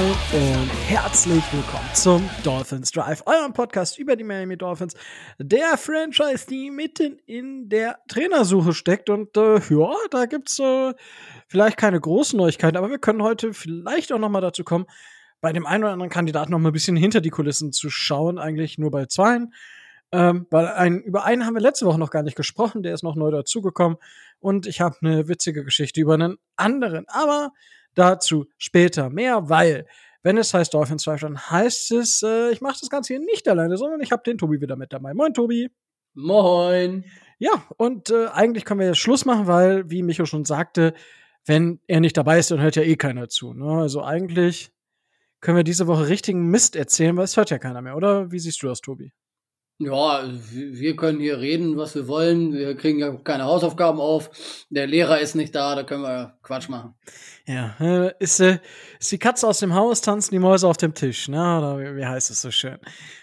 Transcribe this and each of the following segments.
Und herzlich willkommen zum Dolphins Drive, eurem Podcast über die Miami Dolphins, der Franchise, die mitten in der Trainersuche steckt. Und äh, ja, da gibt's äh, vielleicht keine großen Neuigkeiten, aber wir können heute vielleicht auch noch mal dazu kommen, bei dem einen oder anderen Kandidaten noch mal ein bisschen hinter die Kulissen zu schauen, eigentlich nur bei zweien. Ähm, weil ein, über einen haben wir letzte Woche noch gar nicht gesprochen, der ist noch neu dazugekommen. Und ich habe eine witzige Geschichte über einen anderen. Aber dazu später mehr, weil wenn es heißt Dolphins 2, dann heißt es, äh, ich mache das Ganze hier nicht alleine, sondern ich habe den Tobi wieder mit dabei. Moin, Tobi. Moin. Ja, und äh, eigentlich können wir jetzt Schluss machen, weil, wie Micho schon sagte, wenn er nicht dabei ist, dann hört ja eh keiner zu. Ne? Also eigentlich können wir diese Woche richtigen Mist erzählen, weil es hört ja keiner mehr, oder? Wie siehst du das, Tobi? Ja, wir können hier reden, was wir wollen. Wir kriegen ja keine Hausaufgaben auf. Der Lehrer ist nicht da, da können wir Quatsch machen. Ja, äh, ist, äh, ist die Katze aus dem Haus, tanzen die Mäuse auf dem Tisch, ne? Oder wie, heißt es so schön?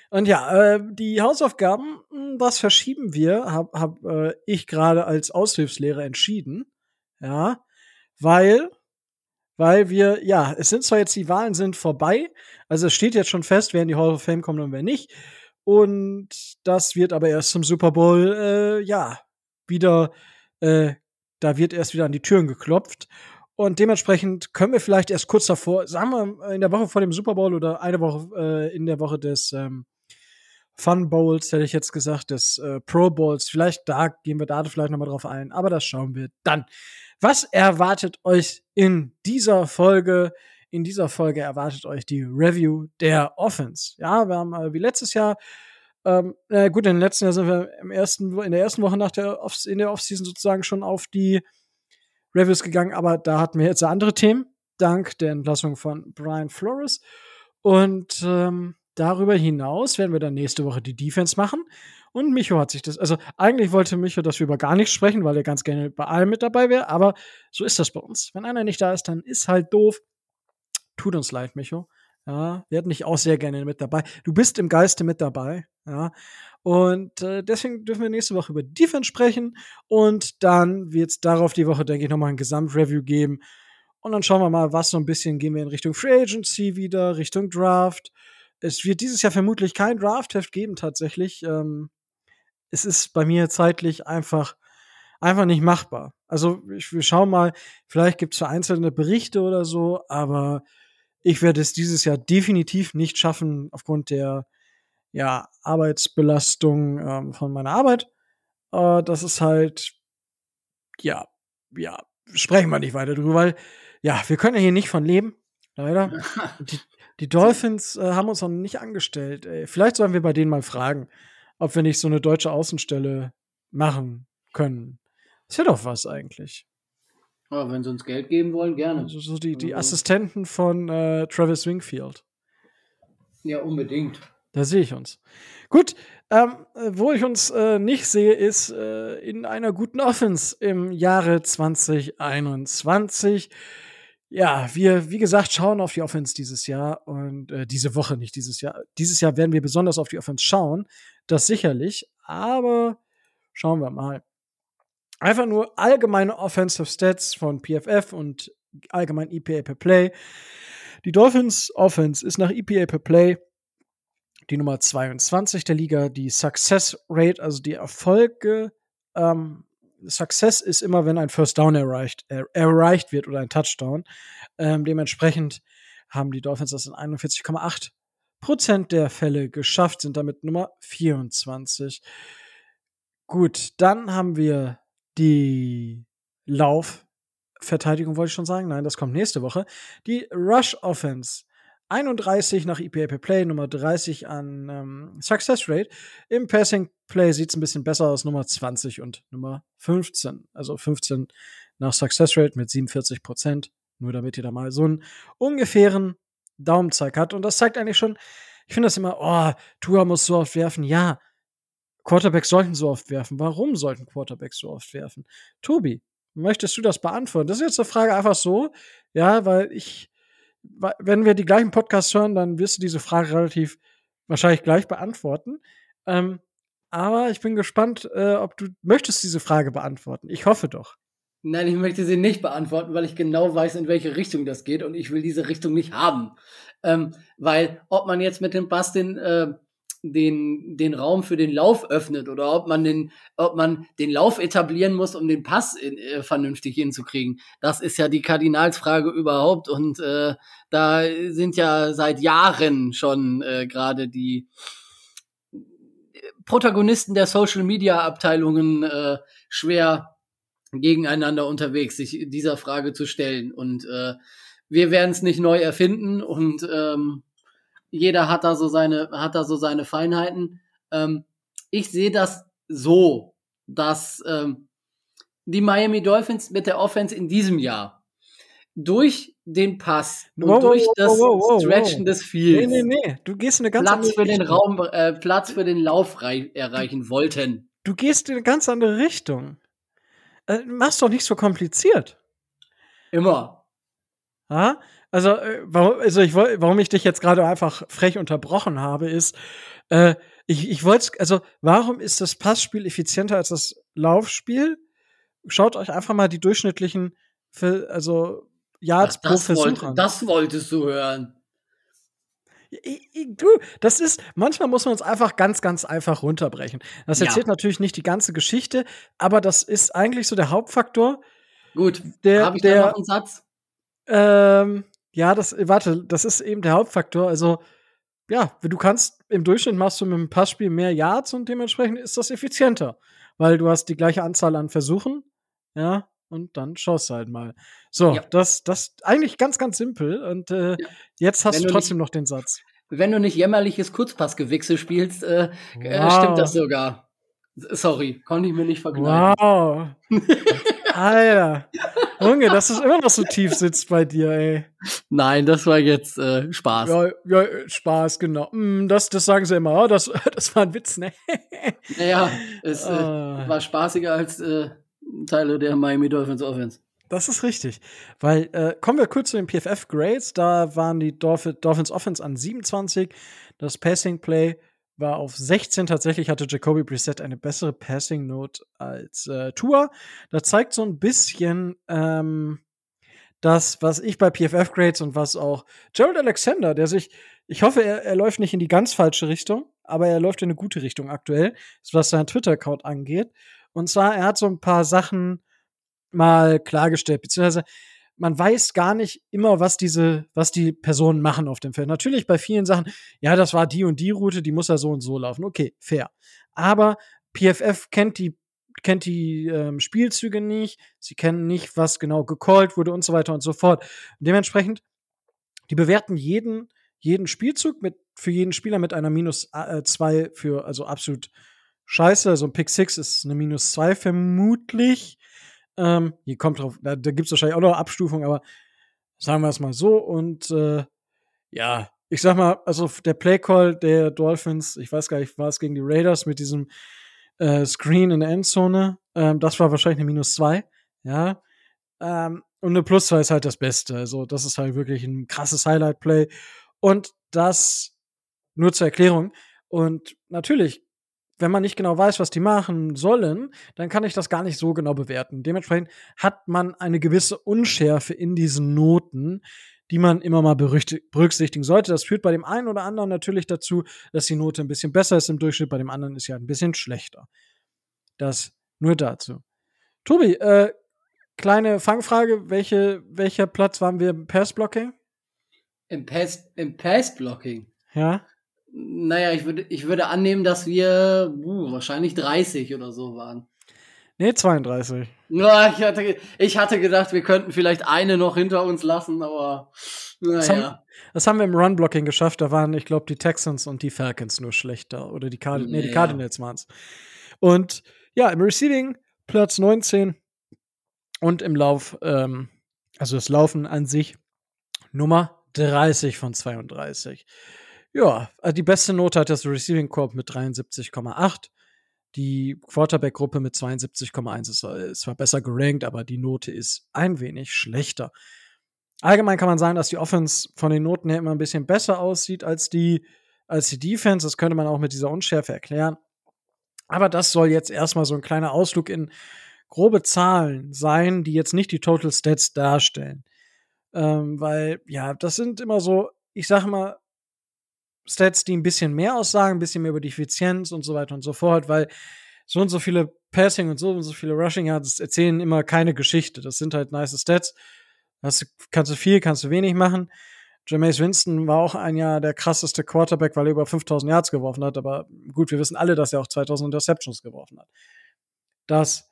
Und ja, äh, die Hausaufgaben, hm, das verschieben wir, hab, hab äh, ich gerade als Aushilfslehrer entschieden. Ja, weil weil wir, ja, es sind zwar jetzt die Wahlen sind vorbei, also es steht jetzt schon fest, wer in die Hall of Fame kommt und wer nicht. Und das wird aber erst zum Super Bowl, äh, ja, wieder, äh, da wird erst wieder an die Türen geklopft. Und dementsprechend können wir vielleicht erst kurz davor, sagen wir in der Woche vor dem Super Bowl oder eine Woche äh, in der Woche des ähm, Fun Bowls, hätte ich jetzt gesagt, des äh, Pro Bowls, vielleicht da gehen wir da vielleicht nochmal drauf ein, aber das schauen wir dann. Was erwartet euch in dieser Folge? In dieser Folge erwartet euch die Review der Offense. Ja, wir haben äh, wie letztes Jahr ähm, äh, gut, den letzten Jahr sind wir im ersten, in der ersten Woche nach der Off in der Offseason sozusagen schon auf die Reviews gegangen, aber da hatten wir jetzt andere Themen, dank der Entlassung von Brian Flores. Und ähm, darüber hinaus werden wir dann nächste Woche die Defense machen. Und Micho hat sich das, also eigentlich wollte Micho, dass wir über gar nichts sprechen, weil er ganz gerne bei allem mit dabei wäre, aber so ist das bei uns. Wenn einer nicht da ist, dann ist halt doof. Tut uns leid, Micho. Ja, wir hätten dich auch sehr gerne mit dabei. Du bist im Geiste mit dabei. Ja. Und äh, deswegen dürfen wir nächste Woche über Defense sprechen. Und dann wird es darauf die Woche, denke ich, nochmal ein Gesamtreview geben. Und dann schauen wir mal, was so ein bisschen gehen wir in Richtung Free Agency wieder, Richtung Draft. Es wird dieses Jahr vermutlich kein Draftheft geben, tatsächlich. Ähm, es ist bei mir zeitlich einfach, einfach nicht machbar. Also, ich, wir schauen mal, vielleicht gibt es vereinzelte Berichte oder so, aber ich werde es dieses Jahr definitiv nicht schaffen, aufgrund der ja, Arbeitsbelastung ähm, von meiner Arbeit. Äh, das ist halt, ja, ja, sprechen wir nicht weiter drüber, weil, ja, wir können ja hier nicht von leben, leider. die, die Dolphins äh, haben uns noch nicht angestellt. Ey. Vielleicht sollen wir bei denen mal fragen, ob wir nicht so eine deutsche Außenstelle machen können. Das wäre doch was eigentlich. Ja, wenn sie uns Geld geben wollen, gerne. Also so die, die also Assistenten von äh, Travis Wingfield. Ja, unbedingt. Da sehe ich uns. Gut, ähm, wo ich uns äh, nicht sehe, ist äh, in einer guten Offense im Jahre 2021. Ja, wir, wie gesagt, schauen auf die Offense dieses Jahr und äh, diese Woche nicht dieses Jahr. Dieses Jahr werden wir besonders auf die Offense schauen. Das sicherlich, aber schauen wir mal. Einfach nur allgemeine Offensive Stats von PFF und allgemein EPA per Play. Die Dolphins Offense ist nach EPA per Play die Nummer 22 der Liga. Die Success Rate, also die Erfolge, ähm, Success ist immer, wenn ein First Down erreicht, er, erreicht wird oder ein Touchdown. Ähm, dementsprechend haben die Dolphins das in 41,8 Prozent der Fälle geschafft, sind damit Nummer 24. Gut, dann haben wir die Laufverteidigung, wollte ich schon sagen. Nein, das kommt nächste Woche. Die Rush Offense 31 nach EPA per Play, Nummer 30 an ähm, Success Rate. Im Passing Play sieht es ein bisschen besser aus, Nummer 20 und Nummer 15. Also 15 nach Success Rate mit 47 Prozent. Nur damit ihr da mal so einen ungefähren Daumenzeig hat. Und das zeigt eigentlich schon, ich finde das immer, oh, Tua muss so oft werfen. Ja, Quarterbacks sollten so oft werfen. Warum sollten Quarterbacks so oft werfen? Tobi, möchtest du das beantworten? Das ist jetzt eine Frage einfach so, ja, weil ich wenn wir die gleichen Podcasts hören, dann wirst du diese Frage relativ wahrscheinlich gleich beantworten. Ähm, aber ich bin gespannt, äh, ob du möchtest diese Frage beantworten. Ich hoffe doch. Nein, ich möchte sie nicht beantworten, weil ich genau weiß, in welche Richtung das geht und ich will diese Richtung nicht haben. Ähm, weil ob man jetzt mit dem den, äh, den, den Raum für den Lauf öffnet oder ob man den, ob man den Lauf etablieren muss, um den Pass in, äh, vernünftig hinzukriegen. Das ist ja die Kardinalsfrage überhaupt und äh, da sind ja seit Jahren schon äh, gerade die Protagonisten der Social Media Abteilungen äh, schwer gegeneinander unterwegs, sich dieser Frage zu stellen. Und äh, wir werden es nicht neu erfinden und ähm, jeder hat da so seine, hat da so seine Feinheiten. Ähm, ich sehe das so, dass ähm, die Miami Dolphins mit der Offense in diesem Jahr durch den Pass und wow, durch das wow, wow, Stretchen des Fields nee, nee, nee. Du gehst eine ganz Platz für den Raum, äh, Platz für den Lauf erreichen wollten. Du gehst in eine ganz andere Richtung. Äh, mach's doch nicht so kompliziert. Immer. Ja? Also, äh, warum, also ich, warum ich dich jetzt gerade einfach frech unterbrochen habe, ist, äh, ich, ich wollte, also, warum ist das Passspiel effizienter als das Laufspiel? Schaut euch einfach mal die durchschnittlichen, also Yards Ach, pro Versuch wollt, an. Das wolltest du hören. Du, das ist, manchmal muss man es einfach ganz, ganz einfach runterbrechen. Das erzählt ja. natürlich nicht die ganze Geschichte, aber das ist eigentlich so der Hauptfaktor. Gut, habe ich der, noch einen Satz? Ähm, ja, das, warte, das ist eben der Hauptfaktor. Also, ja, du kannst, im Durchschnitt machst du mit dem Passspiel mehr Yards und dementsprechend ist das effizienter, weil du hast die gleiche Anzahl an Versuchen, ja, und dann schaust du halt mal. So, ja. das, das eigentlich ganz, ganz simpel. Und äh, ja. jetzt hast du trotzdem noch den Satz. Wenn du nicht jämmerliches Kurzpassgewichse spielst, äh, wow. äh, stimmt das sogar. Sorry, konnte ich mir nicht vergleichen. Wow. Alter. Junge, dass es immer noch so tief sitzt bei dir, ey. Nein, das war jetzt äh, Spaß. Ja, ja, Spaß, genau. Mm, das, das sagen sie immer. Oh, das, das war ein Witz, ne? Naja, es äh, uh. war spaßiger als äh, Teile der Miami Dolphins Offense. Das ist richtig. Weil, äh, kommen wir kurz zu den PFF Grades. Da waren die Dolph Dolphins Offense an 27. Das Passing Play war auf 16. Tatsächlich hatte Jacoby Brissett eine bessere Passing Note als äh, Tour. Das zeigt so ein bisschen ähm, das, was ich bei PFF Grades und was auch Gerald Alexander, der sich, ich hoffe, er, er läuft nicht in die ganz falsche Richtung, aber er läuft in eine gute Richtung aktuell, was seinen Twitter-Account angeht. Und zwar, er hat so ein paar Sachen mal klargestellt, beziehungsweise man weiß gar nicht immer, was diese, was die Personen machen auf dem Feld. Natürlich bei vielen Sachen, ja, das war die und die Route, die muss ja so und so laufen. Okay, fair. Aber PFF kennt die kennt die ähm, Spielzüge nicht, sie kennen nicht, was genau gecallt wurde und so weiter und so fort. Und dementsprechend, die bewerten jeden, jeden Spielzug mit, für jeden Spieler mit einer minus äh, zwei für, also absolut scheiße. Also ein Pick 6 ist eine minus 2 vermutlich. Ähm, hier kommt drauf, da, da gibt es wahrscheinlich auch noch Abstufungen, aber sagen wir es mal so. Und äh, ja, ich sag mal, also der Playcall der Dolphins, ich weiß gar nicht, war es gegen die Raiders mit diesem äh, Screen in der Endzone, ähm, das war wahrscheinlich eine minus 2, ja. Ähm, und eine Plus 2 ist halt das Beste. Also, das ist halt wirklich ein krasses Highlight-Play. Und das nur zur Erklärung. Und natürlich wenn man nicht genau weiß, was die machen sollen, dann kann ich das gar nicht so genau bewerten. Dementsprechend hat man eine gewisse Unschärfe in diesen Noten, die man immer mal berücksichtigen sollte. Das führt bei dem einen oder anderen natürlich dazu, dass die Note ein bisschen besser ist im Durchschnitt, bei dem anderen ist ja ein bisschen schlechter. Das nur dazu. Tobi, äh, kleine Fangfrage, welche, welcher Platz waren wir im Passblocking? Im Pass, im Passblocking? Ja. Naja, ich würde, ich würde annehmen, dass wir uh, wahrscheinlich 30 oder so waren. Nee, 32. Ja, ich hatte, ich hatte gedacht, wir könnten vielleicht eine noch hinter uns lassen, aber naja. Das haben, das haben wir im Run-Blocking geschafft. Da waren, ich glaube, die Texans und die Falcons nur schlechter. Oder die, Card nee, die Cardinals waren es. Und ja, im Receiving Platz 19 und im Lauf, ähm, also das Laufen an sich, Nummer 30 von 32. Ja, äh, die beste Note hat das Receiving Corp mit 73,8. Die Quarterback-Gruppe mit 72,1 ist, zwar besser gerankt, aber die Note ist ein wenig schlechter. Allgemein kann man sagen, dass die Offense von den Noten her immer ein bisschen besser aussieht als die, als die Defense. Das könnte man auch mit dieser Unschärfe erklären. Aber das soll jetzt erstmal so ein kleiner Ausflug in grobe Zahlen sein, die jetzt nicht die Total Stats darstellen. Ähm, weil, ja, das sind immer so, ich sage mal, Stats, die ein bisschen mehr aussagen, ein bisschen mehr über die Effizienz und so weiter und so fort, weil so und so viele Passing und so und so viele Rushing Yards erzählen immer keine Geschichte. Das sind halt nice Stats. Hast kannst du viel, kannst du wenig machen. Jameis Winston war auch ein Jahr der krasseste Quarterback, weil er über 5000 Yards geworfen hat. Aber gut, wir wissen alle, dass er auch 2000 Interceptions geworfen hat. Das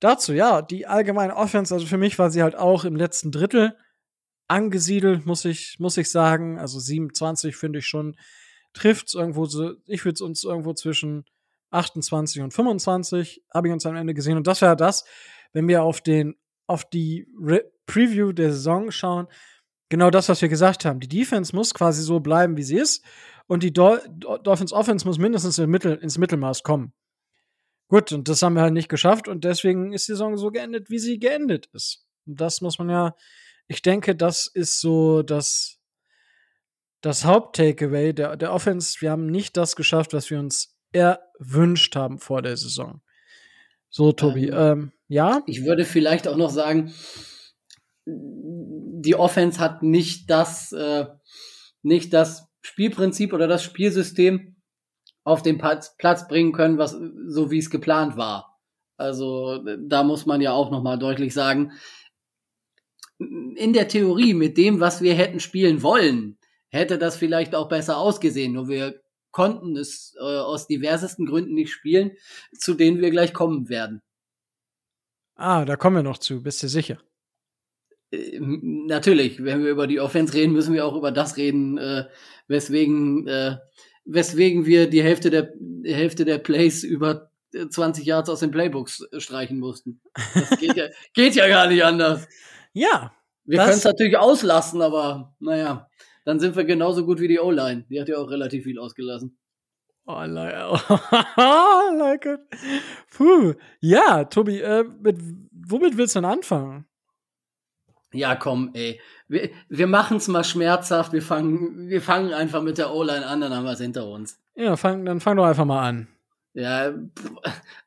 dazu, ja, die allgemeine Offense, also für mich war sie halt auch im letzten Drittel angesiedelt, muss ich, muss ich sagen. Also 27 finde ich schon, trifft es irgendwo so, ich würde es uns irgendwo zwischen 28 und 25, habe ich uns am Ende gesehen. Und das wäre das, wenn wir auf den, auf die Re Preview der Saison schauen, genau das, was wir gesagt haben. Die Defense muss quasi so bleiben, wie sie ist. Und die Dol Dolphins Offense muss mindestens in Mittel, ins Mittelmaß kommen. Gut, und das haben wir halt nicht geschafft. Und deswegen ist die Saison so geendet, wie sie geendet ist. Und das muss man ja, ich denke, das ist so das, das Haupt-Takeaway der, der Offense. Wir haben nicht das geschafft, was wir uns erwünscht haben vor der Saison. So, Tobi, ähm, ähm, ja? Ich würde vielleicht auch noch sagen, die Offense hat nicht das, äh, nicht das Spielprinzip oder das Spielsystem auf den Platz, Platz bringen können, was so wie es geplant war. Also da muss man ja auch noch mal deutlich sagen, in der Theorie mit dem, was wir hätten spielen wollen, hätte das vielleicht auch besser ausgesehen. Nur wir konnten es äh, aus diversesten Gründen nicht spielen, zu denen wir gleich kommen werden. Ah, da kommen wir noch zu. Bist du sicher? Äh, natürlich, wenn wir über die Offense reden, müssen wir auch über das reden, äh, weswegen, äh, weswegen wir die Hälfte der, Hälfte der Plays über 20 Yards aus den Playbooks streichen mussten. Das geht ja, geht ja gar nicht anders. Ja. Wir können es natürlich auslassen, aber naja, dann sind wir genauso gut wie die O-Line. Die hat ja auch relativ viel ausgelassen. Oh, I like, I like it. Puh. Ja, Tobi, äh, mit, womit willst du denn anfangen? Ja, komm, ey. Wir, wir machen es mal schmerzhaft. Wir fangen, wir fangen einfach mit der O-Line an, dann haben wir es hinter uns. Ja, fang, dann fang doch einfach mal an. Ja,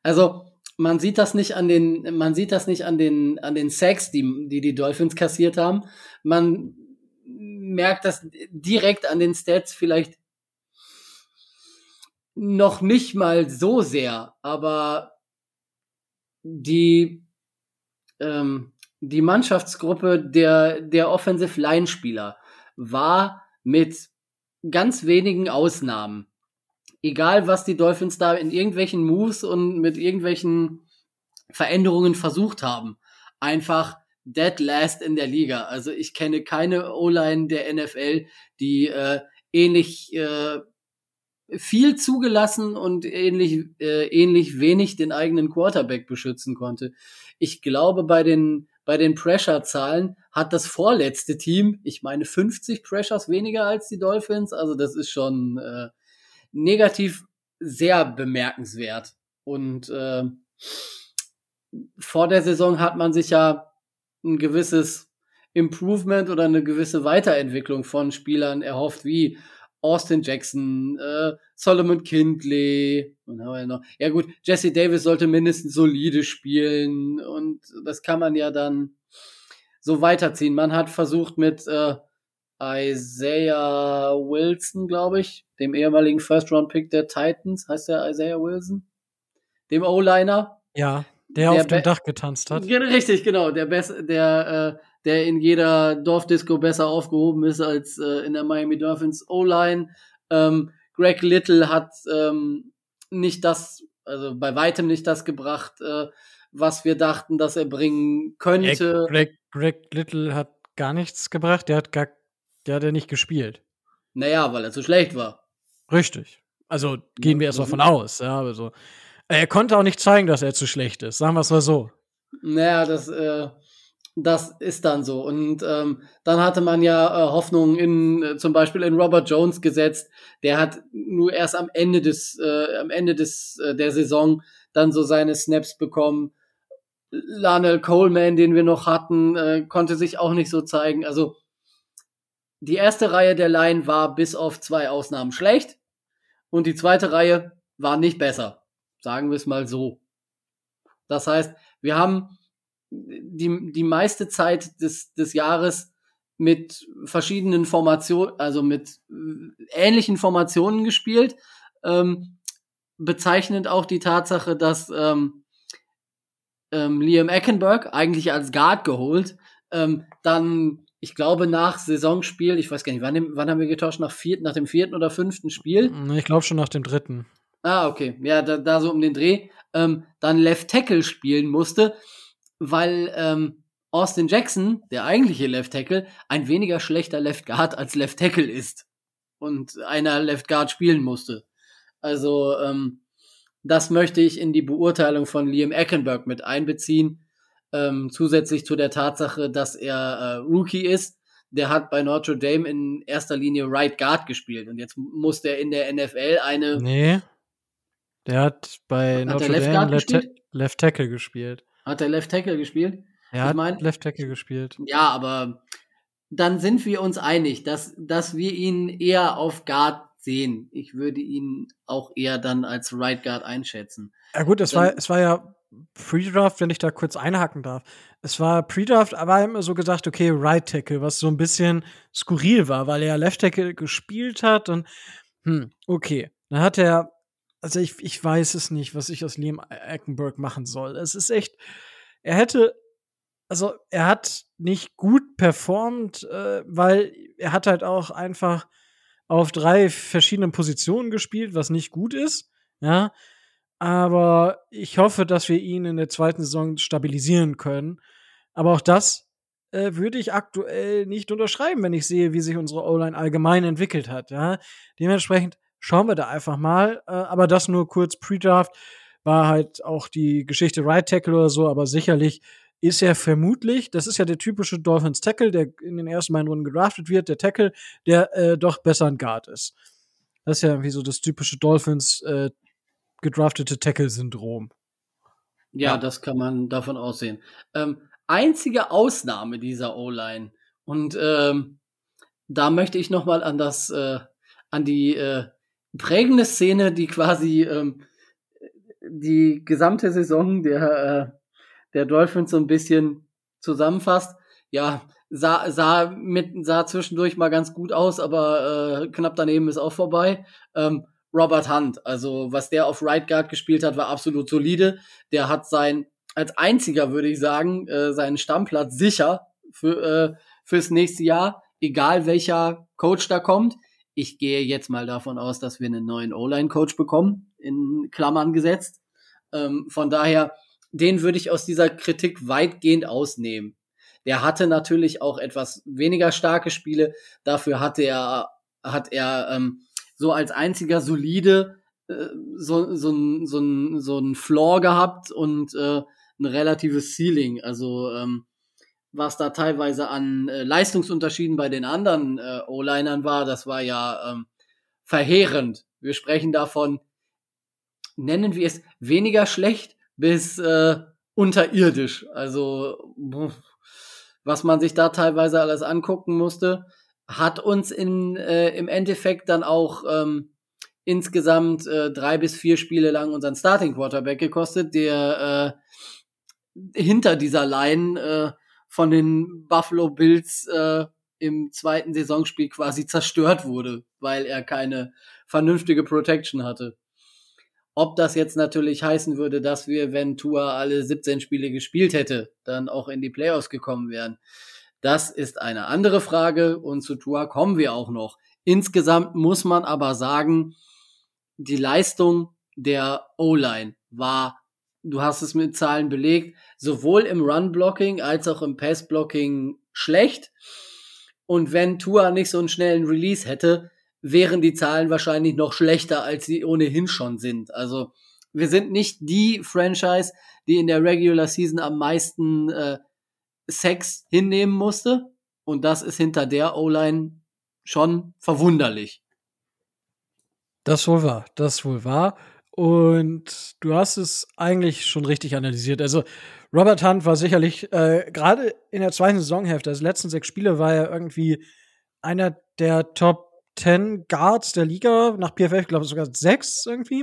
also man sieht das nicht an den, man sieht das nicht an den, an den Sacks, die, die die Dolphins kassiert haben. Man merkt das direkt an den Stats vielleicht noch nicht mal so sehr, aber die, ähm, die Mannschaftsgruppe der, der Offensive Line Spieler war mit ganz wenigen Ausnahmen, egal was die Dolphins da in irgendwelchen Moves und mit irgendwelchen Veränderungen versucht haben, einfach dead last in der Liga. Also ich kenne keine O-Line der NFL, die äh, ähnlich äh, viel zugelassen und ähnlich, äh, ähnlich wenig den eigenen Quarterback beschützen konnte. Ich glaube, bei den, bei den Pressure-Zahlen hat das vorletzte Team, ich meine 50 Pressures weniger als die Dolphins. Also das ist schon äh, negativ sehr bemerkenswert. Und äh, vor der Saison hat man sich ja ein gewisses Improvement oder eine gewisse Weiterentwicklung von Spielern erhofft, wie Austin Jackson, äh, Solomon Kindley, und haben wir noch. Ja gut, Jesse Davis sollte mindestens solide spielen und das kann man ja dann so weiterziehen. Man hat versucht mit äh, Isaiah Wilson, glaube ich, dem ehemaligen First-Round-Pick der Titans, heißt der Isaiah Wilson? Dem O-Liner? Ja, der, der auf dem Dach getanzt hat. Richtig, genau, der Best, der äh, der in jeder Dorfdisco besser aufgehoben ist als äh, in der Miami Dolphins O-Line. Ähm, Greg Little hat ähm, nicht das, also bei weitem nicht das gebracht, äh, was wir dachten, dass er bringen könnte. Greg, Greg Little hat gar nichts gebracht, der hat gar, der hat ja nicht gespielt. Naja, weil er zu schlecht war. Richtig. Also gehen wir erst mal von aus, ja, also er konnte auch nicht zeigen, dass er zu schlecht ist, sagen wir es mal so. Naja, das, äh, das ist dann so. Und ähm, dann hatte man ja äh, Hoffnung in äh, zum Beispiel in Robert Jones gesetzt. Der hat nur erst am Ende des äh, am Ende des äh, der Saison dann so seine Snaps bekommen. Lionel Coleman, den wir noch hatten, äh, konnte sich auch nicht so zeigen. Also die erste Reihe der Line war bis auf zwei Ausnahmen schlecht und die zweite Reihe war nicht besser. Sagen wir es mal so. Das heißt, Wir haben die, die meiste Zeit des, des Jahres mit verschiedenen Formationen, also mit ähnlichen Formationen gespielt. Ähm, bezeichnend auch die Tatsache, dass ähm, ähm, Liam Eckenberg eigentlich als Guard geholt, ähm, dann ich glaube, nach Saisonspiel, ich weiß gar nicht, wann, wann haben wir getauscht? Nach, vier, nach dem vierten oder fünften Spiel? Ich glaube schon nach dem dritten. Ah, okay. Ja, da, da so um den Dreh. Ähm, dann Left Tackle spielen musste, weil ähm, Austin Jackson, der eigentliche Left Tackle, ein weniger schlechter Left Guard als Left Tackle ist. Und einer Left Guard spielen musste. Also, ähm, das möchte ich in die Beurteilung von Liam Eckenberg mit einbeziehen ähm, zusätzlich zu der Tatsache, dass er äh, Rookie ist. Der hat bei Notre Dame in erster Linie Right Guard gespielt und jetzt muss der in der NFL eine. Nee. Der hat bei hat Notre Left Dame Left, Ta Left, Tackle gespielt. Hat er Left Tackle gespielt? Er ich hat mein, Left Tackle gespielt. Ja, aber dann sind wir uns einig, dass, dass wir ihn eher auf Guard sehen. Ich würde ihn auch eher dann als Right Guard einschätzen. Ja gut, es war, es war ja Pre-Draft, wenn ich da kurz einhaken darf. Es war Pre-Draft, aber immer so gesagt, okay, Right Tackle, was so ein bisschen skurril war, weil er Left Tackle gespielt hat und hm, okay. Dann hat er, also ich, ich weiß es nicht, was ich aus Liam Eckenberg machen soll. Es ist echt, er hätte, also er hat nicht gut performt, äh, weil er hat halt auch einfach auf drei verschiedenen Positionen gespielt, was nicht gut ist, ja. Aber ich hoffe, dass wir ihn in der zweiten Saison stabilisieren können. Aber auch das äh, würde ich aktuell nicht unterschreiben, wenn ich sehe, wie sich unsere O-Line allgemein entwickelt hat. Ja? Dementsprechend schauen wir da einfach mal. Äh, aber das nur kurz Pre-Draft war halt auch die Geschichte Right Tackle oder so, aber sicherlich ist er vermutlich, das ist ja der typische Dolphins Tackle, der in den ersten beiden Runden gedraftet wird, der Tackle, der äh, doch besser ein Guard ist. Das ist ja irgendwie so das typische Dolphins äh, gedraftete Tackle-Syndrom. Ja, ja, das kann man davon aussehen. Ähm, einzige Ausnahme dieser O-Line und ähm, da möchte ich noch mal an das, äh, an die äh, prägende Szene, die quasi ähm, die gesamte Saison der äh, der Dolphins so ein bisschen zusammenfasst. Ja, sah, sah, mit, sah zwischendurch mal ganz gut aus, aber äh, knapp daneben ist auch vorbei. Ähm, Robert Hunt. Also was der auf Right Guard gespielt hat, war absolut solide. Der hat sein, als einziger würde ich sagen, äh, seinen Stammplatz sicher für, äh, fürs nächste Jahr, egal welcher Coach da kommt. Ich gehe jetzt mal davon aus, dass wir einen neuen O-Line-Coach bekommen, in Klammern gesetzt. Ähm, von daher, den würde ich aus dieser Kritik weitgehend ausnehmen. Der hatte natürlich auch etwas weniger starke Spiele. Dafür hatte er, hat er ähm, so als einziger solide äh, so, so, ein, so, so ein Floor gehabt und äh, ein relatives Ceiling. Also ähm, was da teilweise an äh, Leistungsunterschieden bei den anderen äh, O-Linern war, das war ja ähm, verheerend. Wir sprechen davon, nennen wir es weniger schlecht bis äh, unterirdisch. Also was man sich da teilweise alles angucken musste hat uns in, äh, im Endeffekt dann auch ähm, insgesamt äh, drei bis vier Spiele lang unseren Starting Quarterback gekostet, der äh, hinter dieser Line äh, von den Buffalo Bills äh, im zweiten Saisonspiel quasi zerstört wurde, weil er keine vernünftige Protection hatte. Ob das jetzt natürlich heißen würde, dass wir, wenn Tua alle 17 Spiele gespielt hätte, dann auch in die Playoffs gekommen wären, das ist eine andere Frage und zu Tua kommen wir auch noch. Insgesamt muss man aber sagen, die Leistung der O-Line war, du hast es mit Zahlen belegt, sowohl im Run-Blocking als auch im Pass-Blocking schlecht. Und wenn Tua nicht so einen schnellen Release hätte, wären die Zahlen wahrscheinlich noch schlechter, als sie ohnehin schon sind. Also wir sind nicht die Franchise, die in der Regular Season am meisten äh, Sex hinnehmen musste. Und das ist hinter der O-Line schon verwunderlich. Das wohl wahr, das wohl wahr. Und du hast es eigentlich schon richtig analysiert. Also Robert Hunt war sicherlich äh, gerade in der zweiten Saisonhälfte, also letzten sechs Spiele, war er irgendwie einer der Top 10 Guards der Liga nach PFF, ich glaube sogar sechs irgendwie.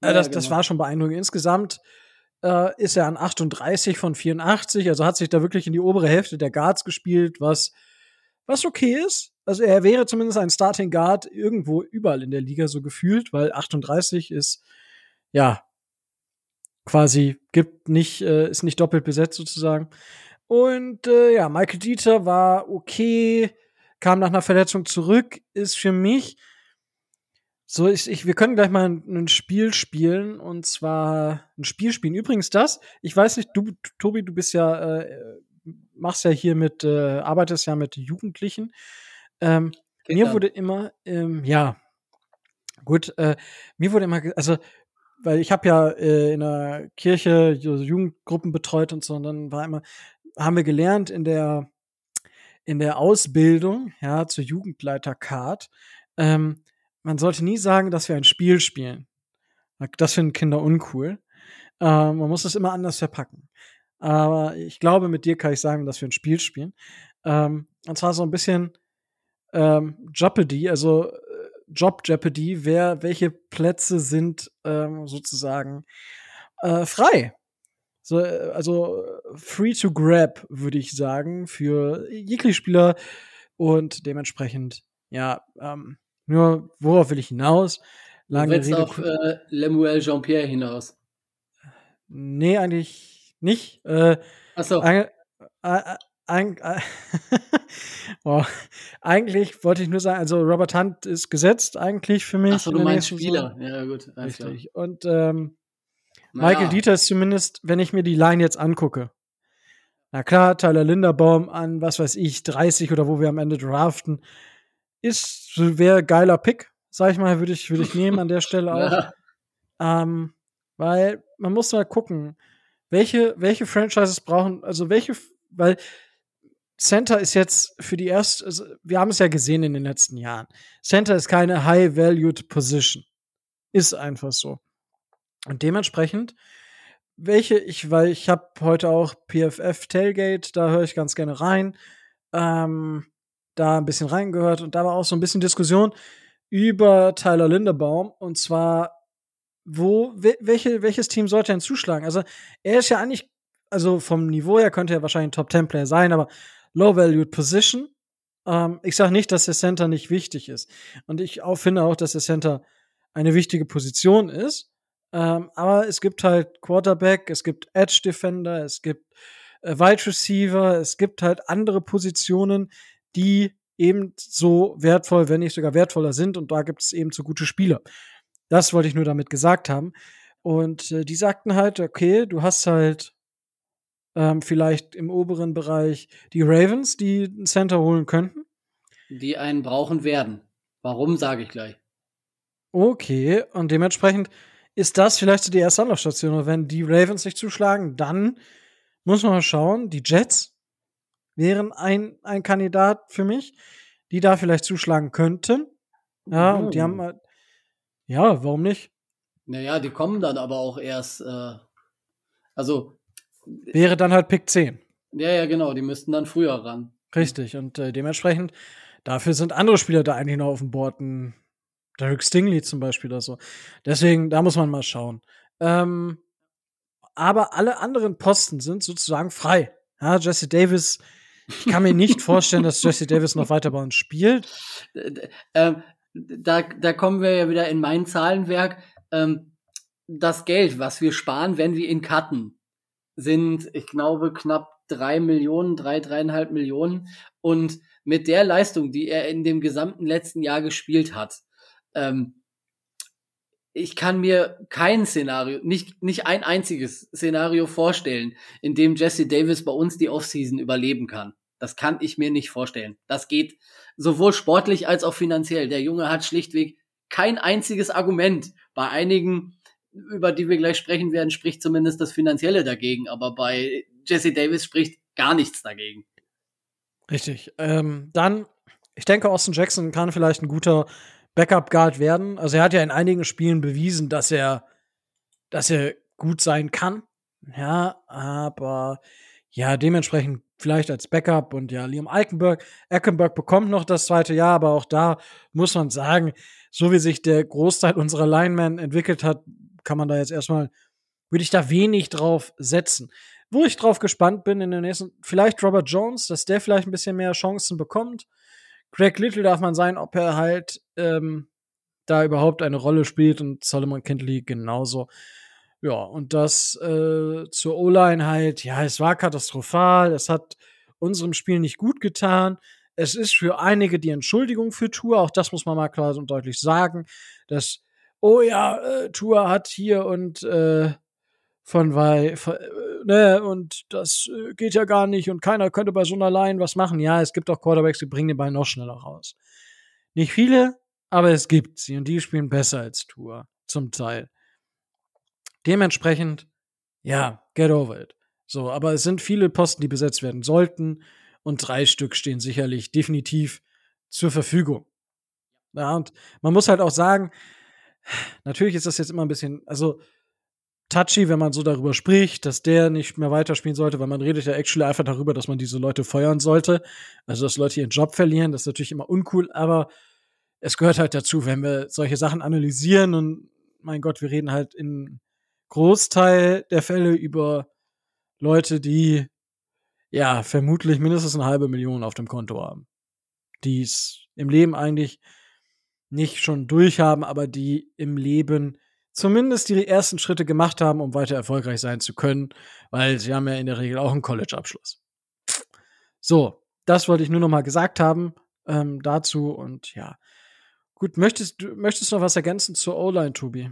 Äh, ja, das, genau. das war schon beeindruckend. Insgesamt äh, ist er an 38 von 84, also hat sich da wirklich in die obere Hälfte der Guards gespielt, was, was okay ist. Also er wäre zumindest ein Starting Guard irgendwo überall in der Liga so gefühlt, weil 38 ist, ja, quasi gibt nicht, äh, ist nicht doppelt besetzt sozusagen. Und äh, ja, Michael Dieter war okay, kam nach einer Verletzung zurück, ist für mich so, ich, ich, wir können gleich mal ein, ein, Spiel spielen und zwar ein Spiel spielen. Übrigens das, ich weiß nicht, du, Tobi, du bist ja, äh, machst ja hier mit, äh, arbeitest ja mit Jugendlichen. Ähm, mir wurde immer, ähm, ja, gut, äh, mir wurde immer, also, weil ich habe ja äh, in der Kirche Jugendgruppen betreut und so, und dann war immer, haben wir gelernt in der, in der Ausbildung, ja, zur Jugendleiter-Card, ähm, man sollte nie sagen, dass wir ein Spiel spielen. Das finden Kinder uncool. Ähm, man muss es immer anders verpacken. Aber ich glaube, mit dir kann ich sagen, dass wir ein Spiel spielen. Ähm, und zwar so ein bisschen ähm, Jeopardy, also äh, Job Jeopardy, wer, welche Plätze sind ähm, sozusagen äh, frei. So, äh, also free to grab, würde ich sagen, für jegliche Spieler und dementsprechend, ja, ähm, nur, worauf will ich hinaus? Lange du willst Rede. auf äh, Lemuel Jean-Pierre hinaus. Nee, eigentlich nicht. Äh, Achso. Äh, äh, oh, eigentlich wollte ich nur sagen, also Robert Hunt ist gesetzt eigentlich für mich. Achso, du meinst Spieler. So. Ja, gut. Richtig. Klar. Und ähm, naja. Michael Dieter ist zumindest, wenn ich mir die Line jetzt angucke. Na klar, Tyler Linderbaum an, was weiß ich, 30 oder wo wir am Ende draften ist, wäre geiler Pick, sag ich mal, würde ich, würde ich nehmen an der Stelle auch. Ja. Ähm, weil man muss mal gucken, welche, welche Franchises brauchen, also welche, weil Center ist jetzt für die erste, also wir haben es ja gesehen in den letzten Jahren. Center ist keine high-valued Position. Ist einfach so. Und dementsprechend, welche ich, weil ich habe heute auch PFF Tailgate, da höre ich ganz gerne rein. Ähm, da ein bisschen reingehört und da war auch so ein bisschen Diskussion über Tyler Lindebaum und zwar wo welche welches Team sollte denn zuschlagen? Also, er ist ja eigentlich also vom Niveau her könnte er wahrscheinlich ein Top 10 Player sein, aber low valued position. Ähm, ich sage nicht, dass der Center nicht wichtig ist und ich auch finde auch, dass der Center eine wichtige Position ist. Ähm, aber es gibt halt Quarterback, es gibt Edge Defender, es gibt äh, Wide Receiver, es gibt halt andere Positionen, die eben so wertvoll, wenn nicht sogar wertvoller sind. Und da gibt es eben so gute Spieler. Das wollte ich nur damit gesagt haben. Und äh, die sagten halt, okay, du hast halt ähm, vielleicht im oberen Bereich die Ravens, die einen Center holen könnten. Die einen brauchen werden. Warum, sage ich gleich. Okay, und dementsprechend ist das vielleicht so die erste Anlaufstation. Und wenn die Ravens nicht zuschlagen, dann muss man mal schauen. Die Jets wären ein, ein Kandidat für mich, die da vielleicht zuschlagen könnten. Ja, oh. und die haben halt, ja, warum nicht? Naja, die kommen dann aber auch erst, äh, also. Wäre dann halt Pick 10. Ja, ja, genau, die müssten dann früher ran. Richtig, und äh, dementsprechend, dafür sind andere Spieler da eigentlich noch auf dem Board. Ein Derek Stingley zum Beispiel oder so. Deswegen, da muss man mal schauen. Ähm, aber alle anderen Posten sind sozusagen frei. Ja, Jesse Davis ich kann mir nicht vorstellen, dass Jesse Davis noch weiter bei uns spielt. Ähm, da, da kommen wir ja wieder in mein Zahlenwerk. Ähm, das Geld, was wir sparen, wenn wir ihn cutten, sind, ich glaube, knapp drei Millionen, drei, dreieinhalb Millionen. Und mit der Leistung, die er in dem gesamten letzten Jahr gespielt hat, ähm, ich kann mir kein Szenario, nicht, nicht ein einziges Szenario vorstellen, in dem Jesse Davis bei uns die Offseason überleben kann. Das kann ich mir nicht vorstellen. Das geht sowohl sportlich als auch finanziell. Der Junge hat schlichtweg kein einziges Argument. Bei einigen, über die wir gleich sprechen werden, spricht zumindest das Finanzielle dagegen. Aber bei Jesse Davis spricht gar nichts dagegen. Richtig. Ähm, dann, ich denke, Austin Jackson kann vielleicht ein guter Backup-Guard werden. Also er hat ja in einigen Spielen bewiesen, dass er, dass er gut sein kann. Ja, aber ja, dementsprechend vielleicht als Backup und ja, Liam Eikenberg. Eckenberg bekommt noch das zweite Jahr, aber auch da muss man sagen, so wie sich der Großteil unserer Linemen entwickelt hat, kann man da jetzt erstmal würde ich da wenig drauf setzen. Wo ich drauf gespannt bin in den nächsten, vielleicht Robert Jones, dass der vielleicht ein bisschen mehr Chancen bekommt. Greg Little darf man sein, ob er halt ähm, da überhaupt eine Rolle spielt und Solomon Kindley genauso. Ja, und das äh, zur O-Line halt, ja, es war katastrophal, es hat unserem Spiel nicht gut getan. Es ist für einige die Entschuldigung für Tour, auch das muss man mal klar und deutlich sagen, dass, oh ja, äh, Tour hat hier und äh, von weil, äh, ne, und das äh, geht ja gar nicht und keiner könnte bei so einer Line was machen. Ja, es gibt auch Quarterbacks, die bringen den Ball noch schneller raus. Nicht viele, aber es gibt sie und die spielen besser als Tour, zum Teil. Dementsprechend, ja, get over it. So, aber es sind viele Posten, die besetzt werden sollten und drei Stück stehen sicherlich definitiv zur Verfügung. Ja, und man muss halt auch sagen, natürlich ist das jetzt immer ein bisschen, also touchy, wenn man so darüber spricht, dass der nicht mehr weiterspielen sollte, weil man redet ja actually einfach darüber, dass man diese Leute feuern sollte. Also, dass Leute ihren Job verlieren, das ist natürlich immer uncool, aber es gehört halt dazu, wenn wir solche Sachen analysieren und mein Gott, wir reden halt in Großteil der Fälle über Leute, die ja vermutlich mindestens eine halbe Million auf dem Konto haben. Die es im Leben eigentlich nicht schon durchhaben, aber die im Leben zumindest die ersten Schritte gemacht haben, um weiter erfolgreich sein zu können, weil sie haben ja in der Regel auch einen College-Abschluss. So, das wollte ich nur noch mal gesagt haben ähm, dazu und ja. Gut, möchtest du möchtest noch was ergänzen zur O-Line, Tobi?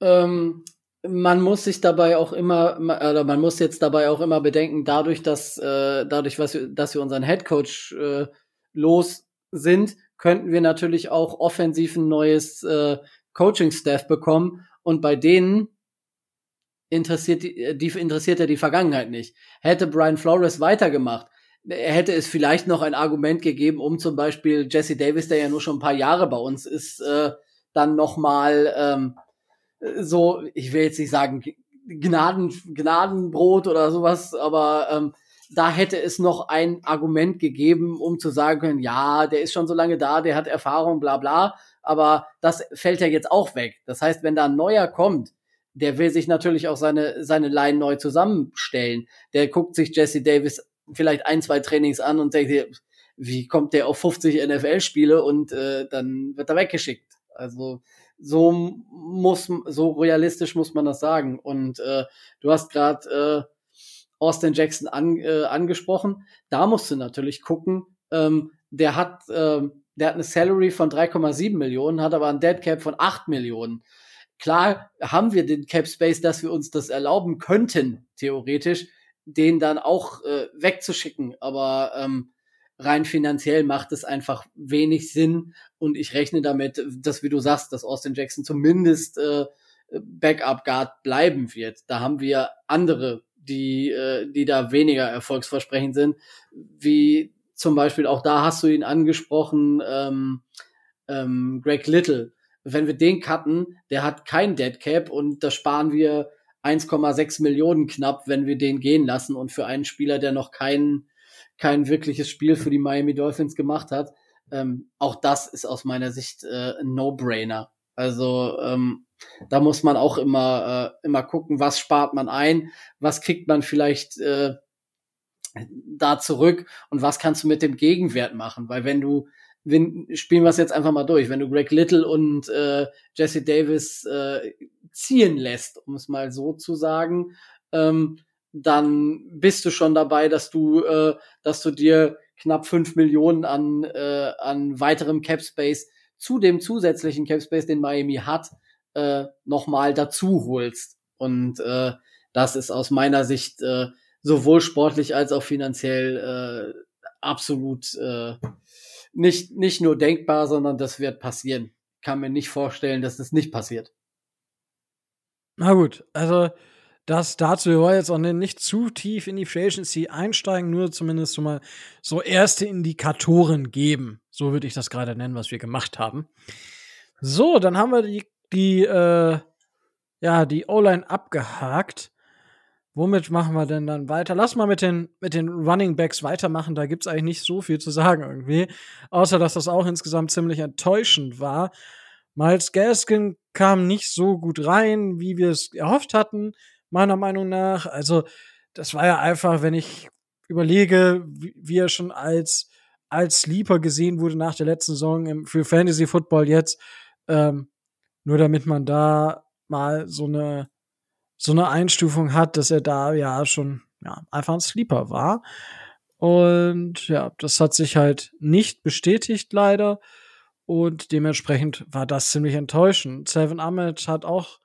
Ähm, man muss sich dabei auch immer, oder man muss jetzt dabei auch immer bedenken, dadurch, dass äh, dadurch, was wir, dass wir unseren Headcoach äh, los sind, könnten wir natürlich auch offensiv ein neues äh, Coaching-Staff bekommen und bei denen interessiert die, die interessiert ja die Vergangenheit nicht. Hätte Brian Flores weitergemacht, hätte es vielleicht noch ein Argument gegeben, um zum Beispiel Jesse Davis, der ja nur schon ein paar Jahre bei uns ist, äh, dann noch mal ähm, so, ich will jetzt nicht sagen Gnaden, Gnadenbrot oder sowas, aber ähm, da hätte es noch ein Argument gegeben, um zu sagen können, ja, der ist schon so lange da, der hat Erfahrung, bla bla, aber das fällt ja jetzt auch weg. Das heißt, wenn da ein neuer kommt, der will sich natürlich auch seine, seine Line neu zusammenstellen. Der guckt sich Jesse Davis vielleicht ein, zwei Trainings an und denkt, wie kommt der auf 50 NFL-Spiele und äh, dann wird er weggeschickt. Also so muss, so realistisch muss man das sagen. Und äh, du hast gerade äh, Austin Jackson an, äh, angesprochen. Da musst du natürlich gucken. Ähm, der hat, äh, der hat eine Salary von 3,7 Millionen, hat aber ein Dead Cap von 8 Millionen. Klar haben wir den Cap Space, dass wir uns das erlauben könnten, theoretisch, den dann auch äh, wegzuschicken. Aber ähm, rein finanziell macht es einfach wenig Sinn und ich rechne damit, dass, wie du sagst, dass Austin Jackson zumindest äh, Backup Guard bleiben wird. Da haben wir andere, die, äh, die da weniger erfolgsversprechend sind, wie zum Beispiel auch da hast du ihn angesprochen, ähm, ähm, Greg Little. Wenn wir den cutten, der hat kein Dead Cap und da sparen wir 1,6 Millionen knapp, wenn wir den gehen lassen und für einen Spieler, der noch keinen kein wirkliches Spiel für die Miami Dolphins gemacht hat. Ähm, auch das ist aus meiner Sicht äh, ein No-Brainer. Also ähm, da muss man auch immer äh, immer gucken, was spart man ein, was kriegt man vielleicht äh, da zurück und was kannst du mit dem Gegenwert machen, weil wenn du wenn, spielen wir es jetzt einfach mal durch, wenn du Greg Little und äh, Jesse Davis äh, ziehen lässt, um es mal so zu sagen, ähm, dann bist du schon dabei, dass du, äh, dass du dir knapp fünf Millionen an, äh, an weiterem Cap Space zu dem zusätzlichen Cap Space, den Miami hat, äh, nochmal dazu holst. Und äh, das ist aus meiner Sicht äh, sowohl sportlich als auch finanziell äh, absolut äh, nicht, nicht nur denkbar, sondern das wird passieren. Kann mir nicht vorstellen, dass das nicht passiert. Na gut, also das dazu, wir wollen jetzt auch nicht zu tief in die Free Agency einsteigen, nur zumindest so mal so erste Indikatoren geben. So würde ich das gerade nennen, was wir gemacht haben. So, dann haben wir die, die, äh, ja, die O-Line abgehakt. Womit machen wir denn dann weiter? Lass mal mit den, mit den Running Backs weitermachen. Da gibt's eigentlich nicht so viel zu sagen irgendwie. Außer, dass das auch insgesamt ziemlich enttäuschend war. Miles Gaskin kam nicht so gut rein, wie wir es erhofft hatten. Meiner Meinung nach. Also, das war ja einfach, wenn ich überlege, wie, wie er schon als, als Sleeper gesehen wurde nach der letzten Saison im, für Fantasy Football jetzt, ähm, nur damit man da mal so eine, so eine Einstufung hat, dass er da ja schon ja, einfach ein Sleeper war. Und ja, das hat sich halt nicht bestätigt, leider. Und dementsprechend war das ziemlich enttäuschend. Seven Ahmed hat auch,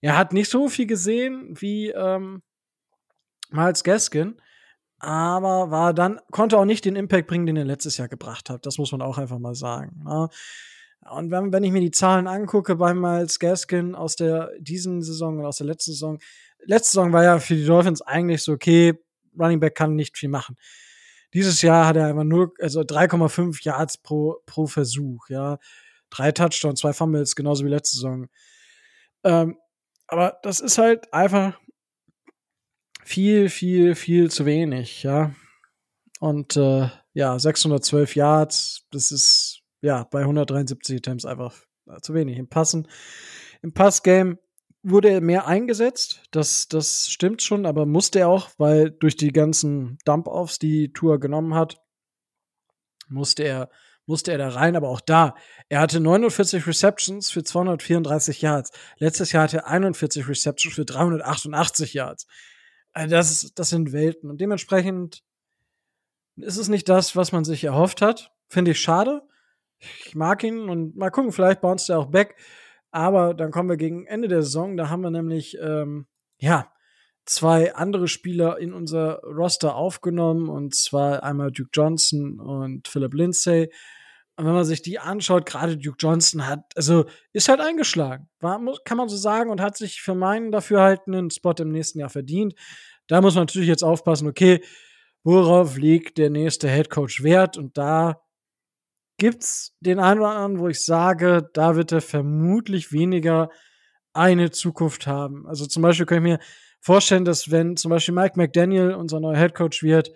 er hat nicht so viel gesehen wie ähm, Miles Gaskin, aber war dann, konnte auch nicht den Impact bringen, den er letztes Jahr gebracht hat. Das muss man auch einfach mal sagen. Ne? Und wenn, wenn ich mir die Zahlen angucke bei Miles Gaskin aus der diesen Saison und aus der letzten Saison, letzte Saison war ja für die Dolphins eigentlich so, okay, Running Back kann nicht viel machen. Dieses Jahr hat er einfach nur, also 3,5 Yards pro, pro Versuch, ja. Drei Touchdowns, zwei Fumbles, genauso wie letzte Saison. Ähm, aber das ist halt einfach viel, viel, viel zu wenig, ja. Und äh, ja, 612 Yards, das ist ja bei 173 Attempts einfach zu wenig. Im Passen, im Passgame wurde er mehr eingesetzt, das, das stimmt schon, aber musste er auch, weil durch die ganzen Dump-Offs, die Tour genommen hat, musste er, musste er da rein, aber auch da, er hatte 49 Receptions für 234 Yards. Letztes Jahr hatte er 41 Receptions für 388 Yards. Also das, das sind Welten. Und dementsprechend ist es nicht das, was man sich erhofft hat. Finde ich schade. Ich mag ihn und mal gucken, vielleicht bounced er auch back. Aber dann kommen wir gegen Ende der Saison, da haben wir nämlich, ähm, ja, zwei andere Spieler in unser Roster aufgenommen, und zwar einmal Duke Johnson und Philip Lindsay. Und wenn man sich die anschaut, gerade Duke Johnson hat, also ist halt eingeschlagen, war, kann man so sagen, und hat sich für meinen dafür halt einen Spot im nächsten Jahr verdient. Da muss man natürlich jetzt aufpassen, okay, worauf liegt der nächste Head Coach Wert? Und da gibt's den einen oder anderen, wo ich sage, da wird er vermutlich weniger eine Zukunft haben. Also zum Beispiel kann ich mir vorstellen, dass wenn zum Beispiel Mike McDaniel unser neuer Headcoach wird,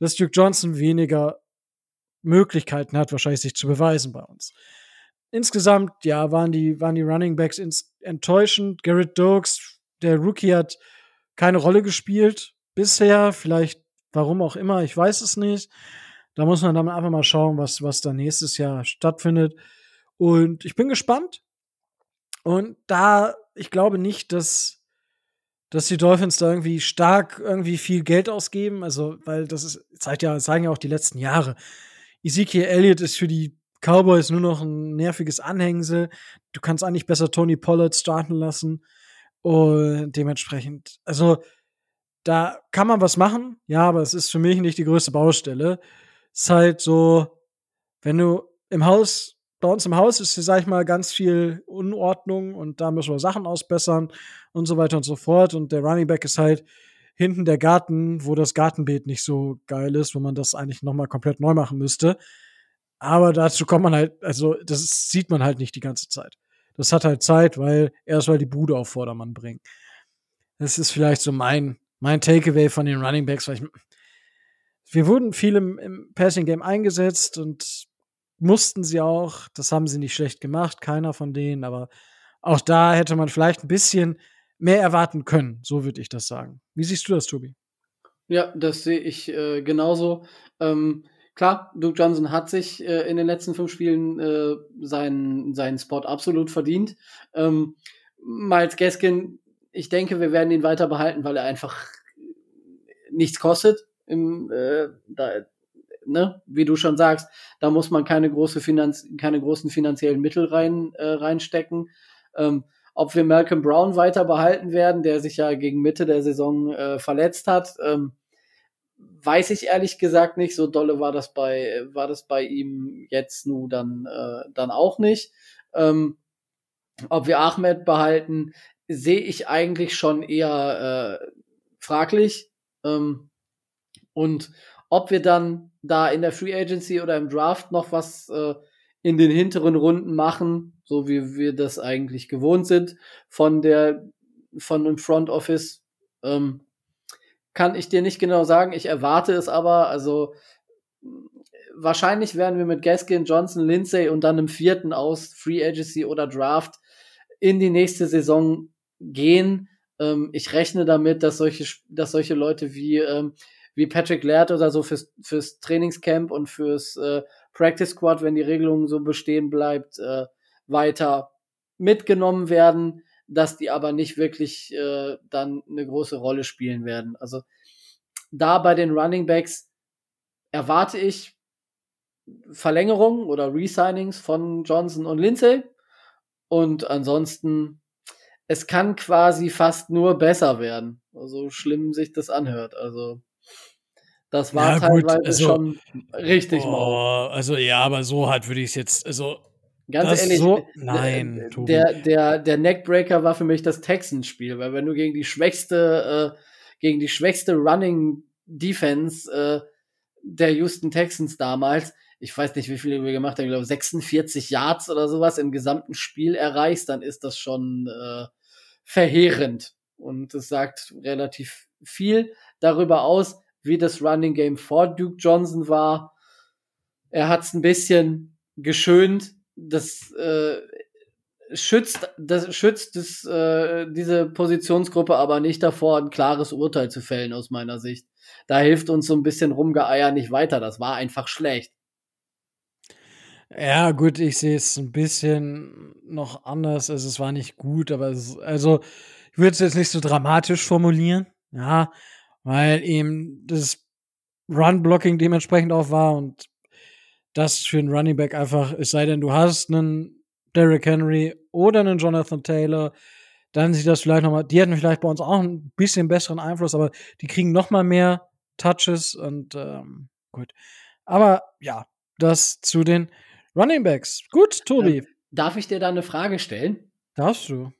dass Duke Johnson weniger Möglichkeiten hat, wahrscheinlich sich zu beweisen bei uns. Insgesamt, ja, waren die, waren die Running Backs enttäuschend. Garrett Dokes, der Rookie, hat keine Rolle gespielt bisher. Vielleicht, warum auch immer, ich weiß es nicht. Da muss man dann einfach mal schauen, was, was da nächstes Jahr stattfindet. Und ich bin gespannt. Und da, ich glaube nicht, dass, dass die Dolphins da irgendwie stark irgendwie viel Geld ausgeben. Also, weil das ist, zeigt ja, zeigen ja auch die letzten Jahre. Ezekiel Elliott ist für die Cowboys nur noch ein nerviges Anhängsel. Du kannst eigentlich besser Tony Pollard starten lassen. Und dementsprechend, also da kann man was machen, ja, aber es ist für mich nicht die größte Baustelle ist halt so, wenn du im Haus, bei uns im Haus ist, sag ich mal, ganz viel Unordnung und da müssen wir Sachen ausbessern und so weiter und so fort. Und der Running Back ist halt hinten der Garten, wo das Gartenbeet nicht so geil ist, wo man das eigentlich nochmal komplett neu machen müsste. Aber dazu kommt man halt, also das sieht man halt nicht die ganze Zeit. Das hat halt Zeit, weil erstmal die Bude auf Vordermann bringen. Das ist vielleicht so mein, mein Takeaway von den Running Backs, weil ich, wir wurden viel im, im Passing Game eingesetzt und mussten sie auch. Das haben sie nicht schlecht gemacht, keiner von denen, aber auch da hätte man vielleicht ein bisschen mehr erwarten können. So würde ich das sagen. Wie siehst du das, Tobi? Ja, das sehe ich äh, genauso. Ähm, klar, Duke Johnson hat sich äh, in den letzten fünf Spielen äh, seinen, seinen Spot absolut verdient. Ähm, Miles Gaskin, ich denke, wir werden ihn weiter behalten, weil er einfach nichts kostet im, äh, da, ne, wie du schon sagst, da muss man keine große Finanz keine großen finanziellen Mittel rein äh, reinstecken. Ähm, ob wir Malcolm Brown weiter behalten werden, der sich ja gegen Mitte der Saison äh, verletzt hat, ähm, weiß ich ehrlich gesagt nicht. So dolle war das bei war das bei ihm jetzt nur dann äh, dann auch nicht. Ähm, ob wir Ahmed behalten, sehe ich eigentlich schon eher äh, fraglich. Ähm, und ob wir dann da in der Free Agency oder im Draft noch was äh, in den hinteren Runden machen, so wie wir das eigentlich gewohnt sind von der von dem Front Office, ähm, kann ich dir nicht genau sagen. Ich erwarte es aber. Also wahrscheinlich werden wir mit Gaskin, Johnson, Lindsay und dann im vierten aus Free Agency oder Draft in die nächste Saison gehen. Ähm, ich rechne damit, dass solche, dass solche Leute wie, ähm, wie Patrick Laird oder so fürs, fürs Trainingscamp und fürs äh, Practice Squad, wenn die Regelung so bestehen bleibt, äh, weiter mitgenommen werden, dass die aber nicht wirklich äh, dann eine große Rolle spielen werden. Also da bei den Running Backs erwarte ich Verlängerungen oder Resignings von Johnson und Lindsay. Und ansonsten, es kann quasi fast nur besser werden. So also schlimm sich das anhört. Also, das war ja, teilweise gut, also, schon richtig oh, mau. Also, ja, aber so halt würde ich es jetzt, also. Ganz ehrlich, so, nein, der, der, der Neckbreaker war für mich das Texans-Spiel, weil wenn du gegen die schwächste, äh, gegen die schwächste Running Defense äh, der Houston Texans damals, ich weiß nicht, wie viele wir gemacht haben, ich glaube 46 Yards oder sowas im gesamten Spiel erreichst, dann ist das schon äh, verheerend. Und es sagt relativ viel darüber aus, wie das Running Game vor Duke Johnson war. Er hat es ein bisschen geschönt. Das äh, schützt, das schützt das, äh, diese Positionsgruppe aber nicht davor, ein klares Urteil zu fällen, aus meiner Sicht. Da hilft uns so ein bisschen Rumgeeier nicht weiter. Das war einfach schlecht. Ja, gut, ich sehe es ein bisschen noch anders. Also, es war nicht gut, aber es also, ich würde es jetzt nicht so dramatisch formulieren, ja, weil eben das Run-Blocking dementsprechend auch war und das für einen Running Back einfach, es sei denn, du hast einen Derrick Henry oder einen Jonathan Taylor, dann sieht das vielleicht noch mal die hätten vielleicht bei uns auch ein bisschen besseren Einfluss, aber die kriegen noch mal mehr Touches und, ähm, gut. Aber ja, das zu den Running Backs. Gut, Tobi. Ähm, darf ich dir da eine Frage stellen? Darfst du.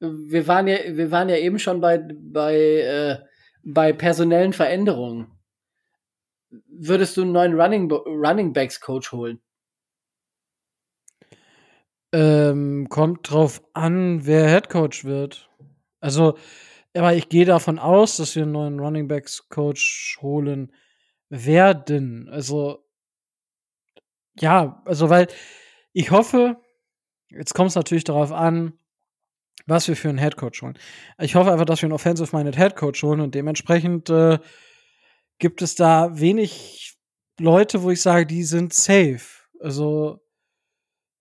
Wir waren ja, wir waren ja eben schon bei, bei, äh, bei personellen Veränderungen. Würdest du einen neuen Running, Running Backs Coach holen? Ähm, kommt drauf an, wer Head Coach wird. Also, aber ich gehe davon aus, dass wir einen neuen Running Backs Coach holen werden. Also, ja, also weil ich hoffe, jetzt kommt es natürlich darauf an, was wir für einen Headcoach holen. Ich hoffe einfach, dass wir einen Offensive-Minded Headcoach holen und dementsprechend äh, gibt es da wenig Leute, wo ich sage, die sind safe. Also,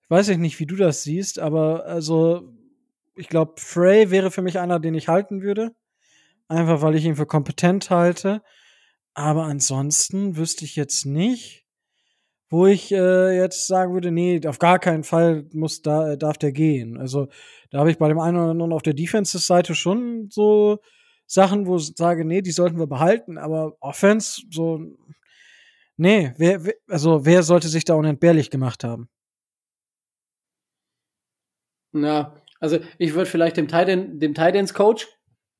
ich weiß nicht, wie du das siehst, aber also, ich glaube, Frey wäre für mich einer, den ich halten würde. Einfach weil ich ihn für kompetent halte. Aber ansonsten wüsste ich jetzt nicht, wo ich äh, jetzt sagen würde, nee, auf gar keinen Fall muss da äh, darf der gehen. Also da habe ich bei dem einen oder anderen auf der Defensive-Seite schon so Sachen, wo ich sage, nee, die sollten wir behalten, aber Offense so nee, wer, wer also wer sollte sich da unentbehrlich gemacht haben? Na, also ich würde vielleicht dem Titans dem Titans Coach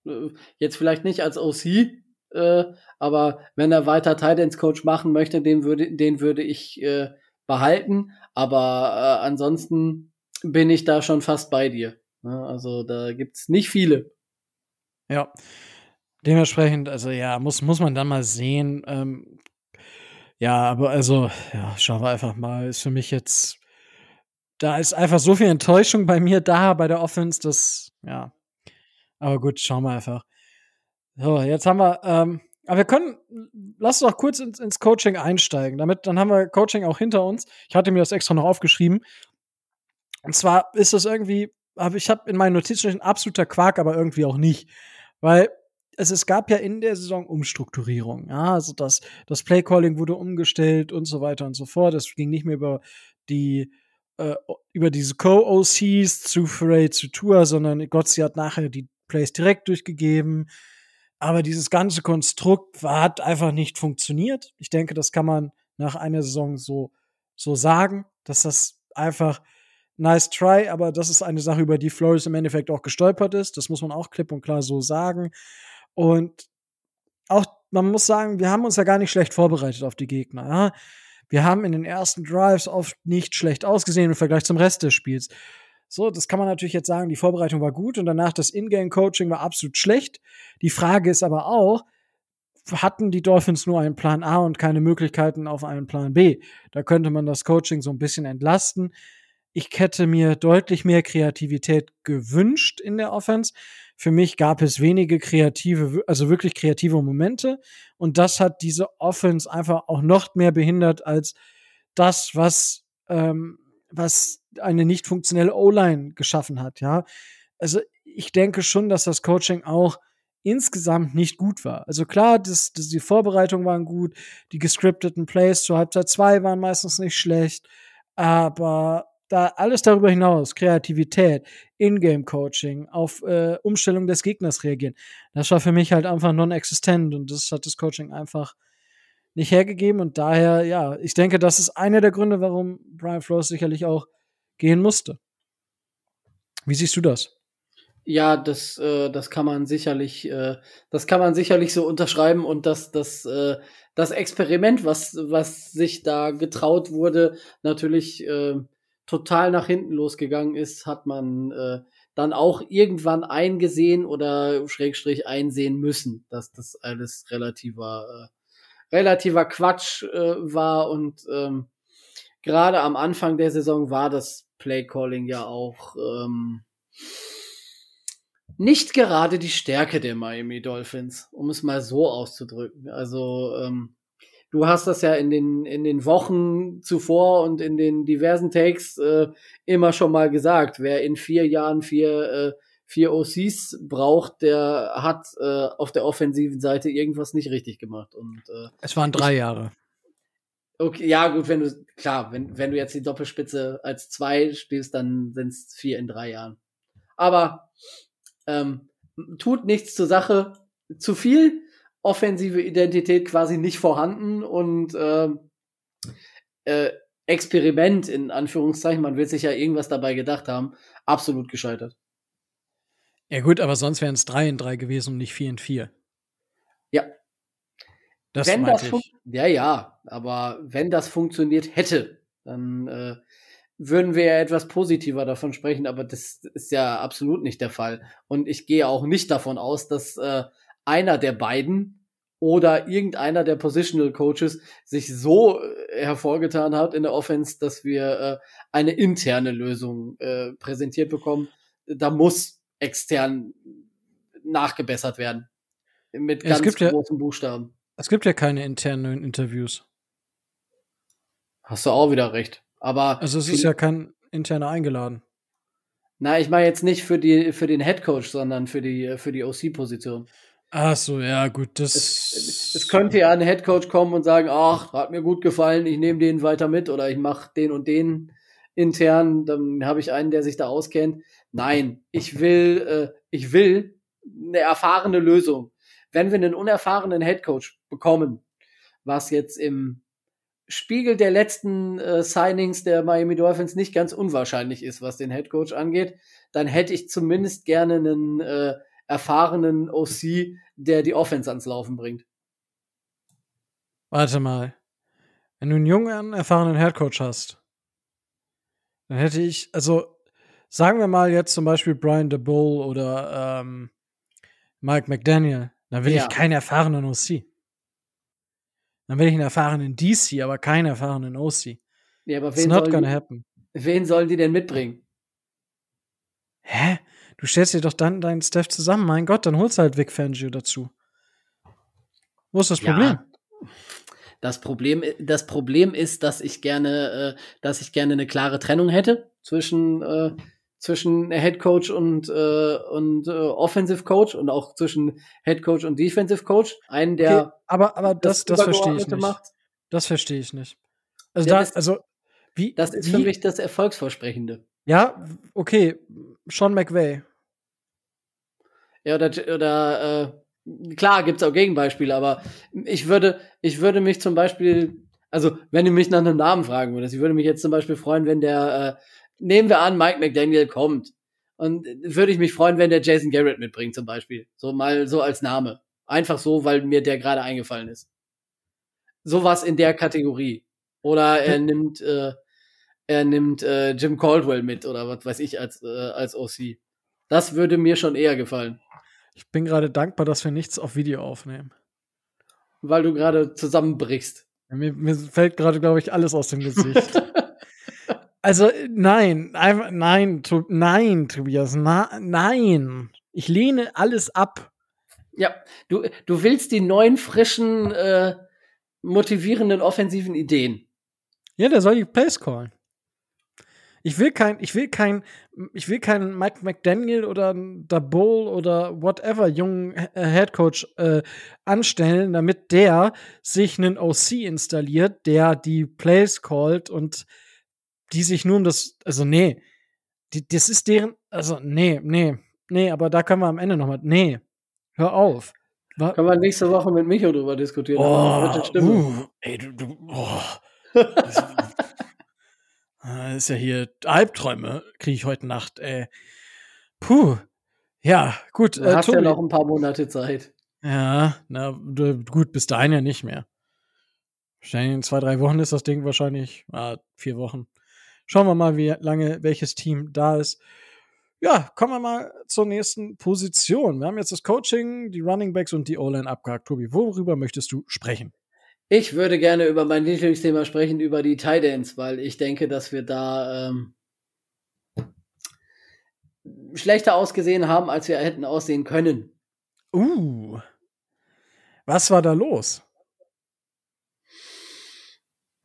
äh, jetzt vielleicht nicht als OC äh, aber wenn er weiter Titans Coach machen möchte, den würde, den würde ich äh, behalten. Aber äh, ansonsten bin ich da schon fast bei dir. Ja, also da gibt's nicht viele. Ja. Dementsprechend, also ja, muss, muss man dann mal sehen. Ähm, ja, aber also, ja, schauen wir einfach mal. Ist für mich jetzt, da ist einfach so viel Enttäuschung bei mir da bei der Offense, dass, ja. Aber gut, schauen wir einfach. So, jetzt haben wir, ähm, aber wir können, lass uns doch kurz ins, ins, Coaching einsteigen. Damit, dann haben wir Coaching auch hinter uns. Ich hatte mir das extra noch aufgeschrieben. Und zwar ist das irgendwie, ich habe in meinen Notizen ein absoluter Quark, aber irgendwie auch nicht. Weil es, es gab ja in der Saison Umstrukturierung. Ja, also das, das Playcalling wurde umgestellt und so weiter und so fort. Es ging nicht mehr über die, äh, über diese Co-OCs zu Foray zu Tour, sondern Gott, sie hat nachher die Plays direkt durchgegeben. Aber dieses ganze Konstrukt hat einfach nicht funktioniert. Ich denke, das kann man nach einer Saison so, so sagen, dass das einfach nice try, aber das ist eine Sache, über die Flores im Endeffekt auch gestolpert ist. Das muss man auch klipp und klar so sagen. Und auch, man muss sagen, wir haben uns ja gar nicht schlecht vorbereitet auf die Gegner. Ja? Wir haben in den ersten Drives oft nicht schlecht ausgesehen im Vergleich zum Rest des Spiels. So, das kann man natürlich jetzt sagen, die Vorbereitung war gut und danach das Ingame-Coaching war absolut schlecht. Die Frage ist aber auch, hatten die Dolphins nur einen Plan A und keine Möglichkeiten auf einen Plan B? Da könnte man das Coaching so ein bisschen entlasten. ich hätte mir deutlich mehr Kreativität gewünscht in der Offense. Für mich gab es wenige kreative, also wirklich kreative Momente. Und das hat diese Offense einfach auch noch mehr behindert als das, was, ähm, was eine nicht funktionelle O-Line geschaffen hat, ja. Also ich denke schon, dass das Coaching auch insgesamt nicht gut war. Also klar, das, das, die Vorbereitungen waren gut, die gescripteten Plays zur Halbzeit 2 waren meistens nicht schlecht, aber da alles darüber hinaus, Kreativität, Ingame-Coaching, auf äh, Umstellung des Gegners reagieren, das war für mich halt einfach non-existent und das hat das Coaching einfach nicht hergegeben und daher, ja, ich denke, das ist einer der Gründe, warum Brian Flores sicherlich auch gehen musste. Wie siehst du das? Ja, das, äh, das kann man sicherlich, äh, das kann man sicherlich so unterschreiben und das, das, äh, das Experiment, was, was sich da getraut wurde, natürlich äh, total nach hinten losgegangen ist, hat man äh, dann auch irgendwann eingesehen oder Schrägstrich einsehen müssen, dass das alles relativer, relativer Quatsch äh, war und ähm, gerade am Anfang der Saison war das Playcalling ja auch ähm, nicht gerade die Stärke der Miami Dolphins, um es mal so auszudrücken. Also ähm, du hast das ja in den in den Wochen zuvor und in den diversen Takes äh, immer schon mal gesagt. Wer in vier Jahren vier äh, vier OCs braucht, der hat äh, auf der offensiven Seite irgendwas nicht richtig gemacht. Und äh, es waren drei ich, Jahre. Okay, ja gut, wenn du klar, wenn wenn du jetzt die Doppelspitze als zwei spielst, dann sind es vier in drei Jahren. Aber ähm, tut nichts zur Sache. Zu viel offensive Identität quasi nicht vorhanden und äh, äh, Experiment in Anführungszeichen, man will sich ja irgendwas dabei gedacht haben, absolut gescheitert. Ja gut, aber sonst wären es drei in drei gewesen und nicht vier in vier. Ja. Das wenn das ich. Ja, ja, aber wenn das funktioniert hätte, dann äh, würden wir ja etwas positiver davon sprechen, aber das ist ja absolut nicht der Fall. Und ich gehe auch nicht davon aus, dass äh, einer der beiden oder irgendeiner der Positional Coaches sich so äh, hervorgetan hat in der Offense, dass wir äh, eine interne Lösung äh, präsentiert bekommen. Da muss extern nachgebessert werden. Mit ganz großen ja, Buchstaben. Es gibt ja keine internen Interviews. Hast du auch wieder recht. Aber also es ist ja kein interner eingeladen. Na, ich meine jetzt nicht für die für den Head Coach, sondern für die für die OC Position. Ach so, ja gut, das es, es könnte ja ein Head Coach kommen und sagen, ach, hat mir gut gefallen, ich nehme den weiter mit oder ich mache den und den intern, dann habe ich einen, der sich da auskennt. Nein, ich will äh, ich will eine erfahrene Lösung. Wenn wir einen unerfahrenen Head Coach bekommen, was jetzt im Spiegel der letzten äh, Signings der Miami Dolphins nicht ganz unwahrscheinlich ist, was den Head Coach angeht, dann hätte ich zumindest gerne einen äh, erfahrenen OC, der die Offense ans Laufen bringt. Warte mal. Wenn du einen jungen, erfahrenen Head Coach hast, dann hätte ich, also sagen wir mal jetzt zum Beispiel Brian DeBull oder ähm, Mike McDaniel, dann will ja. ich keinen erfahrenen OC. Dann will ich einen erfahrenen DC, aber keinen erfahrenen OC. Ja, aber wen It's not gonna die, happen. Wen sollen die denn mitbringen? Hä? Du stellst dir doch dann deinen Staff zusammen. Mein Gott, dann holst du halt Vic Fangio dazu. Wo ist das Problem? Das Problem, das Problem ist, dass ich gerne, äh, dass ich gerne eine klare Trennung hätte zwischen äh, zwischen Head Coach und und äh, Offensive Coach und auch zwischen Head Coach und Defensive Coach. Einen, der okay, aber aber das das, das verstehe ich nicht. Macht. Das verstehe ich nicht. Also ja, da, also wie das ist wie? für mich das Erfolgsversprechende. Ja, okay, Sean McVay. Ja, oder, oder äh, klar gibt's auch Gegenbeispiele, aber ich würde, ich würde mich zum Beispiel, also wenn du mich nach einem Namen fragen würdest, ich würde mich jetzt zum Beispiel freuen, wenn der, äh, nehmen wir an, Mike McDaniel kommt. Und würde ich mich freuen, wenn der Jason Garrett mitbringt, zum Beispiel. So mal so als Name. Einfach so, weil mir der gerade eingefallen ist. Sowas in der Kategorie. Oder er nimmt, äh, er nimmt äh, Jim Caldwell mit oder was weiß ich als, äh, als OC. Das würde mir schon eher gefallen. Ich bin gerade dankbar, dass wir nichts auf Video aufnehmen. Weil du gerade zusammenbrichst. Mir, mir, fällt gerade, glaube ich, alles aus dem Gesicht. Also, nein, einfach, nein, tu, nein, Tobias, na, nein. Ich lehne alles ab. Ja, du, du willst die neuen, frischen, äh, motivierenden offensiven Ideen. Ja, der soll die Plays callen. Ich will kein, ich will kein, ich will keinen Mike McDaniel oder Dabol oder whatever jungen äh, Headcoach äh, anstellen, damit der sich einen OC installiert, der die Plays callt und die sich nur um das, also nee, die, das ist deren, also nee, nee, nee, aber da können wir am Ende nochmal, nee, hör auf. War, können wir nächste Woche mit Micho drüber diskutieren. Oh, uh, ey, du, du, oh. Das, das ist ja hier Albträume, kriege ich heute Nacht, ey. Puh. Ja, gut. Du äh, hast Tobi. ja noch ein paar Monate Zeit. Ja, na gut, bis dahin ja nicht mehr. Wahrscheinlich in zwei, drei Wochen ist das Ding wahrscheinlich, ah, vier Wochen. Schauen wir mal, wie lange welches Team da ist. Ja, kommen wir mal zur nächsten Position. Wir haben jetzt das Coaching, die Running Backs und die O-Line abgehakt. Tobi, worüber möchtest du sprechen? Ich würde gerne über mein Lieblingsthema sprechen, über die Ends, weil ich denke, dass wir da ähm, schlechter ausgesehen haben, als wir hätten aussehen können. Uh. Was war da los?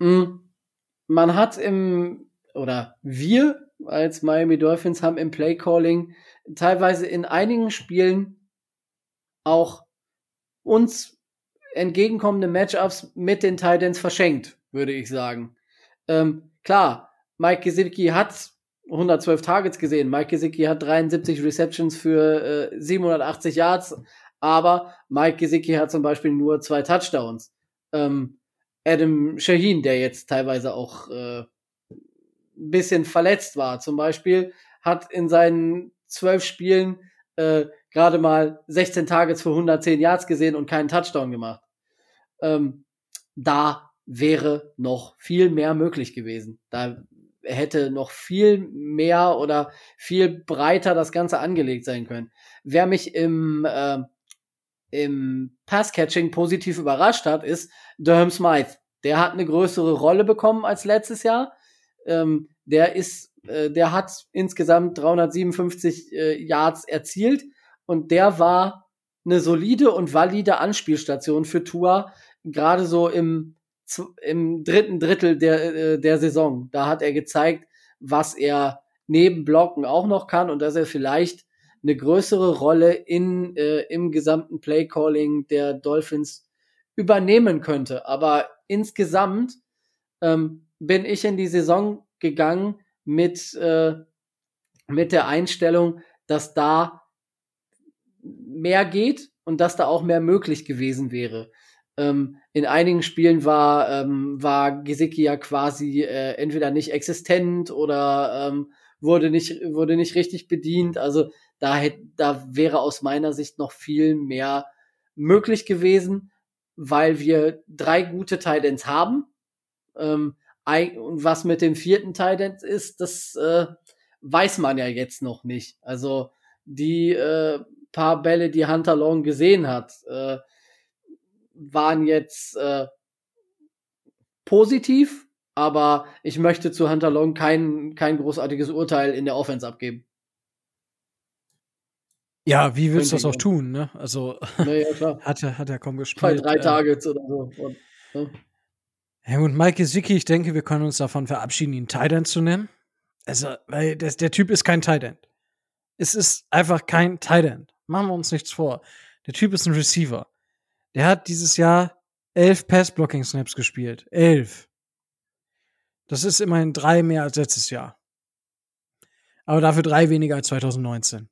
Hm. Man hat im oder wir als Miami Dolphins haben im Play Calling teilweise in einigen Spielen auch uns entgegenkommende Matchups mit den Titans verschenkt, würde ich sagen. Ähm, klar, Mike Gesicki hat 112 Targets gesehen. Mike Gesicki hat 73 Receptions für äh, 780 Yards, aber Mike Gesicki hat zum Beispiel nur zwei Touchdowns. Ähm, Adam Shaheen, der jetzt teilweise auch äh, ein bisschen verletzt war. Zum Beispiel hat in seinen zwölf Spielen äh, gerade mal 16 Targets für 110 Yards gesehen und keinen Touchdown gemacht. Ähm, da wäre noch viel mehr möglich gewesen. Da hätte noch viel mehr oder viel breiter das Ganze angelegt sein können. Wer mich im, äh, im Passcatching positiv überrascht hat, ist Durham Smythe. Der hat eine größere Rolle bekommen als letztes Jahr. Ähm, der ist, äh, der hat insgesamt 357 äh, Yards erzielt und der war eine solide und valide Anspielstation für Tua, gerade so im, im dritten Drittel der, äh, der Saison. Da hat er gezeigt, was er neben Blocken auch noch kann und dass er vielleicht eine größere Rolle in, äh, im gesamten Playcalling der Dolphins übernehmen könnte. Aber insgesamt ähm, bin ich in die Saison gegangen mit, äh, mit der Einstellung, dass da mehr geht und dass da auch mehr möglich gewesen wäre. Ähm, in einigen Spielen war, ähm, war Gesicki ja quasi äh, entweder nicht existent oder ähm, wurde, nicht, wurde nicht richtig bedient. Also da, hätte, da wäre aus meiner Sicht noch viel mehr möglich gewesen, weil wir drei gute Titans haben. Ähm, und was mit dem vierten Titan ist, das äh, weiß man ja jetzt noch nicht. Also die äh, paar Bälle, die Hunter Long gesehen hat, äh, waren jetzt äh, positiv, aber ich möchte zu Hunter Long kein, kein großartiges Urteil in der Offense abgeben. Ja, wie willst du das auch tun, ne? Also naja, hat er hat er kaum gespielt. drei äh, Targets oder so. Und, ne? Ja, und Mike Zicki, ich denke, wir können uns davon verabschieden, ihn Titan zu nennen. Also, weil das, der Typ ist kein Titan. Es ist einfach kein Titan. Machen wir uns nichts vor. Der Typ ist ein Receiver. Der hat dieses Jahr elf Pass-Blocking-Snaps gespielt. Elf. Das ist immerhin drei mehr als letztes Jahr. Aber dafür drei weniger als 2019.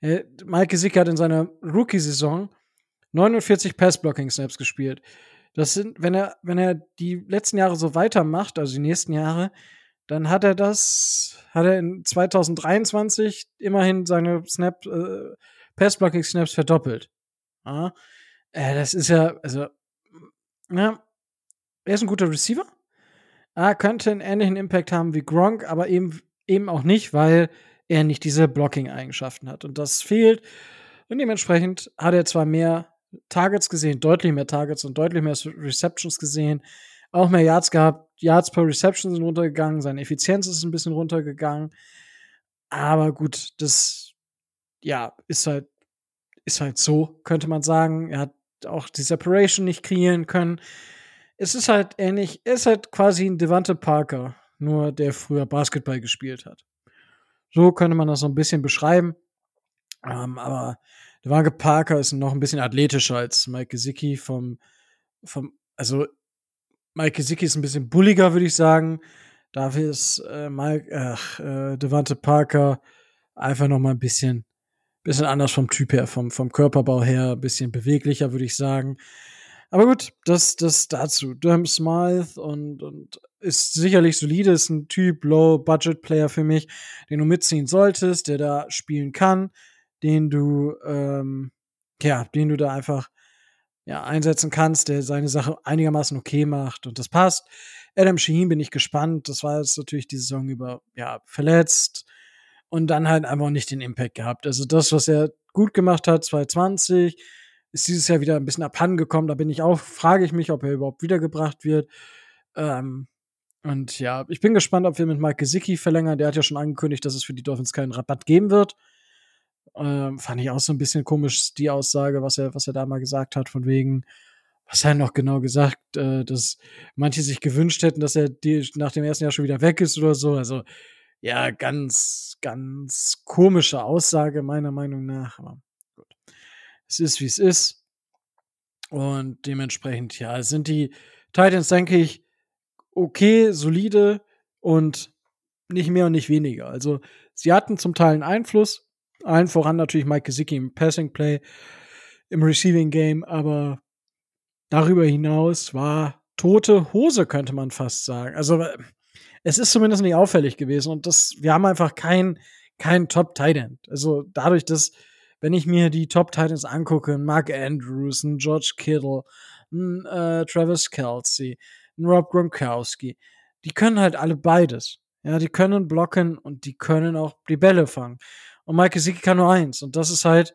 Äh, Mike Gesicki hat in seiner Rookie-Saison 49 Pass-Blocking-Snaps gespielt. Das sind, wenn er, wenn er die letzten Jahre so weitermacht, also die nächsten Jahre, dann hat er das, hat er in 2023 immerhin seine Snap, äh, Pass-Blocking-Snaps verdoppelt. Ja, äh, das ist ja, also, ja, er ist ein guter Receiver. Er könnte einen ähnlichen Impact haben wie Gronk, aber eben, eben auch nicht, weil er nicht diese Blocking-Eigenschaften hat. Und das fehlt. Und dementsprechend hat er zwar mehr Targets gesehen, deutlich mehr Targets und deutlich mehr Receptions gesehen. Auch mehr Yards gehabt. Yards per Reception sind runtergegangen, seine Effizienz ist ein bisschen runtergegangen. Aber gut, das, ja, ist halt, ist halt so, könnte man sagen. Er hat auch die Separation nicht kreieren können. Es ist halt ähnlich, er ist halt quasi ein Devante Parker, nur der früher Basketball gespielt hat. So könnte man das so ein bisschen beschreiben. Ähm, aber Devante Parker ist noch ein bisschen athletischer als Mike Gesicki vom, vom, also Mike Gesicki ist ein bisschen bulliger, würde ich sagen. Dafür ist äh, Mike, ach, äh, Devante Parker einfach noch mal ein bisschen, bisschen anders vom Typ her, vom, vom Körperbau her, ein bisschen beweglicher, würde ich sagen. Aber gut, das, das dazu. Durham Smythe und, und ist sicherlich solide, ist ein Typ, Low-Budget-Player für mich, den du mitziehen solltest, der da spielen kann, den du, ähm, ja, den du da einfach ja, einsetzen kannst, der seine Sache einigermaßen okay macht und das passt. Adam Shaheen bin ich gespannt. Das war jetzt natürlich die Saison über, ja, verletzt und dann halt einfach nicht den Impact gehabt. Also das, was er gut gemacht hat, 2020, ist dieses Jahr wieder ein bisschen abhanden gekommen. Da bin ich auch, frage ich mich, ob er überhaupt wiedergebracht wird. Ähm, und ja, ich bin gespannt, ob wir mit Mike Gesicki verlängern. Der hat ja schon angekündigt, dass es für die Dolphins keinen Rabatt geben wird. Ähm, fand ich auch so ein bisschen komisch, die Aussage, was er, was er da mal gesagt hat, von wegen, was er noch genau gesagt, äh, dass manche sich gewünscht hätten, dass er die, nach dem ersten Jahr schon wieder weg ist oder so. Also, ja, ganz, ganz komische Aussage, meiner Meinung nach. Aber gut. Es ist, wie es ist. Und dementsprechend, ja, sind die Titans, denke ich, okay, solide und nicht mehr und nicht weniger. Also, sie hatten zum Teil einen Einfluss, allen voran natürlich Mike Gesicki im Passing Play, im Receiving Game, aber darüber hinaus war tote Hose, könnte man fast sagen. Also es ist zumindest nicht auffällig gewesen und das, wir haben einfach kein, kein Top Tight End. Also dadurch, dass, wenn ich mir die Top Titans angucke, Mark Andrews, ein George Kittle, ein äh, Travis Kelsey, ein Rob Gronkowski, die können halt alle beides. Ja, die können blocken und die können auch die Bälle fangen. Und Mike Gesicki kann nur eins. Und das ist halt,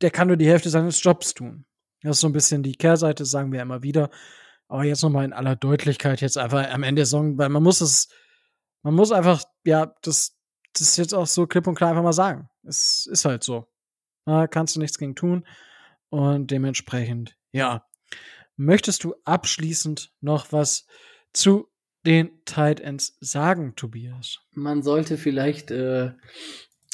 der kann nur die Hälfte seines Jobs tun. Das ist so ein bisschen die Kehrseite, sagen wir immer wieder. Aber jetzt nochmal in aller Deutlichkeit, jetzt einfach am Ende der Song, weil man muss es, man muss einfach, ja, das, das ist jetzt auch so klipp und klar einfach mal sagen. Es ist halt so. Da kannst du nichts gegen tun. Und dementsprechend, ja. Möchtest du abschließend noch was zu den Tight Ends sagen, Tobias? Man sollte vielleicht äh,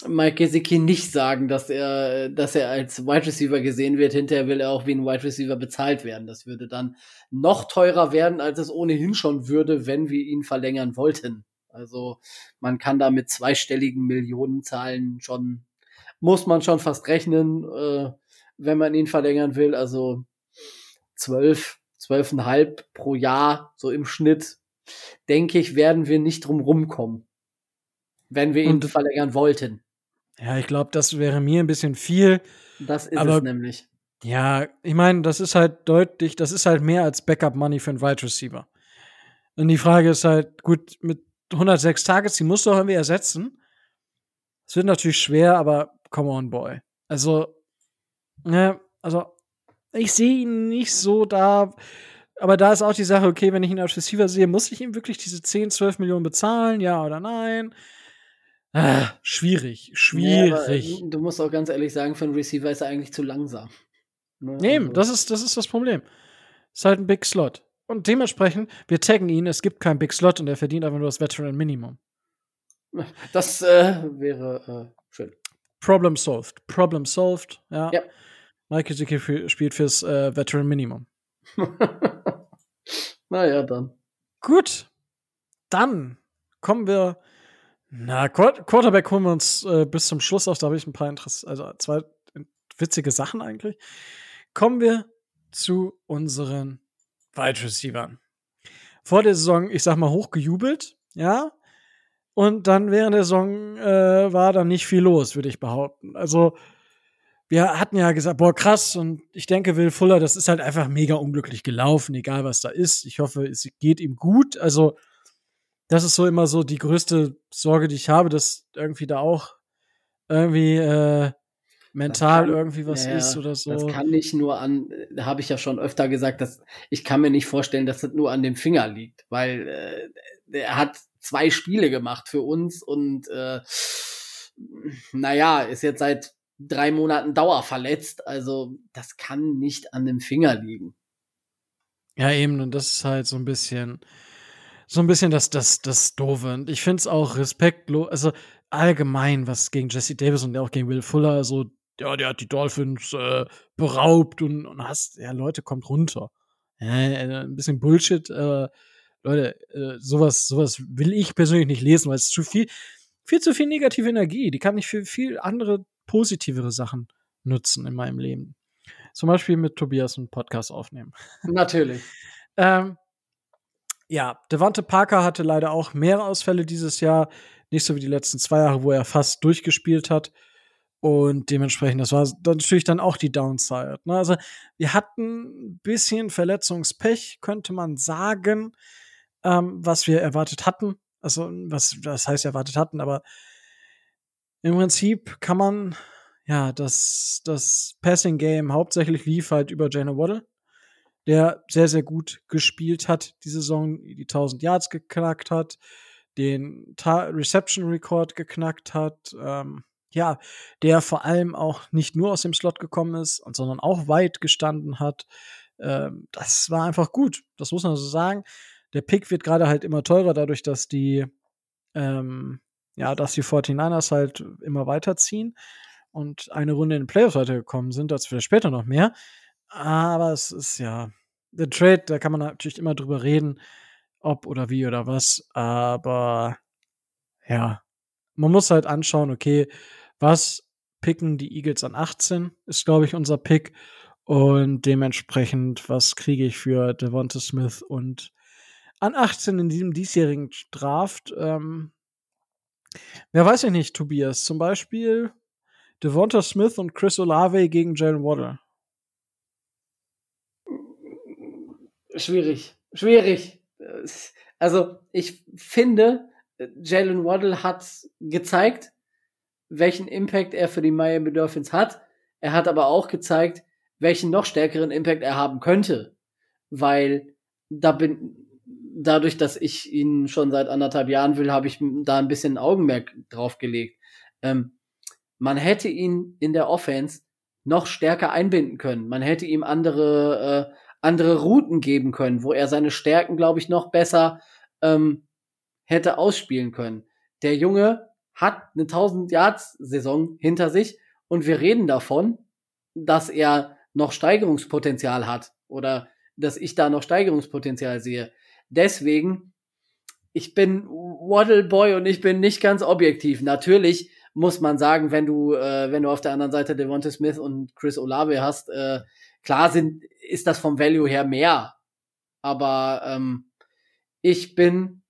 Mike Gesicki nicht sagen, dass er, dass er als Wide Receiver gesehen wird. Hinterher will er auch wie ein Wide Receiver bezahlt werden. Das würde dann noch teurer werden, als es ohnehin schon würde, wenn wir ihn verlängern wollten. Also man kann da mit zweistelligen Millionenzahlen schon, muss man schon fast rechnen, äh, wenn man ihn verlängern will. Also zwölf, zwölfeinhalb pro Jahr, so im Schnitt, denke ich, werden wir nicht drum rumkommen wenn wir ihn Und, verlängern wollten. Ja, ich glaube, das wäre mir ein bisschen viel. Das ist aber, es nämlich. Ja, ich meine, das ist halt deutlich, das ist halt mehr als Backup-Money für einen Wide Receiver. Und die Frage ist halt, gut, mit 106 Targets, die musst du auch irgendwie ersetzen. Es wird natürlich schwer, aber come on, boy. Also, ne, also, ich sehe ihn nicht so da. Aber da ist auch die Sache, okay, wenn ich ihn als Receiver sehe, muss ich ihm wirklich diese 10, 12 Millionen bezahlen? Ja oder nein? Ah, schwierig, schwierig. Ja, du musst auch ganz ehrlich sagen, für einen Receiver ist er eigentlich zu langsam. Ne? Nee, also. das ist, das ist das Problem. Ist halt ein Big Slot. Und dementsprechend, wir taggen ihn, es gibt keinen Big Slot und er verdient einfach nur das Veteran Minimum. Das äh, wäre äh, schön. Problem solved. Problem solved, ja. ja. Mike Gesicki spielt fürs äh, Veteran Minimum. naja, dann. Gut. Dann kommen wir na, Quarterback holen wir uns äh, bis zum Schluss auf. Da habe ich ein paar Interess also zwei witzige Sachen eigentlich. Kommen wir zu unseren Wide Receivers. Vor der Saison, ich sag mal, hochgejubelt, ja. Und dann während der Saison äh, war da nicht viel los, würde ich behaupten. Also, wir hatten ja gesagt, boah, krass, und ich denke, Will Fuller, das ist halt einfach mega unglücklich gelaufen, egal was da ist. Ich hoffe, es geht ihm gut. Also, das ist so immer so die größte Sorge, die ich habe, dass irgendwie da auch irgendwie äh, mental kann, irgendwie was ja, ist oder so. Das kann nicht nur an, da habe ich ja schon öfter gesagt, dass ich kann mir nicht vorstellen, dass das nur an dem Finger liegt, weil äh, er hat zwei Spiele gemacht für uns und äh, naja, ist jetzt seit drei Monaten dauerverletzt. Also das kann nicht an dem Finger liegen. Ja, eben, und das ist halt so ein bisschen, so ein bisschen das, das, das Doofe. Und ich finde es auch respektlos, also allgemein, was gegen Jesse Davis und auch gegen Will Fuller, so, ja, der hat die Dolphins äh, beraubt und, und hast, ja, Leute, kommt runter. Ja, äh, ein bisschen Bullshit, äh, Leute, äh, sowas, sowas will ich persönlich nicht lesen, weil es zu viel, viel zu viel negative Energie. Die kann ich für viel andere positivere Sachen nutzen in meinem Leben. Zum Beispiel mit Tobias einen Podcast aufnehmen. Natürlich. ähm, ja, Devante Parker hatte leider auch mehr Ausfälle dieses Jahr. Nicht so wie die letzten zwei Jahre, wo er fast durchgespielt hat. Und dementsprechend, das war natürlich dann auch die Downside. Ne? Also, wir hatten ein bisschen Verletzungspech, könnte man sagen, ähm, was wir erwartet hatten. Also, was das heißt erwartet hatten, aber im Prinzip kann man, ja, das, das Passing Game hauptsächlich lief halt über Jalen Waddle, der sehr, sehr gut gespielt hat, die Saison, die 1000 Yards geknackt hat, den Ta Reception Record geknackt hat, ähm, ja, der vor allem auch nicht nur aus dem Slot gekommen ist, sondern auch weit gestanden hat. Ähm, das war einfach gut. Das muss man so sagen. Der Pick wird gerade halt immer teurer, dadurch, dass die ähm, ja, dass die 49ers halt immer weiterziehen und eine Runde in den Playoffs weitergekommen sind, dazu vielleicht später noch mehr. Aber es ist ja, der Trade, da kann man natürlich immer drüber reden, ob oder wie oder was. Aber ja, man muss halt anschauen, okay, was picken die Eagles an 18, ist, glaube ich, unser Pick. Und dementsprechend, was kriege ich für Devonta Smith und an 18 in diesem diesjährigen Draft? Ähm, Wer weiß ich nicht, Tobias. Zum Beispiel Devonta Smith und Chris Olave gegen Jalen Waddle. Schwierig. Schwierig. Also, ich finde, Jalen Waddle hat gezeigt, welchen Impact er für die Miami Dolphins hat. Er hat aber auch gezeigt, welchen noch stärkeren Impact er haben könnte. Weil da bin, dadurch, dass ich ihn schon seit anderthalb Jahren will, habe ich da ein bisschen Augenmerk drauf gelegt. Ähm, man hätte ihn in der Offense noch stärker einbinden können. Man hätte ihm andere, äh, andere Routen geben können, wo er seine Stärken, glaube ich, noch besser ähm, hätte ausspielen können. Der Junge hat eine 1000 Yards Saison hinter sich und wir reden davon, dass er noch Steigerungspotenzial hat oder dass ich da noch Steigerungspotenzial sehe. Deswegen, ich bin Waddle Boy und ich bin nicht ganz objektiv. Natürlich muss man sagen, wenn du, äh, wenn du auf der anderen Seite Devonta Smith und Chris Olave hast, äh, klar sind, ist das vom Value her mehr. Aber ähm, ich bin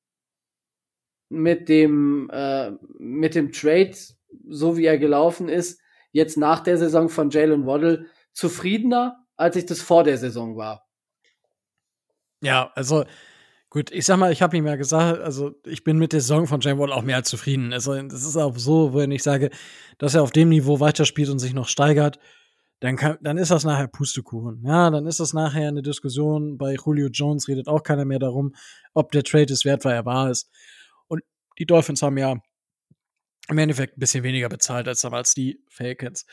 mit dem, äh, mit dem Trade, so wie er gelaufen ist, jetzt nach der Saison von Jalen Waddle zufriedener, als ich das vor der Saison war. Ja, also Gut, ich sag mal, ich habe ihm ja gesagt, also ich bin mit der Saison von Jane Wall auch mehr als zufrieden. Also das ist auch so, wenn ich sage, dass er auf dem Niveau weiterspielt und sich noch steigert, dann, kann, dann ist das nachher Pustekuchen. Ja, dann ist das nachher eine Diskussion. Bei Julio Jones redet auch keiner mehr darum, ob der Trade es wert war, er war es. Und die Dolphins haben ja im Endeffekt ein bisschen weniger bezahlt als damals die Falcons.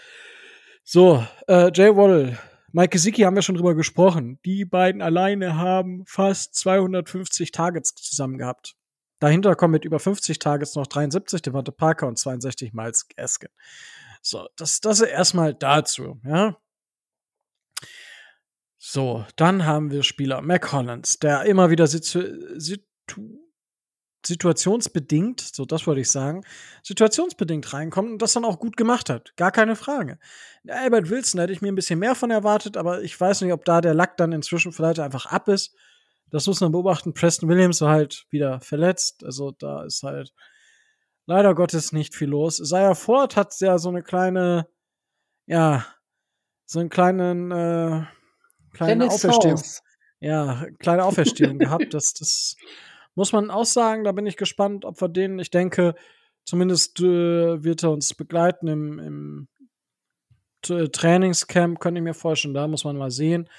So, äh, Jay Waddle Mike Gesicki haben wir schon drüber gesprochen. Die beiden alleine haben fast 250 Targets zusammen gehabt. Dahinter kommen mit über 50 Targets noch 73 Devante Parker und 62 Miles Gaskin. So, das, das erstmal dazu, ja. So, dann haben wir Spieler Mac Collins, der immer wieder situ, situ situationsbedingt, so das wollte ich sagen, situationsbedingt reinkommt und das dann auch gut gemacht hat. Gar keine Frage. Albert Wilson hätte ich mir ein bisschen mehr von erwartet, aber ich weiß nicht, ob da der Lack dann inzwischen vielleicht einfach ab ist. Das muss man beobachten. Preston Williams war halt wieder verletzt. Also da ist halt leider Gottes nicht viel los. Isaiah Ford hat ja so eine kleine, ja, so einen kleinen, äh, kleine Auferstehung. Ja, kleine Auferstehung gehabt. Das, das muss man auch sagen, da bin ich gespannt, ob wir den, ich denke, zumindest äh, wird er uns begleiten im, im Trainingscamp könnte ich mir vorstellen, da muss man mal sehen.